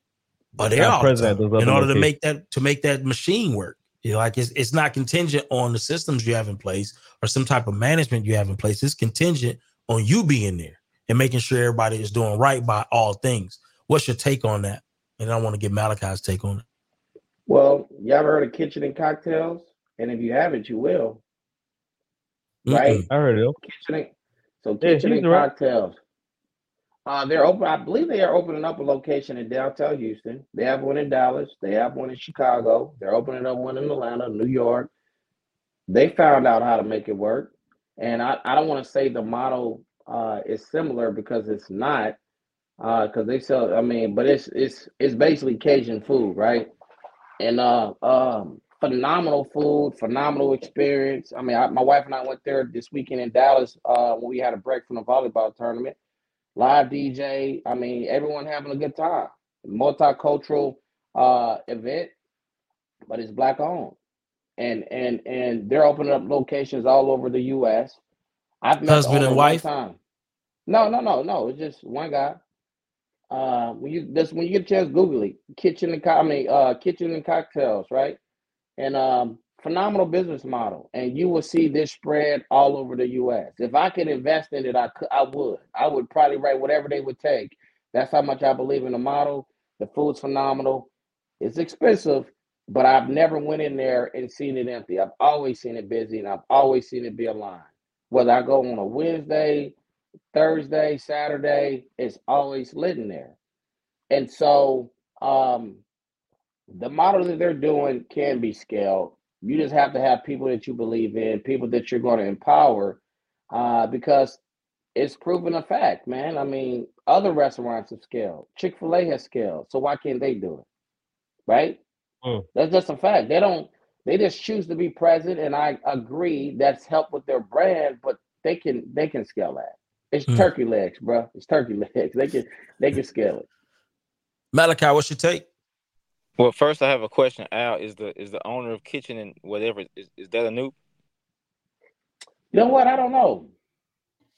are there all present in order to make that to make that machine work? You know, like it's it's not contingent on the systems you have in place or some type of management you have in place. It's contingent on you being there and making sure everybody is doing right by all things. What's your take on that? And I want to get Malachi's take on it. Well, you ever heard of kitchen and cocktails? And if you haven't, you will. Right? I heard it. Kitchen and, so kitchen he's and right. cocktails. Uh, they're open. I believe they are opening up a location in downtown Houston. They have one in Dallas. They have one in Chicago. They're opening up one in Atlanta, New York. They found out how to make it work, and I, I don't want to say the model uh, is similar because it's not. Because they sell, I mean, but it's it's it's basically Cajun food, right? And uh, um, phenomenal food, phenomenal experience. I mean, I, my wife and I went there this weekend in Dallas uh, when we had a break from the volleyball tournament live DJ. I mean, everyone having a good time. Multicultural uh, event, but it's black owned, and and and they're opening up locations all over the U.S. I've met Husband and wife? time. No, no, no, no. It's just one guy. Uh, when you just when you get a chance, Google it. Kitchen and co- I mean, uh, kitchen and cocktails, right? And um, phenomenal business model, and you will see this spread all over the U.S. If I could invest in it, I could, I would. I would probably write whatever they would take. That's how much I believe in the model. The food's phenomenal. It's expensive, but I've never went in there and seen it empty. I've always seen it busy, and I've always seen it be aligned. Whether I go on a Wednesday, Thursday, Saturday, it's always lit in there. And so um, the model that they're doing can be scaled. You just have to have people that you believe in, people that you're going to empower, uh, because it's proven a fact, man. I mean, other restaurants have scaled. Chick Fil A has scaled, so why can't they do it? Right? Mm. That's just a fact. They don't. They just choose to be present, and I agree that's helped with their brand. But they can they can scale that. It's Mm. turkey legs, bro. It's turkey (laughs) legs. They can they can scale it. Malachi, what's your take? Well, first I have a question. Al is the is the owner of Kitchen and whatever is, is that a new? You know what? I don't know,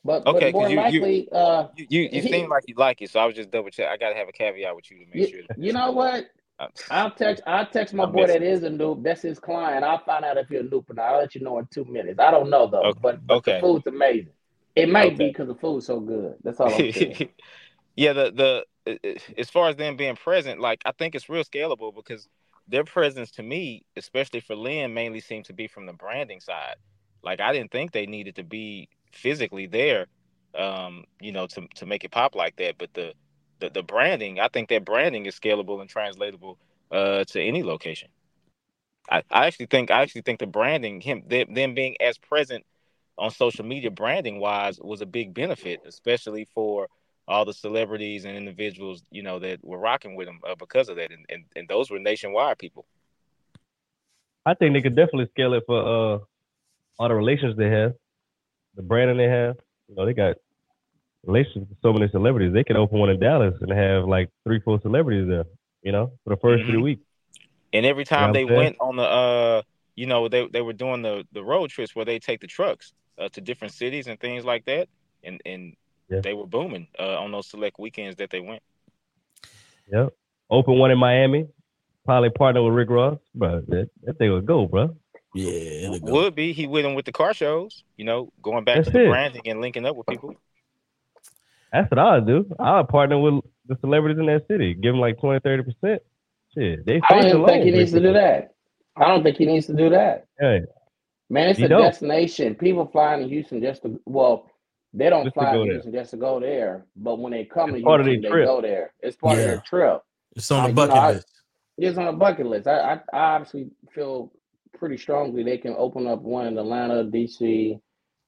but Okay, but more 'cause you- you- likely, uh, You you, you he- seem like you like it, so I was just double check. I gotta have a caveat with you to make You, sure. You know what? Uh, I'll text. I'll text my I'm boy that messing. a noob. That's his client. I'll find out if you're a noob or not. I'll let you know in two minutes. I don't know though, Okay, but but okay. the food's amazing. It might be because the food's so good. That's all I'm saying. (laughs) yeah, the the as far as them being present, like I think it's real scalable because their presence to me, especially for Lynn, mainly seemed to be from the branding side. Like I didn't think they needed to be physically there, um, you know, to to make it pop like that. But the the, the branding, I think that branding is scalable and translatable uh, to any location. I, I actually think I actually think the branding, him them, them being as present on social media branding wise was a big benefit, especially for all the celebrities and individuals, you know, that were rocking with him uh, because of that. And, and and those were nationwide people. I think they could definitely scale it for uh all the relations they have, the branding they have. You know, they got relations with so many celebrities. They could open one in Dallas and have like three, four celebrities there. You know, for the 1st of the Mhm. week. And every You know time they saying? went on the uh you know, they they were doing the the road trips where they take the trucks uh, to different cities and things like that. And and Yeah. they were booming uh, on those select weekends that they went. Yep. Open one in Miami. Probably partner with Rick Ross, bro. That, that thing would go, bro. Yeah, it Would be he with them with the car shows, you know, going back That's to the branding and linking up with people. That's what I'll do. I'll partner with the celebrities in that city. Give them like 20, 30 percent. Shit, they I don't face even alone. think he needs to do that. I don't think he needs to do that. Hey, Man, it's He a don't. destination. People flying to Houston just to well, they don't Just fly go to there. Houston just to go there. But when they come It's to part Houston, they trip. go there. It's part of Yeah. their trip. It's on I- the you know, bucket I- list. It's on a bucket list. I, I I obviously feel pretty strongly they can open up one in Atlanta, DC,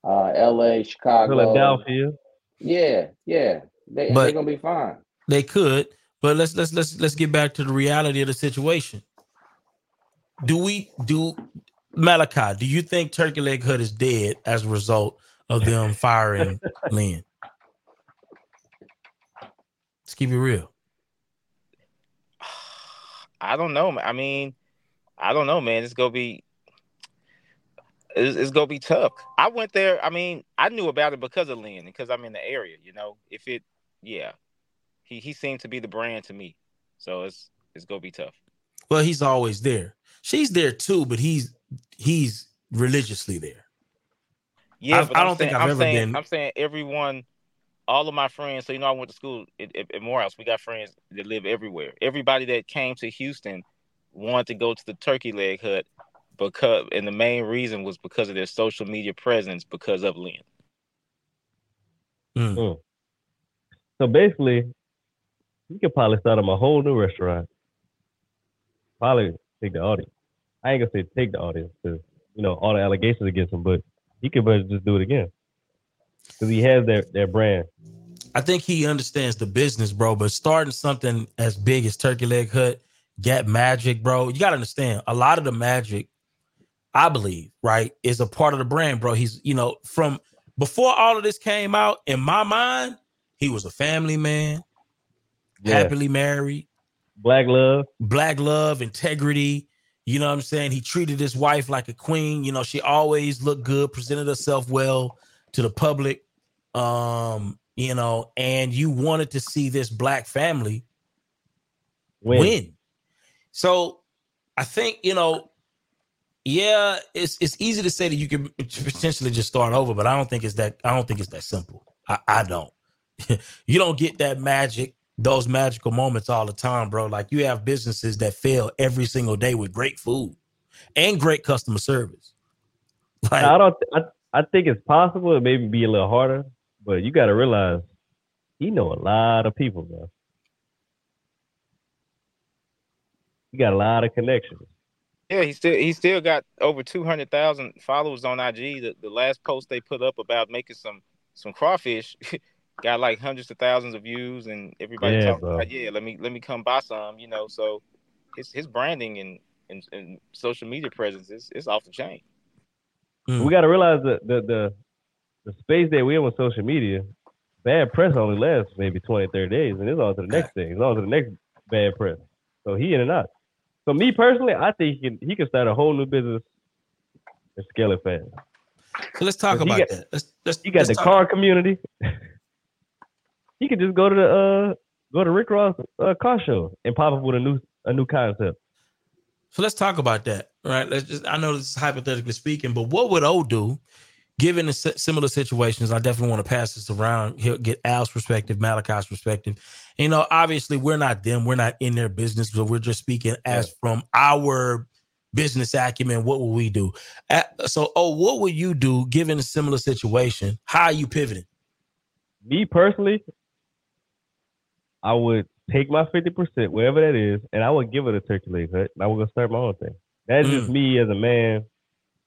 uh, LA, Chicago. Philadelphia. Yeah, yeah. They But- they're gonna be fine. They could, but let's let's let's let's get back to the reality of the situation. Do we do Malachi? Do you think Turkey Leg Hut is dead as a result of them (laughs) firing Lynn? Let's keep it real. (sighs) I don't know. I mean, I don't know, man. It's gonna be it's, it's gonna be tough. I went there. I mean, I knew about it because of Lynn, because I'm in the area. You know, if it, yeah, he he seemed to be the brand to me. So it's it's gonna be tough. Well, he's always there. She's there too, but he's he's religiously there. Yeah, I've- but I don't think I've I'm ever saying, been- I'm saying everyone, all of my friends. So you know, I went to school at, at, at Morehouse. We got friends that live everywhere. Everybody that came to Houston wanted to go to the Turkey Leg Hut because, and the main reason was because of their social media presence because of Lynn. Hmm. Mm. So basically, he could probably start him a whole new restaurant. Probably take the audience. I ain't gonna say take the audience because you know all the allegations against him, but he could better just do it again because he has their their brand. I think he understands the business, bro. But starting something as big as Turkey Leg Hut, Get Magic, bro. You gotta understand a lot of the magic, I believe, right, is a part of the brand, bro. He's you know from before all of this came out. In my mind, he was a family man, Yeah. happily married, Black love, black love, integrity. You know what I'm saying? He treated his wife like a queen. You know, she always looked good, presented herself well to the public. Um, you know, and you wanted to see this black family Win. win. So I think, you know, yeah, it's it's easy to say that you can potentially just start over, but I don't think it's that I don't think it's that simple. I, I don't. (laughs) you don't get that magic, those magical moments all the time, bro. Like you have businesses that fail every single day with great food and great customer service. (laughs) Like, I don't. I, I think it's possible. It maybe be a little harder, but you got to realize he know a lot of people, bro. He got a lot of connections. Yeah, he still he still got over two hundred thousand followers on IG. The, the last post they put up about making some some crawfish (laughs) got like hundreds of thousands of views, and everybody Yeah, talking about yeah, let me let me come buy some, you know. So his his branding and and, and social media presence is is off the chain. Mm. We got to realize that the, the the space that we're in with social media, bad press only lasts maybe 20, 30 days, and it's on to the next thing. It's on to the next bad press. So he in and out. So me personally, I think he can he can start a whole new business and scale it fast. So let's talk about got- that. Let's, let's, He got let's the talk- car community. (laughs) he could just go to the uh go to Rick Ross uh, car show and pop up with a new a new concept. So let's talk about that, right? Let's just. I know this is hypothetically speaking, but what would O do, given the similar situations? I definitely want to pass this around. He'll get Al's perspective, Malachi's perspective. You know, obviously, we're not them. We're not in their business, but we're just speaking as from our business acumen. What will we do? So, oh, what would you do given a similar situation? How are you pivoting? Me personally, I would take my fifty percent, wherever that is, and I would give it a turkey leg hut, and I would go start my own thing. That's just Mm. me as a man,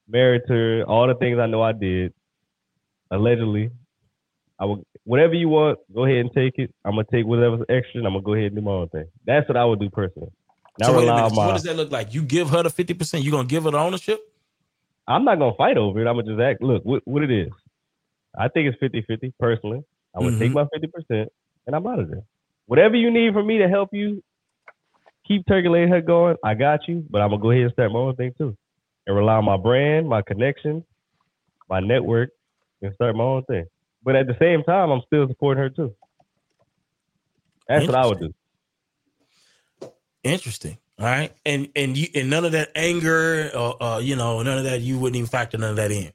married to her, all the things I know I did, allegedly. I would whatever you want, go ahead and take it. I'm gonna take whatever's extra, and I'm gonna go ahead and do my own thing. That's what I would do personally. Now So, wait a minute. My. what does that look like? You give her the fifty percent. You gonna give her the ownership? I'm not gonna fight over it. I'm gonna just act. Look, what, what it is. I think it's 50-50 personally. I would take Mhm. my fifty percent, and I'm out of there. Whatever you need from me to help you keep Turkey Leg Hut going, I got you. But I'm gonna go ahead and start my own thing too, and rely on my brand, my connections, my network, and start my own thing. But at the same time, I'm still supporting her too. That's what I would do. Interesting. All right. And and you and none of that anger or uh, you know, none of that you wouldn't even factor none of that in.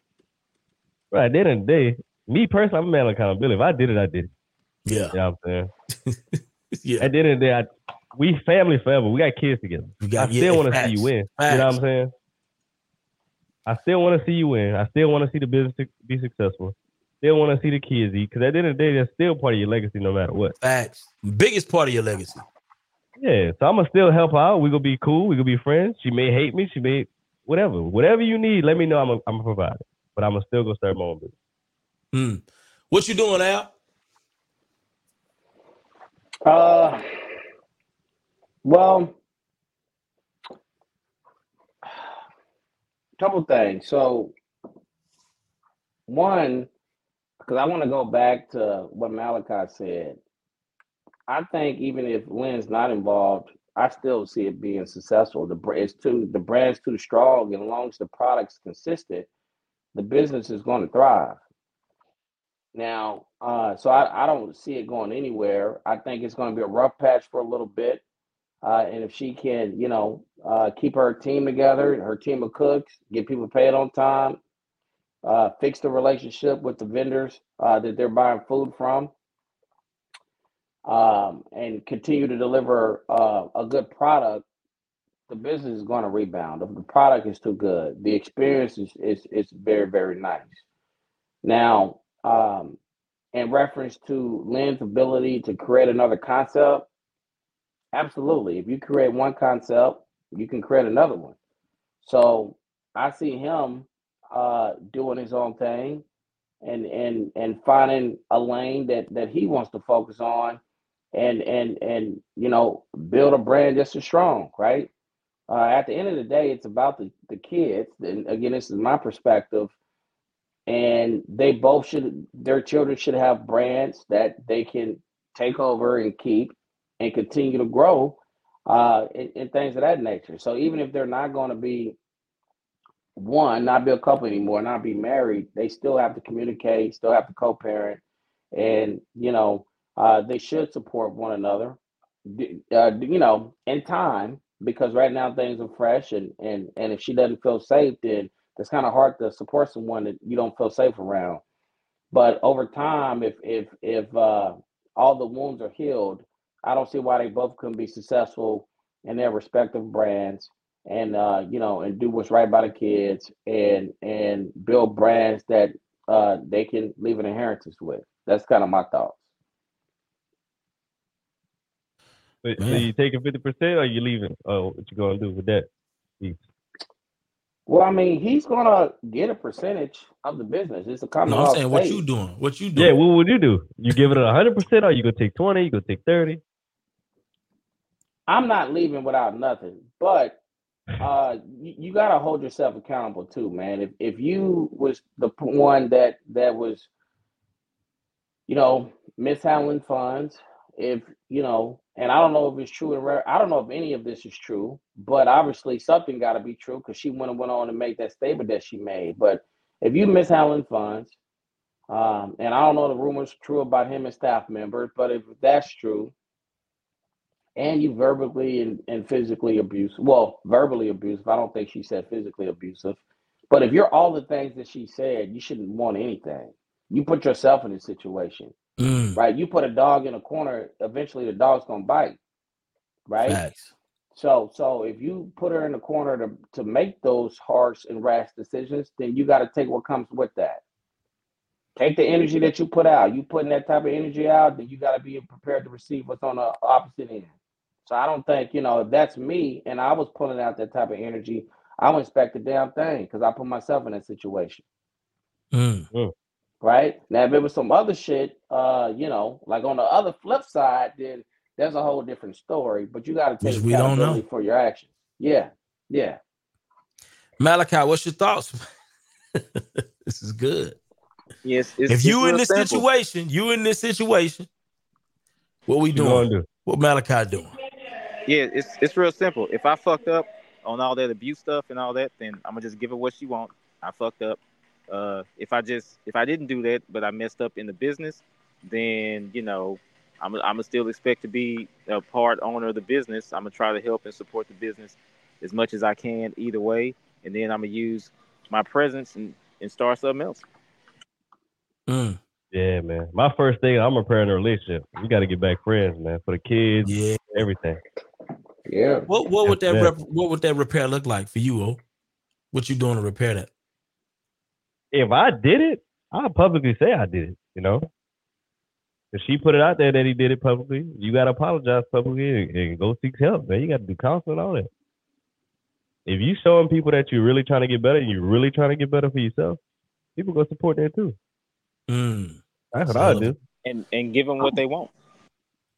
Right. At the end of the day, me personally, I'm a man of accountability. If I did it, I did it. Yeah. You know I'm saying? (laughs) yeah. At the end of the day, I, we family forever. We got kids together. got- I still yeah, want to see you win. You know what I'm saying? I still want to see you win. I still want to see the business be successful. Still want to see the kids eat. Because at the end of the day, that's still part of your legacy no matter what. Facts. Biggest part of your legacy. Yeah. So I'm going to still help out. We're going to be cool. We're going to be friends. She may hate me. She may, whatever. Whatever you need, let me know. I'm to provide it. But I'm going to still go start my own business. Hmm. What you doing, Al? Uh, well, couple things. So, one, because I want to go back to what Malachi said. I think even if Lynn's not involved, I still see it being successful. The it's too the brand's too strong, and as long as the product's consistent, the business is going to thrive. Now, uh, so I, I don't see it going anywhere. I think it's going to be a rough patch for a little bit. Uh, and if she can, you know, uh, keep her team together, her team of cooks, get people paid on time, uh, fix the relationship with the vendors uh, that they're buying food from, um, and continue to deliver uh, a good product, the business is going to rebound. If the product is too good, the experience is is, is very very nice. Now, um, in reference to Lynn's ability to create another concept, absolutely. If you create one concept, you can create another one. So I see him uh, doing his own thing and and and finding a lane that that he wants to focus on and and and you know build a brand just as strong right uh, at the end of the day it's about the the kids and again this is my perspective and they both should their children should have brands that they can take over and keep and continue to grow uh and, and things of that nature so even if they're not going to be one, not be a couple anymore, not be married, they still have to communicate, still have to co-parent, and you know, uh, they should support one another. Uh, you know, in time, because right now things are fresh, and and and if she doesn't feel safe, then it's kind of hard to support someone that you don't feel safe around. But over time, if if if uh, all the wounds are healed, I don't see why they both couldn't be successful in their respective brands and uh, you know, and do what's right by the kids and and build brands that uh, they can leave an inheritance with. That's kind of my thoughts. So, so you taking fifty percent, or you leaving? Oh, what you gonna do with that? piece? Well, I mean, he's gonna get a percentage of the business. It's a No, common I'm law saying what you doing? What you doing? Yeah, what would you do? You give it a hundred percent, or you gonna take twenty? You gonna take thirty? I'm not leaving without nothing, but (laughs) uh, you, you gotta hold yourself accountable too, man. If if you was the one that that was, you know, mishandling funds, if you know, and I don't know if it's true and rare. I don't know if any of this is true, but obviously something got to be true because she went and went on to make that statement that she made. But if you mishandling funds, um, and I don't know the rumors true about him and staff members, but if that's true, and you verbally and, and physically abusive. Well, verbally abusive. I don't think she said physically abusive. But if you're all the things that she said, you shouldn't want anything. You put yourself in a situation, Mm, right? You put a dog in a corner, eventually the dog's gonna bite, right? facts. So so if you put her in the corner to to make those harsh and rash decisions, then you got to take what comes with that. Take the energy that you put out. You putting that type of energy out, then you got to be prepared to receive what's on the opposite end. So I don't think you know if that's me and I was pulling out that type of energy, I would expect the damn thing because I put myself in that situation, Mm. Right? Now if it was some other shit, uh, you know, like on the other flip side, then there's a whole different story. But you got to take Which we don't accountability know. for your actions. Yeah, yeah. Malachi, what's your thoughts? (laughs) this is good. Yes, it's, if it's you in real this simple. situation, you in this situation, what we doing? do? What Malachi doing? Yeah, it's it's real simple. If I fucked up on all that abuse stuff and all that, then I'm gonna just give her what she want. I fucked up. Uh, if I just if I didn't do that, but I messed up in the business, then you know I'm I'm gonna still expect to be a part owner of the business. I'm gonna try to help and support the business as much as I can either way, and then I'm gonna use my presence and, and start something else. Mm. Yeah, man. My first thing, I'm repairing a relationship. We got to get back friends, man, for the kids, Yeah. everything. Yeah. What what would that rep, what would that repair look like for you? Oh, what you doing to repair that? If I did it, I'll publicly say I did it. You know, if she put it out there that he did it publicly, you got to apologize publicly and, and go seek help, man. You got to do counseling, all that. If you showing people that you're really trying to get better and you're really trying to get better for yourself, people go support that too. Mm. That's what So- I do. and and give them what they want.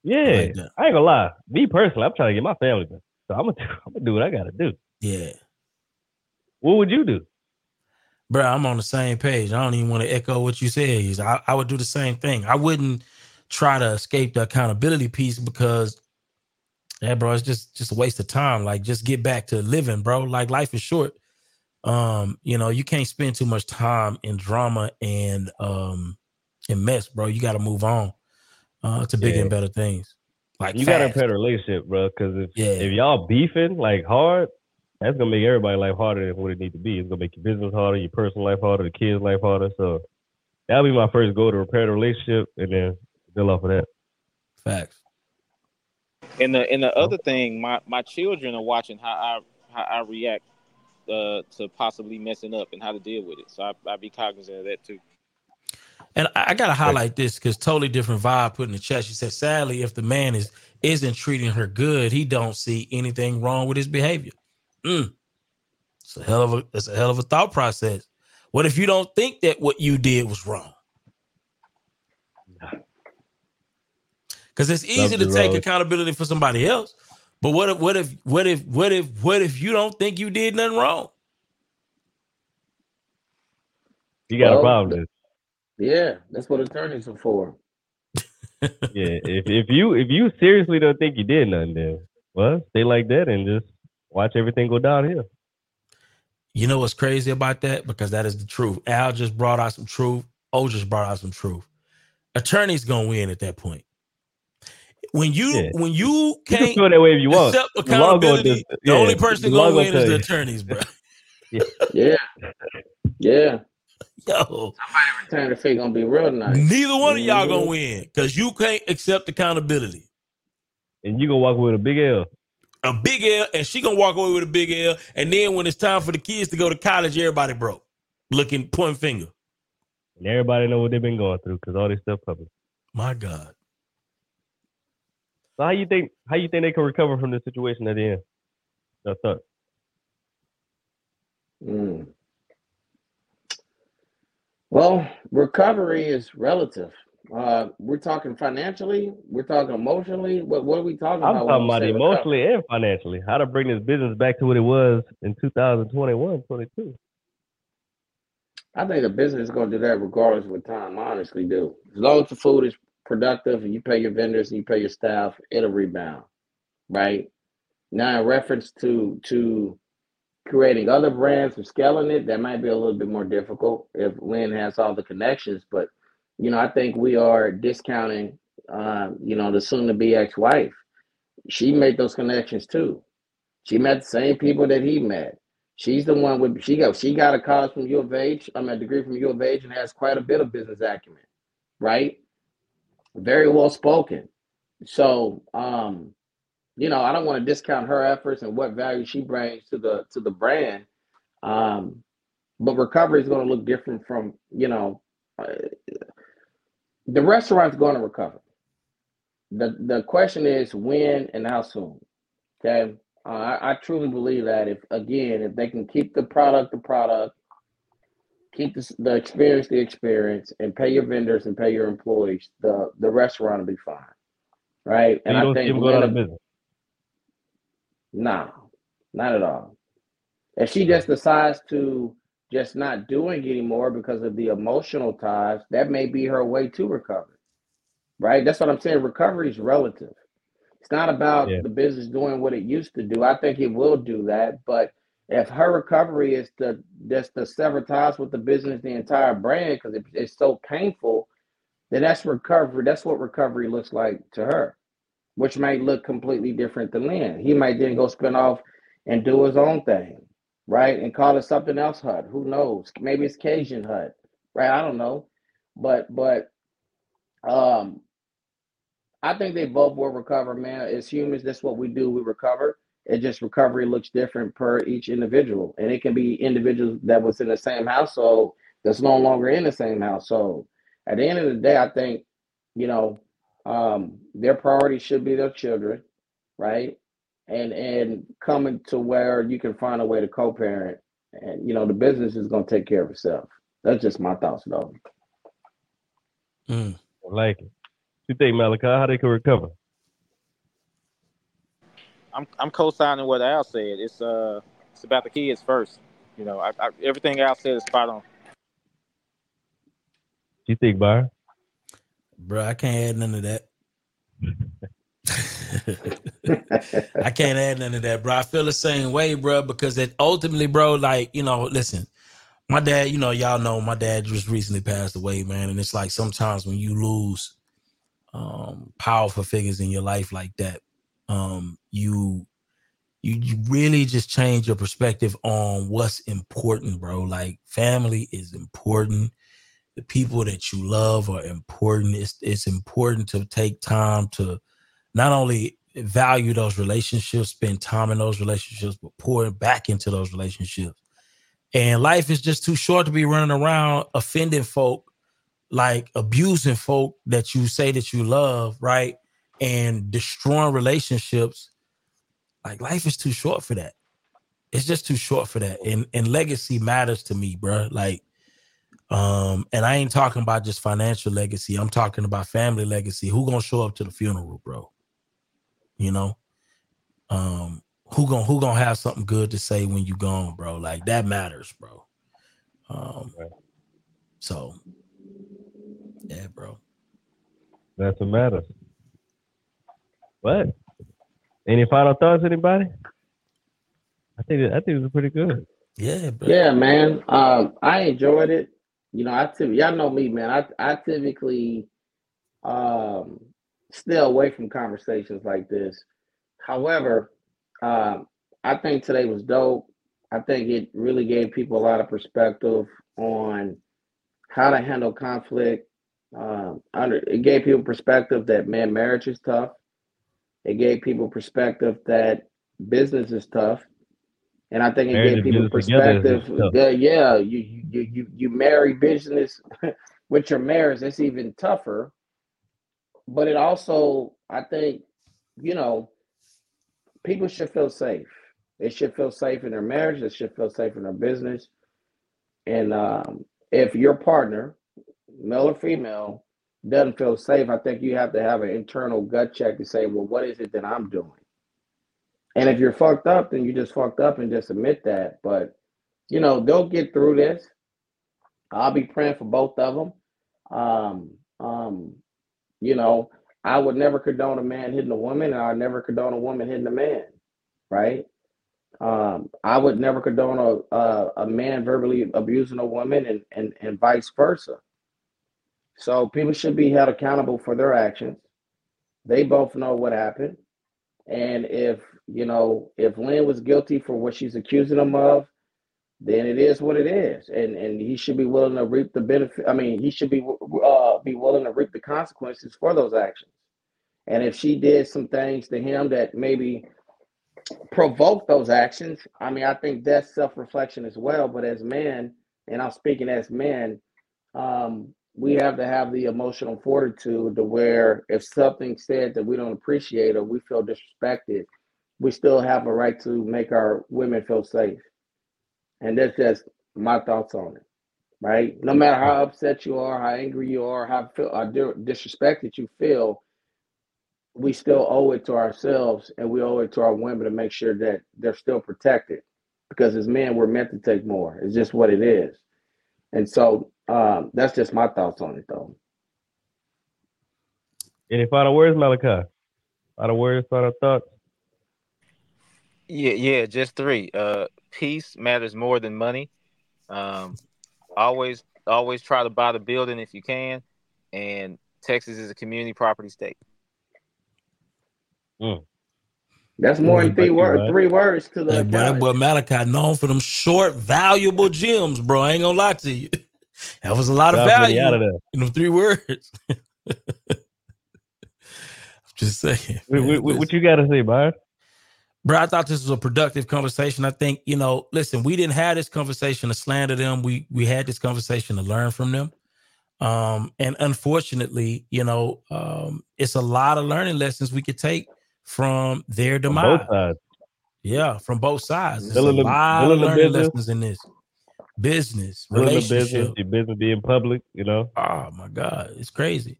Yeah, like. I ain't gonna lie. Me personally, I'm trying to get my family back, so I'm gonna (laughs) I'm gonna do what I gotta do. Yeah. What would you do? Bro, I'm on the same page. I don't even want to echo what you said. I, I would do the same thing. I wouldn't try to escape the accountability piece because yeah, bro, it's just just a waste of time. Like just get back to living, bro. Like life is short. Um, you know, you can't spend too much time in drama and um and mess, bro. You gotta move on uh to bigger Yeah. and better things. Like you gotta fast. repair the relationship, bro. Because if Yeah. if y'all beefing like hard, that's gonna make everybody life harder than what it need to be. It's gonna make your business harder, your personal life harder, the kids' life harder. So that'll be my first goal to repair the relationship, and then build off of that. Facts. And the and the other thing, my my children are watching how I how I react uh, to possibly messing up and how to deal with it. So I I be cognizant of that too. And I, I gotta highlight this because totally different vibe put in the chat. She said, sadly, if the man is isn't treating her good, he don't see anything wrong with his behavior. Mm. It's a hell of a it's a hell of a thought process. What if you don't think that what you did was wrong? (sighs) Because it's easy to take wrong. accountability for somebody else. But what if what if what if what if what if you don't think you did nothing wrong? You got a problem. Then. Yeah, that's what attorneys are for. (laughs) Yeah, if if you if you seriously don't think you did nothing, then well, stay like that and just watch everything go downhill. You know what's crazy about that? Because that is the truth. Al just brought out some truth. O just brought out some truth. Attorney's gonna win at that point. When you Yeah. when you You can can't feel that way if you want. accept The law gonna accountability, the yeah, only person the gonna law gonna win is the attorneys, bro. (laughs) Yeah, yeah. Yo, Return the fee gonna be real nice. neither one of y'all gonna Mhm. win because you can't accept accountability. And you gonna walk with a big L. A big L, and she gonna walk away with a big L. And then when it's time for the kids to go to college, everybody broke, looking pointing finger. And everybody know what they've been going through because all this stuff public. My God. So how you think how you think they can recover from this situation at the end? That's up. Mm. Well, recovery is relative. Uh, we're talking financially. We're talking emotionally. What What are we talking about? I'm about? when talking about emotionally and financially. How to bring this business back to what it was in 2021, 22. I think a business is going to do that regardless of what time. I honestly do. As long as the food is productive and you pay your vendors and you pay your staff, it'll rebound, right? Now, in reference to to creating other brands and scaling it, that might be a little bit more difficult if Lynn has all the connections. But you know, I think we are discounting, um, you know, the soon-to-be ex-wife. She made those connections too. She met the same people that he met. She's the one with she got she got a college from U of H, I mean a degree from U of H and has quite a bit of business acumen, right? Very well spoken. So um, you know, I don't want to discount her efforts and what value she brings to the to the brand. Um, but recovery is going to look different from, you know, uh, the restaurant's going to recover. The the question is when and how soon. Okay. Uh, I, I truly believe that if again, if they can keep the product the product, keep the, the experience the experience, and pay your vendors and pay your employees, the the restaurant will be fine, right? And I think going out of business. no, not at all. If she just decides to just not doing anymore because of the emotional ties, that may be her way to recover. Right? That's what I'm saying. Recovery is relative. It's not about Yeah. the business doing what it used to do. I think it will do that, but if her recovery is to just to sever ties with the business, the entire brand, because it, it's so painful, then that's recovery. That's what recovery looks like to her, which might look completely different than Lynn. He might then go spin off and do his own thing, right? And call it something else hut. Who knows? Maybe it's Cajun hut, right? I don't know. But but um I think they both will recover, man. As humans, that's what we do. We recover. It just recovery looks different per each individual. And it can be individuals that was in the same household that's no longer in the same household. At the end of the day, I think, you know, um, their priority should be their children, right? And and coming to where you can find a way to co-parent and you know the business is gonna take care of itself. That's just my thoughts though. Mm. I like it. You think Malachi how they can recover? I'm I'm co-signing what Al said. It's uh it's about the kids first. You know, I, I, everything Al said is spot on. You think, Byron? Bro, I can't add none of that. (laughs) (laughs) I can't add none of that, bro. I feel the same way, bro, because it ultimately, bro, like, you know, listen, my dad, you know, y'all know my dad just recently passed away, man. And it's like sometimes when you lose um powerful figures in your life like that, um, you you, really just change your perspective on what's important, bro. Like family is important. The people that you love are important. It's it's important to take time to not only value those relationships, spend time in those relationships, but pour it back into those relationships. And life is just too short to be running around offending folk like abusing folk that you say that you love, right? And destroying relationships, like life is too short for that. It's just too short for that. And and legacy matters to me, bro. Like, um, and I ain't talking about just financial legacy. I'm talking about family legacy. Who gonna show up to the funeral, bro? You know, um, who gonna who gonna have something good to say when you gone, bro? Like that matters, bro. Um, so yeah, bro. That's what matters. What? Any final thoughts, anybody? I think it- I think it was pretty good. Yeah, bro. Yeah, man. Um, I enjoyed it. You know, I typ- y'all know me, man. I I typically um stay away from conversations like this. However, um, I think today was dope. I think it really gave people a lot of perspective on how to handle conflict. Um, under it gave people perspective that man, marriage is tough. It gave people perspective that business is tough. And I think it gave people business together is perspective. that, yeah, you you you you marry business (laughs) with your marriage. It's even tougher. But it also, I think, you know, people should feel safe. They should feel safe in their marriage. They should feel safe in their business. And um, if your partner, male or female, doesn't feel safe, I think you have to have an internal gut check to say, well, what is it that I'm doing? And if you're fucked up, then you just fucked up and just admit that. But you know, they'll get through this. I'll be praying for both of them. Um, um, you know, I would never condone a man hitting a woman, and I would never condone a woman hitting a man, right? Um, I would never condone a, a a man verbally abusing a woman, and and and vice versa. So people should be held accountable for their actions. They both know what happened. And if, you know, if Lynn was guilty for what she's accusing him of, then it is what it is. And and he should be willing to reap the benefit. I mean, he should be uh be willing to reap the consequences for those actions. And if she did some things to him that maybe provoked those actions, I mean, I think that's self-reflection as well. But as men, and I'm speaking as men, um, we have to have the emotional fortitude to where if something said that we don't appreciate or we feel disrespected, we still have a right to make our women feel safe. And that's just my thoughts on it, right? No matter how upset you are, how angry you are, how feel, how di- disrespected you feel, we still owe it to ourselves and we owe it to our women to make sure that they're still protected. Because as men, we're meant to take more. It's just what it is. And so um, that's just my thoughts on it, though. Any final words, Malachi? Final words, final thoughts. Yeah, yeah, just three. Uh, peace matters more than money. Um, always, always try to buy the building if you can. And Texas is a community property state. That's more than three words. Three words to the Hey, boy, that boy Malachi known for them short, valuable gems, bro. I ain't gonna lie to you. (laughs) That was a lot of value out of there. in them three words. (laughs) I'm just saying. What, what, what- what you got to say, Byron? Bro, I thought this was a productive conversation. I think, you know, listen, we didn't have this conversation to slander them. We we had this conversation to learn from them. Um, and unfortunately, you know, um, it's a lot of learning lessons we could take from their demise. both sides. Yeah, from both sides. There's a the- lot of learning business. lessons in this. Business, relationship. business, your business being public, you know. Oh my God, it's crazy.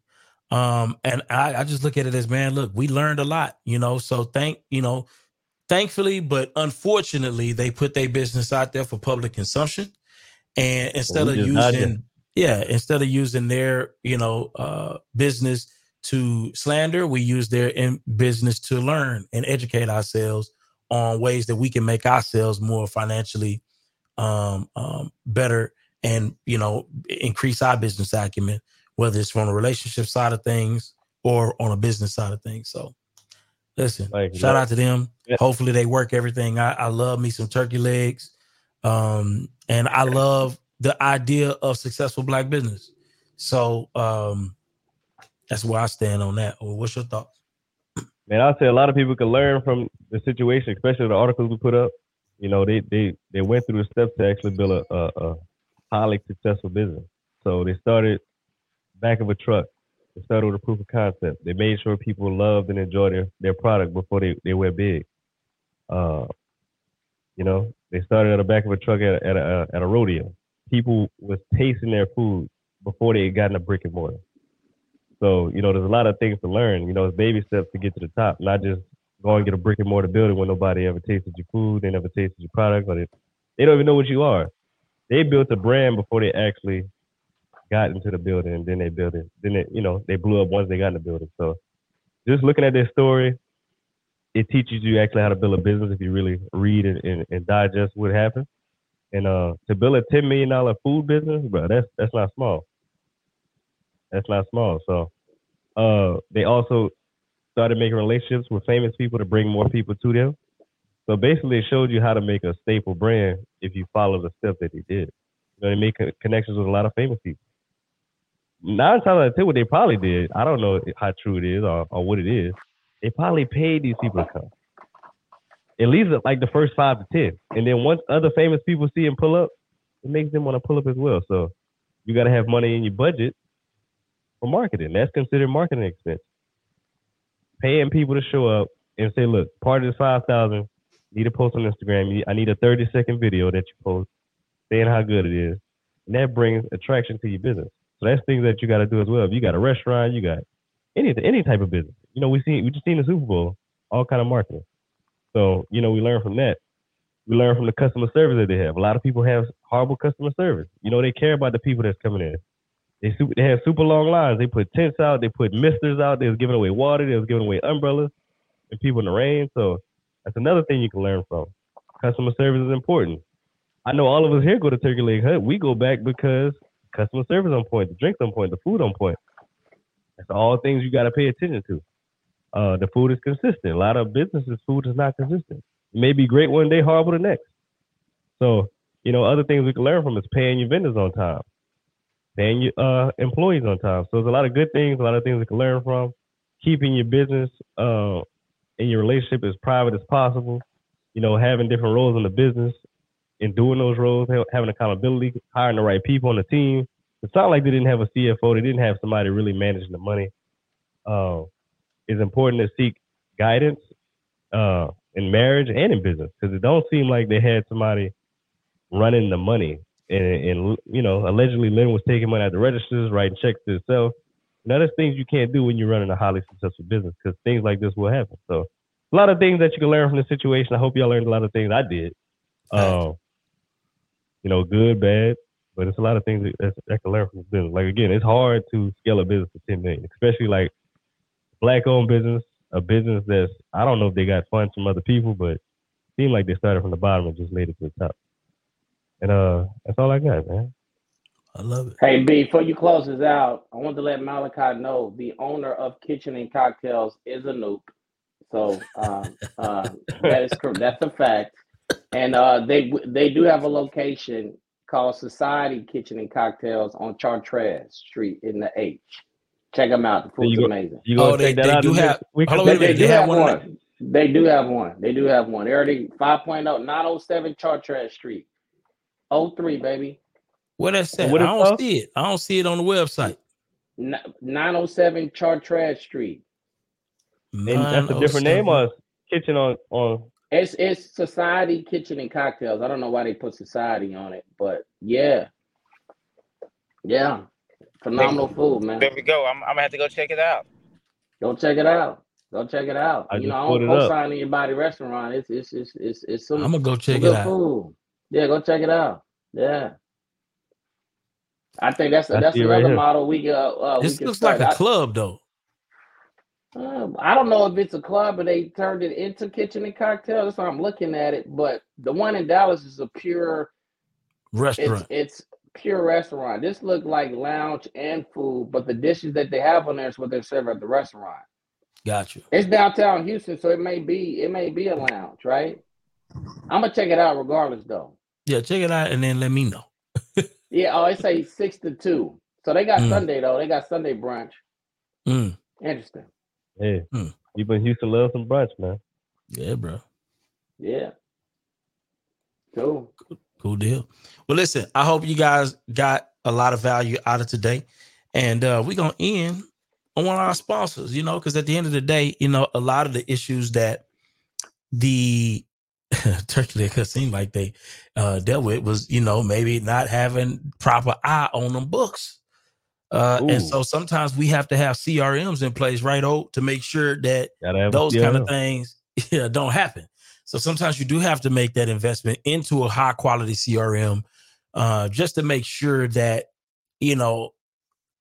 Um, and I, I just look at it as man, look, we learned a lot, you know. So thank you know, thankfully, but unfortunately, they put their business out there for public consumption. And instead we of using, yeah, instead of using their, you know, uh business to slander, we use their in business to learn and educate ourselves on ways that we can make ourselves more financially um, um, better and you know increase our business acumen, whether it's from a relationship side of things or on a business side of things. So, listen, Like, shout yeah. out to them. Hopefully, they work everything. I, I love me some turkey legs, um, and I love the idea of successful black business. So, um, that's where I stand on that. What's your thoughts? Man, I'll say a lot of people can learn from the situation, especially the articles we put up. You know, they they they went through the steps to actually build a, a, a highly successful business. So they started back of a truck. Started with a proof of concept. They made sure people loved and enjoyed their, their product before they, they went big. Uh, you know, they started at the back of a truck at, at a at a rodeo. People was tasting their food before they got in a brick and mortar. So you know, there's a lot of things to learn. You know, it's baby steps to get to the top, not just go and get a brick and mortar building when nobody ever tasted your food, they never tasted your product, or they don't even know what you are. They built a brand before they actually got into the building, and then they built it. Then they, you know, they blew up once they got in the building. So just looking at their story, it teaches you actually how to build a business if you really read and, and, and digest what happened. And uh, to build a ten million dollar food business, bro, that's that's not small. That's not small. So uh, they also started making relationships with famous people to bring more people to them. So basically, it showed you how to make a staple brand if you follow the steps that they did. You know, they make connections with a lot of famous people. Nine times out of ten, what they probably did, I don't know how true it is or, or what it is. They probably paid these people to come. At least like the first five to ten, and then once other famous people see them pull up, it makes them want to pull up as well. So you got to have money in your budget for marketing. That's considered marketing expense. Paying people to show up and say, look, part of this five thousand, need to post on Instagram. I need a thirty second video that you post saying how good it is, and that brings attraction to your business. So that's things that you got to do as well. If you got a restaurant, you got any any type of business. You know, we see we just seen the Super Bowl, all kind of marketing. So you know, we learn from that. We learn from the customer service that they have. A lot of people have horrible customer service. You know, they care about the people that's coming in. They super, they have super long lines. They put tents out. They put misters out. They was giving away water. They was giving away umbrellas and people in the rain. So that's another thing you can learn from. Customer service is important. I know all of us here go to Turkey Leg Hut. We go back because customer service on point, the drinks on point, the food on point. That's all things you got to pay attention to. Uh, the food is consistent. A lot of businesses' food is not consistent. It may be great one day, horrible the next. So, you know, other things we can learn from is paying your vendors on time, paying your uh, employees on time. So there's a lot of good things, a lot of things we can learn from. Keeping your business uh, and your relationship as private as possible. You know, having different roles in the business and doing those roles, having accountability, hiring the right people on the team. It's not like they didn't have a CFO. They didn't have somebody really managing the money. Uh, it's important to seek guidance uh, in marriage and in business because it don't seem like they had somebody running the money. And, and you know, allegedly Lynn was taking money at the registers, writing checks to himself. Now, there's things you can't do when you're running a highly successful business because things like this will happen. So, a lot of things that you can learn from the situation. I hope y'all learned a lot of things. I did. Um, you know, good, bad, but it's a lot of things that, that, that can learn from this business. Like again, it's hard to scale a business to 10 million, especially like black-owned business, a business that's I don't know if they got funds from other people, but it seemed like they started from the bottom and just made it to the top. And uh, that's all I got, man. I love it. Hey B, before you close this out, I want to let Malachi know the owner of Kitchen and Cocktails is a nuke. So um, uh, that is correct. That's a fact. And uh, they they do have a location called Society Kitchen and Cocktails on Chartres Street in the H. Check them out. The food's you go- amazing. you gonna Oh, they- they do have- next week? hold on, They, wait a they do have have one one. They do have one. They do have one. They already 5.0, 907 Chartres Street. 03, baby. What that's that? I What it don't called? see it. I don't see it on the website. 907 Chartres Street. And that's a different name or kitchen on on. It's it's Society Kitchen and Cocktails. I don't know why they put Society on it, but yeah, yeah, phenomenal food, man. There we go. I'm, I'm gonna have to go check it out. Go check it out. Go check it out. I you know, I don't it up. co-sign anybody restaurant. It's it's it's it's, it's some. I'ma go check it out. Food. Yeah, go check it out. Yeah. I think that's I that's see it right another model we uh, uh This can looks like start. a club though. Um, I don't know if it's a club or they turned it into kitchen and cocktail. That's why I'm looking at it. But the one in Dallas is a pure Restaurant. It's, it's pure restaurant. This looked like lounge and food, but the dishes that they have on there is what they serve at the restaurant. Gotcha. It's downtown Houston, so it may be it may be a lounge, right? I'm gonna check it out regardless, though. Yeah, check it out and then let me know. (laughs) Yeah. Oh, it say six to two. So they got Mm. Sunday though. They got Sunday brunch. Mm. Interesting. Hey, Hmm. people in Houston love some brunch, man. Yeah, bro. Yeah. Cool. Cool deal. Well, listen, I hope you guys got a lot of value out of today. And uh, we're gonna end on one of our sponsors, you know, because at the end of the day, you know, a lot of the issues that the (laughs) Turkey Leg Hut seemed like they uh, dealt with was, you know, maybe not having proper eye on them books. Uh, and so sometimes we have to have CRMs in place, right? Oh, to make sure that Gotta have a those kind of things (laughs) yeah, don't happen. So sometimes you do have to make that investment into a high quality CRM uh, just to make sure that, you know,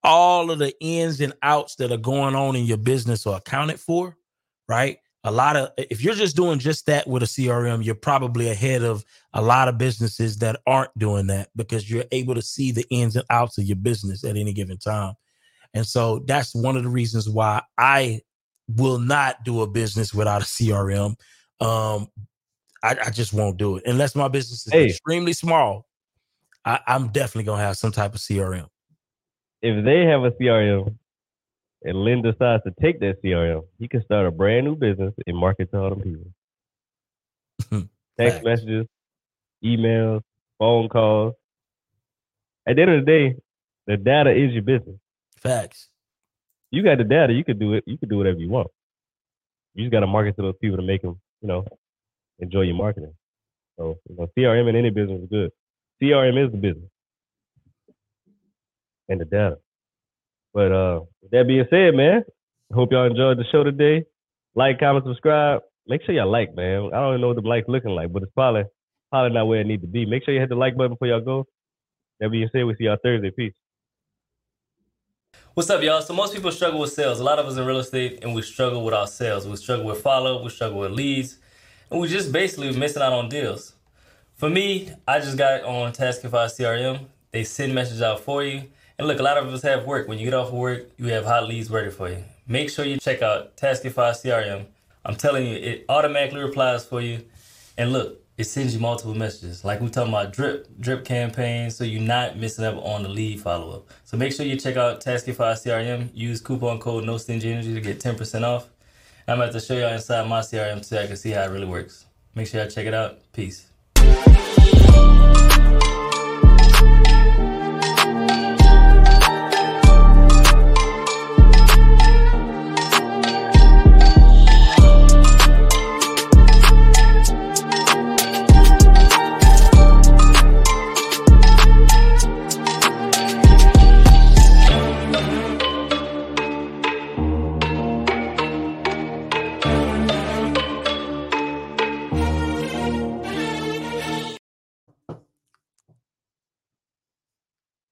all of the ins and outs that are going on in your business are accounted for, right? A lot of, if you're just doing just that with a CRM, you're probably ahead of a lot of businesses that aren't doing that because you're able to see the ins and outs of your business at any given time. And so that's one of the reasons why I will not do a business without a CRM. Um, I, I just won't do it unless my business is Hey. extremely small. I, I'm definitely gonna have some type of CRM. If they have a CRM and Lynn decides to take that CRM, he can start a brand new business and market to all them people. (laughs) Text messages, emails, phone calls. At the end of the day, the data is your business. Facts. You got the data, you could do it. You could do whatever you want. You just got to market to those people to make them, you know, enjoy your marketing. So, you know, CRM in any business is good. CRM is the business and the data. But uh, with that being said, man, hope y'all enjoyed the show today. Like, comment, subscribe. Make sure y'all like, man. I don't even know what the likes looking like, but it's probably probably not where it need to be. Make sure you hit the like button before y'all go. That being said, we see y'all Thursday. Peace. What's up, y'all? So most people struggle with sales. A lot of us in real estate, and we struggle with our sales. We struggle with follow, up, we struggle with leads, and we just basically missing out on deals. For me, I just got on Taskify CRM. They send messages out for you. And look, a lot of us have work. When you get off of work, you have hot leads ready for you. Make sure you check out Taskify CRM. I'm telling you, it automatically replies for you. And look, it sends you multiple messages. Like we're talking about drip, drip campaigns, so you're not missing out on the lead follow up. So make sure you check out Taskify CRM. Use coupon code No Stingy Energy to get 10% off. I'm about to show y'all inside my CRM so I can see how it really works. Make sure y'all check it out. Peace.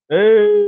哎。